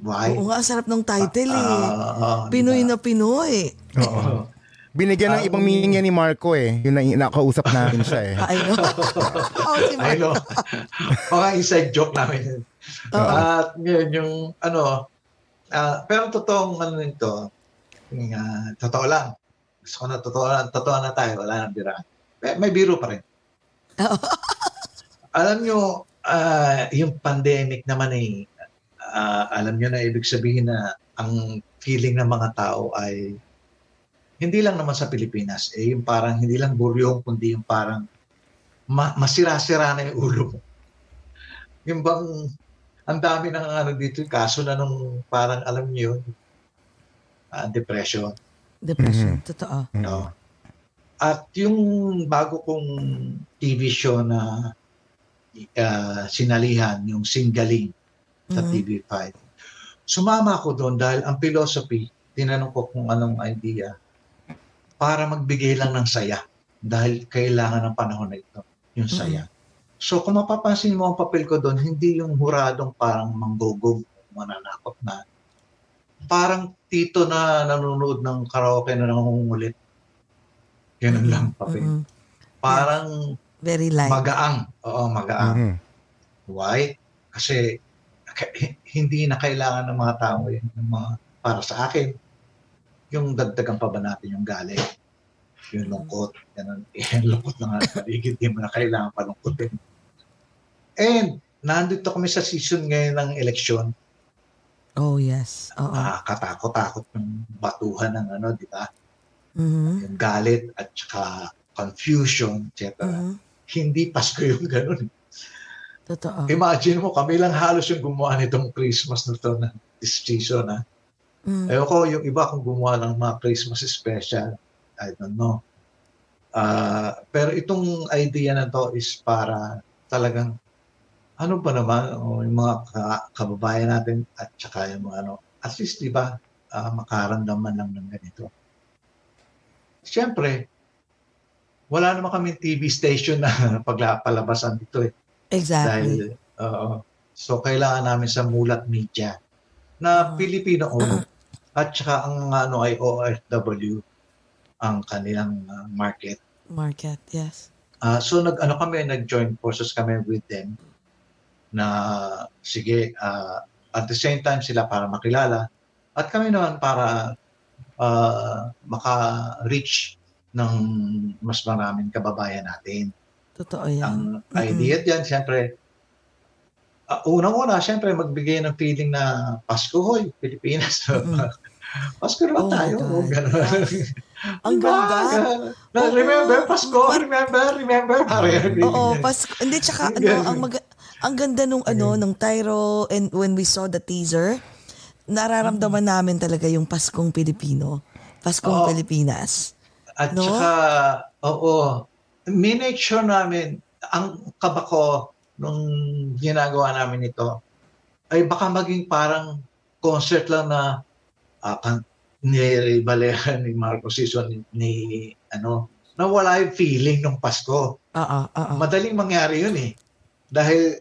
why. oo nga, ang sarap ng title eh. Ah, ah, Pinoy diba? na Pinoy. Oo. Binigyan ng Ah, ibang meaning yan ni Marco eh. Yung na- nakausap namin siya eh. I know. oh, si I Mark. know. Mga inside joke namin yun. At ngayon yung ano, ah, pero totoong ano nito, yung, ah, totoo lang. Gusto ko na totoo lang, totoo na tayo, wala nang bira. May, may biro pa rin. alam nyo, ah, yung pandemic naman eh, ah, alam nyo na ibig sabihin na ang feeling ng mga tao ay hindi lang naman sa Pilipinas, eh yung parang hindi lang buryong, kundi yung parang ma- masira-sira na yung ulo mo. Yung bang, ang dami ng ano dito, kaso na nung parang alam niyo yun, ah, depression. Depression, totoo. No? At yung bago kong TV show na ah, sinalihan, yung Singaling sa Mhm. TV5, sumama ako doon dahil ang philosophy, tinanong ko kung anong idea, para magbigay lang ng saya dahil kailangan ng panahon na ito, yung saya. So kung mapapansin mo ang papel ko doon, hindi yung huradong parang manggugog, mananakot na. Parang tito na nanonood ng karaoke na nangungulit. Ganun lang papel. Mhm. Parang Very light. magaang. Oo, magaang. Mhm. Why? Kasi k- hindi na kailangan ng mga tao yun. Yung mga, para sa akin, yung dagdagan pa ba natin yung galit, yung lungkot, ganun. Eh, lungkot na nga paligid, hindi mo na kailangan palungkotin. And, nandito kami sa season ngayon ng eleksyon. oh, yes. Oo. Ah, katakot-takot yung batuhan ng ano, di ba? Mhm. Yung galit at saka confusion, etc. Mhm. Hindi Pasko yung ganun. Totoo. Imagine mo, kami lang halos yung gumawa nitong Christmas na to na this season. Ha? Mm. Ewan ko, yung iba kung gumawa ng mga Christmas special, I don't know. Ah, pero itong idea na to is para talagang, ano ba naman, o yung mga ka- kababayan natin at saka yung mga ano, at least, di ba, ah, makaramdaman lang ng ganito. Siyempre, wala naman kami TV station na pagpalabasan dito eh. Exactly. Dahil, oo. so, kailangan namin sa Mulat Media na Pilipino owned at saka ang ano ay OFW ang kanilang uh, market. Market, yes. Ah, so nag ano kami nag-join forces kami with them na sige ah, at the same time sila para makilala at kami naman para ah, maka-reach ng mas maraming kababayan natin. Totoo yan. Ang idea diyan siyempre uh, unang-una siyempre magbigay ng feeling na Pasko hoy Pilipinas. Mm-mm. Pasko naman Oh tayo. Ganun. Ang Diba? ganda. Na, Oo. remember Pasko, remember, remember. Pare, Oo, pas hindi tsaka ano, ang mag- ang ganda nung ano nung Tyro and when we saw the teaser, nararamdaman namin talaga yung Paskong Pilipino. Paskong Oo. Pilipinas. At No? saka, oo, minake sure namin, ang kabako nung ginagawa namin ito, ay baka maging parang concert lang na uh, kan, ni Balehan, ni Marco Sison, ni, ni ano, na wala yung feeling ng Pasko. Oo, oo. Madaling mangyari yun eh. Dahil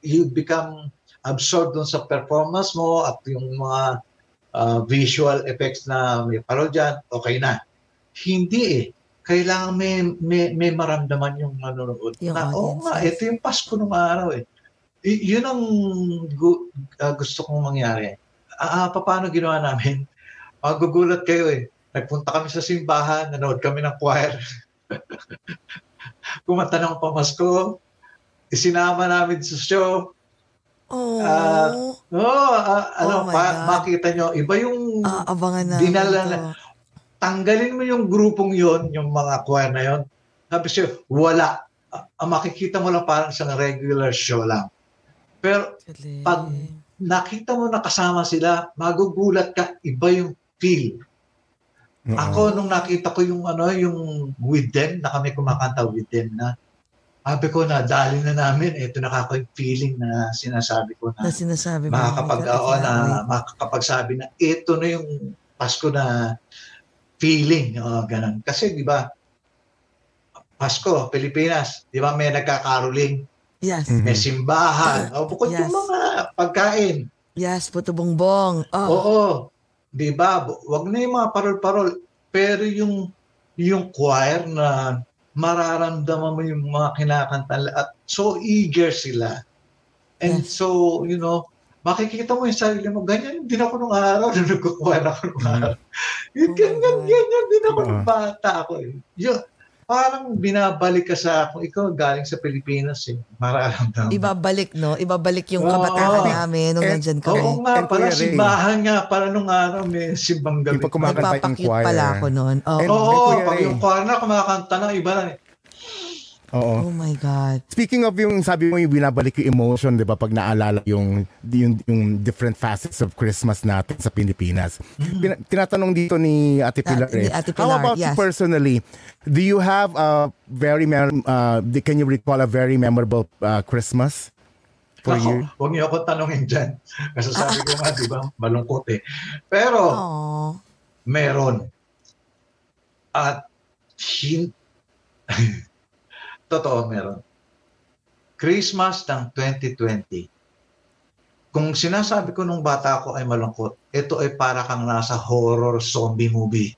you become absorbed dun sa performance mo at yung mga uh, visual effects na may parodyan, okay na. Hindi eh. Kailangan may, may, may maramdaman yung manonood. Yung na, oo audience, nga, ito yung Pasko ng araw eh. Y- yun ang gu- uh, gusto kong mangyari. Ah, ah, paano ginawa namin? Magugulat kayo eh. nagpunta kami sa simbahan, nanood kami ng choir. Kumanta ng pamasko. Isinama namin sa show. Oh. Ah, Oh, ah, ano, Oh my pa, God. makita nyo, iba yung Ah, abangan na. dinala na- tanggalin mo yung grupong yon, yung mga choir na yon. Sabi siya, wala. Ah, Ang makikita mo lang parang isang regular show lang. Pero pag nakita mo na kasama sila, magugulat ka, iba yung feel. Oo. Ako, nung nakita ko yung ano, yung with them, na kami kumakanta with them na, sabi ko na, dali na namin, ito nakaka yung feeling na sinasabi ko na, na sinasabi mo. makakapag, Oh cannot na makakapagsabi na, ito na yung Pasko na feeling, oh, ganun. Kasi, di ba, Pasko, Pilipinas, di ba may nagkakaroling, Yes. Mhm. may simbahan, o bukod Yes. yung mga pagkain, Yes, puto bongbong. Oh. Oo. 'Di ba? Wag na yung mga parol-parol, pero yung yung choir na mararamdaman mo yung mga kinakanta at so eager sila. And Yes. so, you know, makikita mo yung sarili mo, ganyan din ako nung araw na nagkukuha ako nung araw. Yung Oh my ganyan, God. ganyan din ako nung bata ako. Eh. Yun, parang binabalik ka sa, kung ikaw galing sa Pilipinas, eh, mararamdaman. Ibabalik, no? Ibabalik yung kabataan namin nung And- nandyan kami. Oo nga, pala Kuya Ray. simbahan nga, para nung araw may simbang gabi. Yung pag kumakanta yung choir. pala ako noon. Oh, Oo, Kuya pag Ray. yung choir na kumakanta na, iba na. eh. Oo. oh my God. Speaking of yung sabi mo yung binabalik yung emotion, 'di ba, pag naalala yung yung, yung different facets of Christmas natin sa Pilipinas. Pina- tinatanong dito ni Ate Pilar. ni eh, Ate How Pilar, about you yes. personally? Do you have a very mem- uh, can you recall a very memorable uh, Christmas for Ako, you? huwag niyo ako tanongin dyan. Kasi sabi ko nga, di ba, malungkot eh. Pero, Oh. meron. At, hin- totoo meron. Christmas ng 2020. Kung sinasabi ko nung bata ako ay malungkot, ito ay para kang nasa horror zombie movie.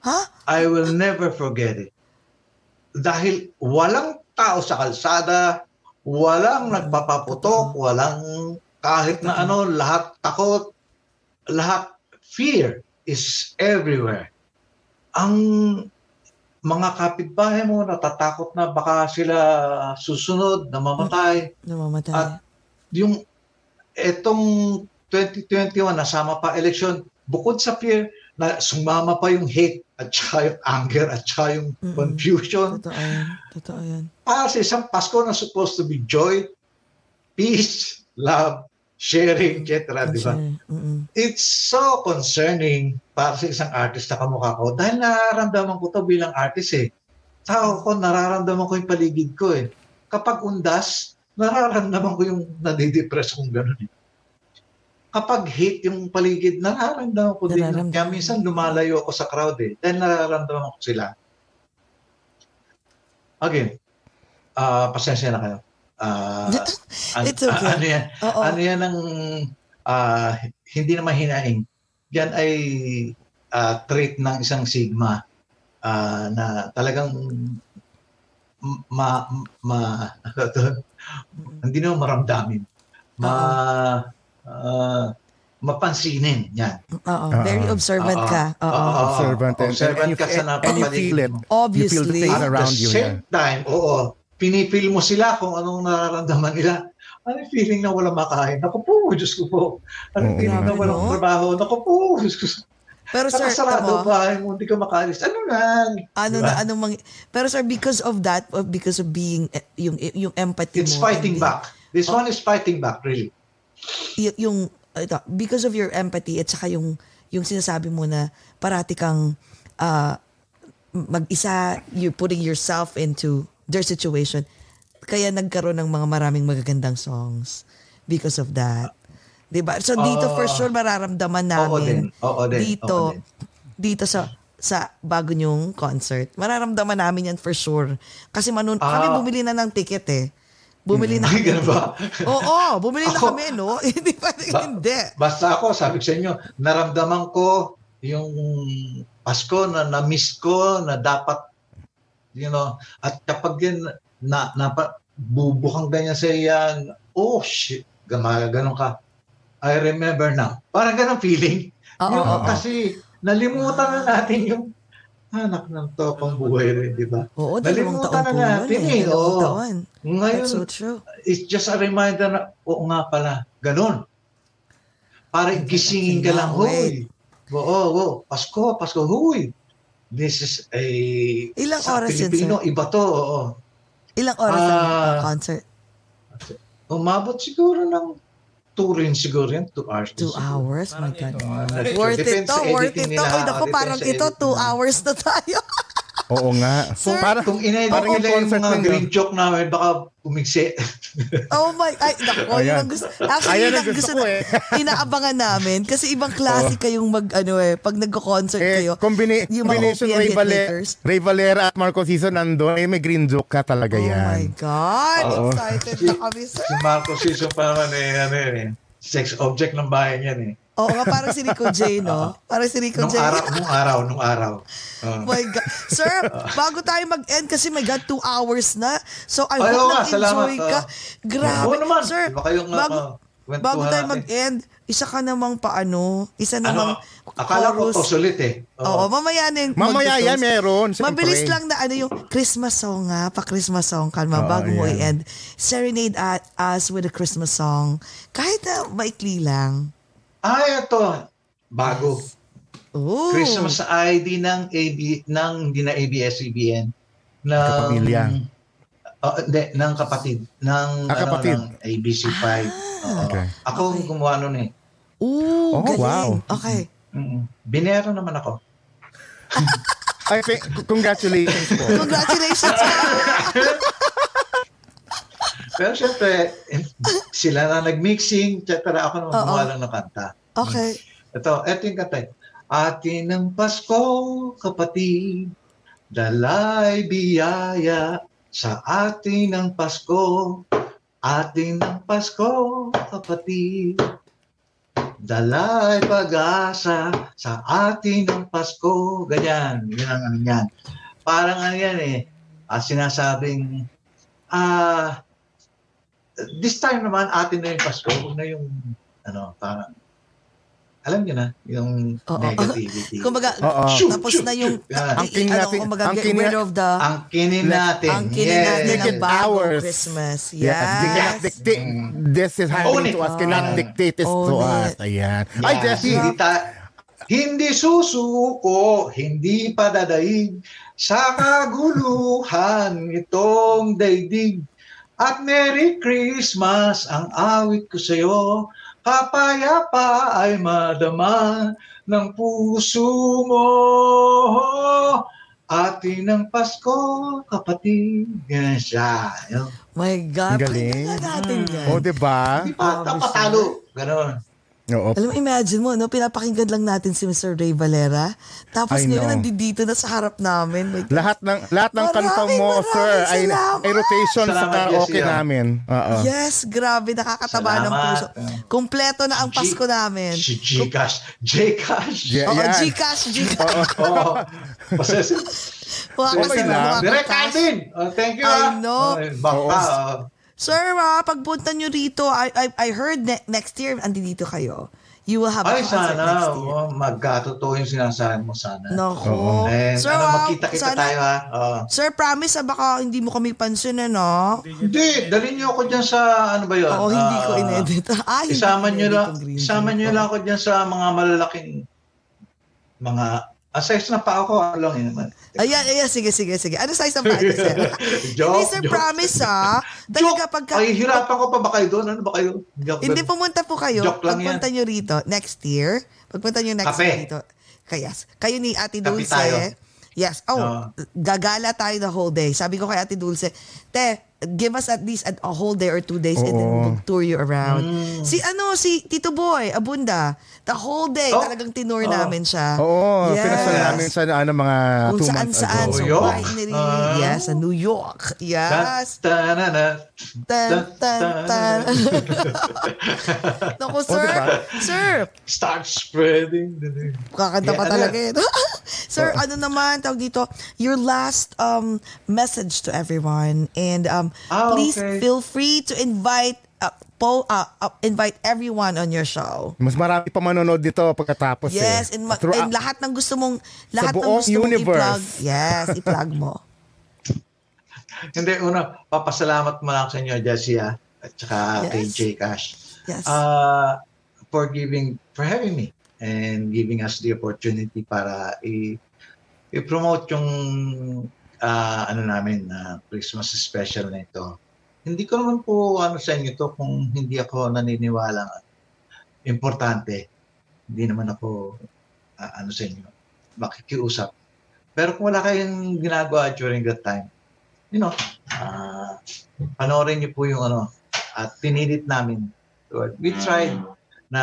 Ha? I will never forget it. Dahil walang tao sa kalsada, walang nagpapaputok, walang kahit na ano, lahat takot, lahat fear is everywhere. Ang mga kapitbahay mo natatakot na baka sila susunod, namamatay. Namamatay. At- Yung etong 2021 nasama pa election, bukod sa fear, na sumama pa yung hate at saka yung anger at saka yung Mm-mm. confusion. Totoo yan. Totoo yan. Para sa isang Pasko na supposed to be joy, peace, love, sharing, etc. Di ba? It's so concerning para sa isang artist na kamukha ko dahil nararamdaman ko to bilang artist eh. Tao ko, nararamdaman ko yung paligid ko eh. Kapag undas, nararamdaman ko yung nadidepress kong gano'n eh. Kapag hate yung paligid, nararamdaman ko din. Nararamdaman. Kaya minsan lumalayo ako sa crowd eh. Dahil nararamdaman ko sila. Again, ah pasensya na kayo. An- It's okay. ano yan? Oo. Ano yan ang ah, hindi naman hinaing. Yan ay ah, trait ng isang sigma ah, na talagang ma, ma, ano hindi naman maramdamin. Ma, ah, mapansinin. Yan. Oo. Very observant Oo. ka. Oo. Observant and, Observant and, you, ka sa and you napapaligid feel it. mo. You feel the Obviously. things At around the you. same Yeah. time, oo, pinipil mo sila kung anong nararamdaman nila. Ano feeling na walang makain? Naku po, Diyos ko po. Ano Oo. feeling na walang no? trabaho? Naku po, Diyos ko. Pero sir, bahay mo, hindi ka makaalis. Ano lang? ano Diba? na anong mang Pero sir, because of that, of- because of being eh, yung yung empathy It's mo. fighting and back. This Oh. one is fighting back, really. y- yung ito, because of your empathy at saka yung yung sinasabi mo na parati kang ah, mag-isa, you're putting yourself into their situation. Kaya nagkaroon ng mga maraming magagandang songs because of that. 'Di ba? So dito for Ah. sure mararamdaman Oo din. namin Oo din. dito Oo din. dito sa sa bago nyong concert. Mararamdaman namin yan for sure. Kasi manun Ah. kami bumili na ng ticket eh. Bumili na Ay, kami. ganun ba? Oo, bumili na Ako- kami, no? Hindi pa Ba- hindi. Basta ako, sabi ko sa inyo, naramdaman ko yung Pasko na na-miss ko na dapat, you know, at kapag yan, na, na, bubukang ganyan sa iyan, oh shit, ganun ka. I remember now. Parang ganun feeling. Oo, Yung oo. Kasi nalimutan na natin yung anak ng tokong buhay rin, di ba? Oo, Nalimutan na natin eh. eh. Oo. Ngayon, That's so true. it's just a reminder na, oo nga pala, ganun. Para gisingin ka lang, huy. Oo, oo, Pasko, Pasko, huy. This is a... Ilang oras yun, Pilipino, iba to, oo. Ilang oras ang Ah. concert? Umabot siguro ng two rin siguro yan, two hours. Two siguro. hours? My God. Uh, not sure. Worth it to, worth it to. Uy, naku, parang ito, two hours na tayo. Oo nga. Sir, Para, Kung inedit Parang yung nila yung concert mga green joke namin, baka umigsi. Oh my, ay, naku, yun ang gusto. Actually, Ayan yun ang gusto gusto ko na, eh. inaabangan namin. Kasi ibang klase kayong mag, ano eh, pag nagko-concert eh, kayo. combina- yung combination Ray, Valera, hitmakers. Ray Valera at Marco Sison nandun, eh, may green joke ka talaga Oh my yan. God, Oo. excited na kami, sir. si Marco Sison pa naman eh, ano yun eh, sex object ng bahay niyan eh. Oo nga, parang si Rico J, no? Parang si Rico Nung J. araw, nung araw, nung araw. Oh Oh. my God. Sir, bago tayo mag-end, kasi my God, two hours na. So, I Ay, hope oo nga, nag-enjoy salamat, ka. oo. Grabe. Oo naman. Sir, kayong, bago, uh, bago tayo natin. mag-end, isa ka namang paano, isa namang Ano, akala ko chorus. to sulit eh. Oo, mamaya na yung Mamaya yan, meron. siyempre. Mabilis lang na ano yung Christmas song nga, pa-Christmas song kalma Oo, bago mo yan. i-end. Serenade at us with a Christmas song. Kahit na maikli lang. Ay, ito. Bago. Ooh. Christmas ID ng AB ng hindi na ABS-CBN ng Kapamilya. Oh, hindi, ng kapatid. Ng, Ah, ano, kapatid. ng ABC5. Oo. Okay. Ako ang Okay. gumawa nun eh. Ooh, Oh, galing. wow. Okay. Mm-mm. Binero naman ako. I think, congratulations po. Congratulations. Pero syempre, sila na nag-mixing, etc. Ako naman gumawa lang ng kanta. okay. Ito, ito yung kanta. Atin ng Pasko, kapatid, dalay biyaya sa atin ng Pasko. Atin ng Pasko, kapatid, dalay pag-asa sa atin ng Pasko. Ganyan, yun ang ano yan. Parang ano yan eh, ah, sinasabing, ah, this time naman atin na yung Pasko, huwag na yung, ano, parang, alam niyo na, yung Oo. negativity. Kumbaga, Oo. Shoot, tapos shoot, na yung, shoot. Yan. Ang kin ano, natin- kumbaga, ang get kin- rid of the, ang kinin natin. ang kinin yes. natin ng bagong. Christmas. Yes. They cannot Yes. dictate. This is happening to us. Cannot dictate this to Own us. it. Ayan. Yes. Ay, Jessie. Hindi, ta- hindi susuko, hindi padadaig sa kaguluhan itong daigdig. At Merry Christmas ang awit ko sa iyo. Kapayapa ay madama ng puso mo. Atin ng Pasko, kapatid. Yan siya. Yun. My God. Ang galing. Pakinggan natin yan. O, diba? Hindi pa tapatalo. Ganon. Oo. Alam mo, imagine mo, no, pinapakinggan lang natin si Mr. Ray Valera. Tapos I ngayon, know. nandito na sa harap namin. God. Lahat ng lahat ng kanta mo, maraming sir, ay, salamat. ay rotation sa Salamat, karaoke Jessie, ah. namin. Oo. Yes, grabe, nakakataba ng Salamat. puso. Kompleto na ang G- Pasko namin. Si Gcash. Gcash. Yeah, Oo, yan. Gcash, Gcash. Oo. Possessive. Mukha Okay kasi lang. mukha Direct. Oh, thank you. I ah. know. Oh, Baka. oh. Sir, ah, pagpunta nyo rito, I, I, I heard ne- next year, andito kayo. You will have a Ay, concert sana. next year. Oh, magkatotoo yung sinasabi mo sana. Nako. And Sir, ano, ah, magkita-kita sana- tayo ha. Oh. Sir, promise ah, baka hindi mo kami pansin, ano? Hindi, dalhin niyo ako dyan sa, ano ba yun? Oo, hindi ko Ah, inedit. Ah, hindi Isama ko niyo inedit lang, green isama screen niyo lang ako dyan sa mga malalaking, mga, ah, size na pa ako, ano lang yun. Ayan, ayan, sige, sige, sige. Ano size ang paa niyo, sir? Joke, Hindi, sir, joke. promise ah. Talaga Joke! pagka... Ay, hirapan ko pa ba kayo doon? Ano ba kayo? Joke Hindi, pumunta po kayo. Joke lang Pagpunta nyo rito, next year, pagpunta nyo next Kape. year rito, kayas. Kayo ni Ate Dulce. tayo. Yes. Oh, Oo. gagala tayo the whole day. Sabi ko kay Ate Dulce, te, give us at least a, a whole day or two days and then Oo. we'll tour you around. Mm. Si ano, si Tito Boy, Abunda, the whole day, Oh. talagang tinur Oh. namin siya. Oo, Yes. pinasal namin sa ano, mga Kung two saan months saan. ago. New York. winery. Ah. yes, sa New York. Yes. Ta- na-. Naku, sir. diba? Sir, Start spreading. kakanta pa Yeah, talaga eh. sir, ano naman, tawag dito, your last um message to everyone. And um, Ah, please okay. feel free to invite uh, po, uh, uh, invite everyone on your show. Mas marami pa manonood nito pagkatapos Yes, eh. in, ma- Throughout- in lahat ng gusto mong lahat ng buong gusto mong universe. i-plug. Yes, i-plug mo. Hindi, una, papasalamat mo lang sa inyo, Jessie, ah, at saka Yes. kay J Cash. Yes. Uh, for giving, for having me and giving us the opportunity para i- i-promote yung ah, ano namin na Christmas special na ito. Hindi ko naman po ano sa inyo to kung hindi ako naniniwala importante. Hindi naman ako ah, ano sa inyo makikiusap. Pero kung wala kayong ginagawa during that time, you know, ah, panoorin niyo po yung ano, at pinilit namin. We tried na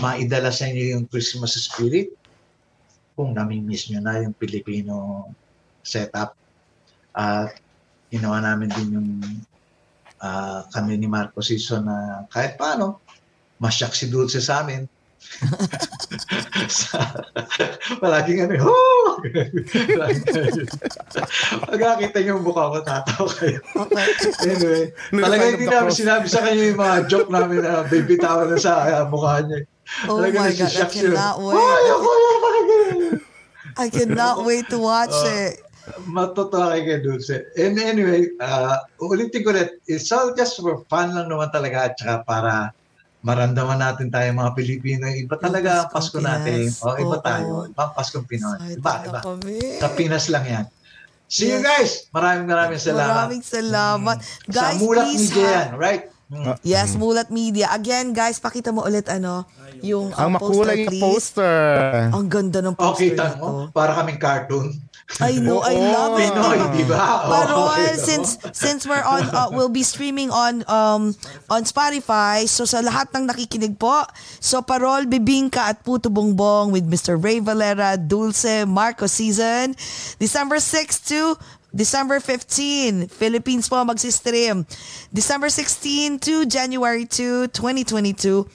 maidala sa inyo yung Christmas spirit kung nami-miss nyo na yung Filipino setup. At ginawa namin din yung ah, kami ni Marco Siso na kahit paano, masyak si Dulce sa amin. palaging ano, oh! Pag nakita niyo yung mukha ko, tatawa kayo. Anyway, talaga hindi namin sinabi sa kanya yung mga joke namin na bibitawan na sa uh, mukha niya. Oh Talaga my God, I cannot wait. Ay, ako yung mga ganun. I cannot wait to watch Oh. it. Matutuwa kayo kay Dulce. And anyway, uh, ulitin ko ulit, it's all just for fun lang naman talaga at saka para maramdaman natin tayo mga Pilipino. Iba talaga ang Pasko Paskong natin. Pinas. O, iba Oo. tayo. Ibang Paskong Pinoy. Excited Iba, iba. kami. Sa Pinas lang yan. See you Yes. guys! Maraming maraming salamat. Maraming salamat. Sa Guys, Mulat please Media ha- yan, right? Mm. Yes, Mulat Media. Again, guys, pakita mo ulit ano, yung Ang uh, makulay poster, yung please. poster. Ang ganda ng Oh, poster to. mo? Para kaming cartoon. I know, I love it. Pinoy, di ba? Oh, Parol, since since we're on uh, we'll be streaming on um on Spotify. So sa lahat ng nakikinig po, so Parol Bibingka at Puto Bongbong with Mr. Ray Valera, Dulce, Marco Season, December 6 to December 15, Philippines po magsi-stream. December 16 to January 2, 2022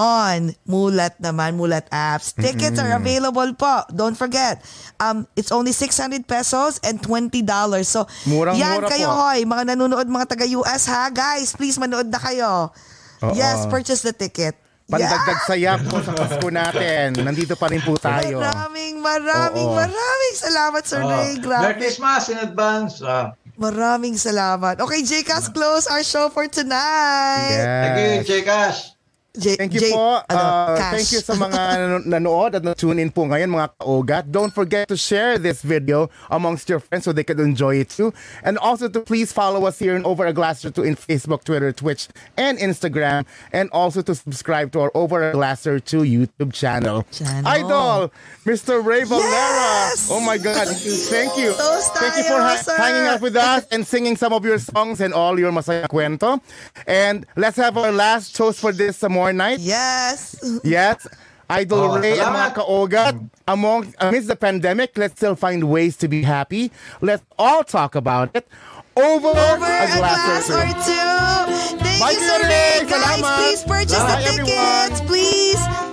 on Mulat naman, Mulat apps. Tickets are available po. Don't forget. Um, it's only 600 pesos and $20. So, yan Murang-mura kayo po. hoy, mga nanonood, mga taga-US ha. Guys, please manood na kayo. Oo. Yes, purchase the ticket. Pandagdag saya po sa Pasko natin. Nandito pa rin po tayo. Maraming, maraming, Oo. maraming salamat, Sir Oh, Ray. Merry Grabe. Christmas in advance. Ah, Maraming salamat. Okay, JCast, close our show for tonight. thank you, Yes. J. Thank you J- po. ano, Uh, Cash. thank you sa mga nan- nanood at na-tune in po ngayon mga kaogat. Don't forget to share this video amongst your friends so they can enjoy it too. And also to please follow us here in Over a Glass or Two in Facebook, Twitter, Twitch, and Instagram. And also to subscribe to our Over a Glass or Two YouTube channel. Channel. Idol, Mr. Ray Valera. Yes! Oh my God. Thank you. Toast Thank you for ha- hanging out with us and singing some of your songs and all your masaya kwento. And let's have our last toast for this uh, more night. Yes. Yes. Idol Oh, Ray and mga salamat. kaogat, among, amidst the pandemic, let's still find ways to be happy. Let's all talk about it over, Over a glass, or two. two. Thank Bye, you, Sir Kuya Ray. Ray. Guys, Salamat. please purchase Bye, the everyone. tickets. Please.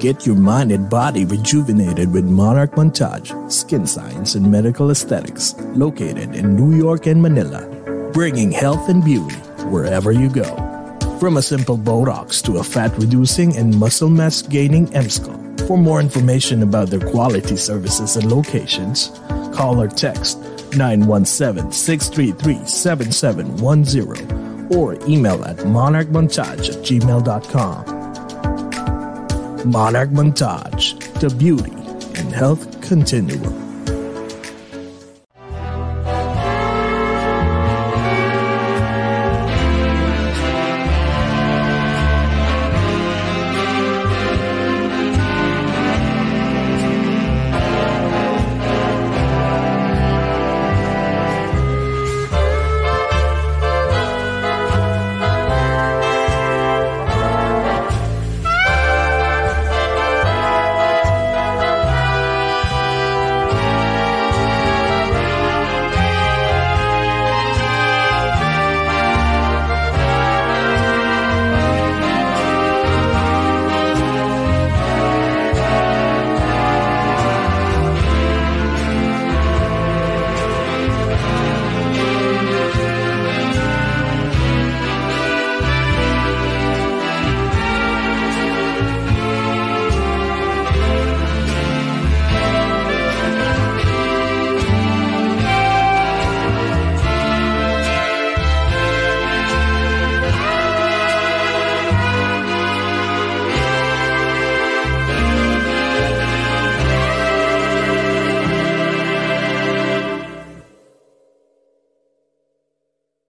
Get your mind and body rejuvenated with Monarch Montage, Skin Science and Medical Aesthetics, located in New York and Manila, bringing health and beauty wherever you go. From a simple Botox to a fat reducing and muscle mass gaining MSCO. For more information about their quality services and locations, call or text 917-633-7710 or email at monarchmontage at gmail.com. Monarch Montage, the beauty and health continuum.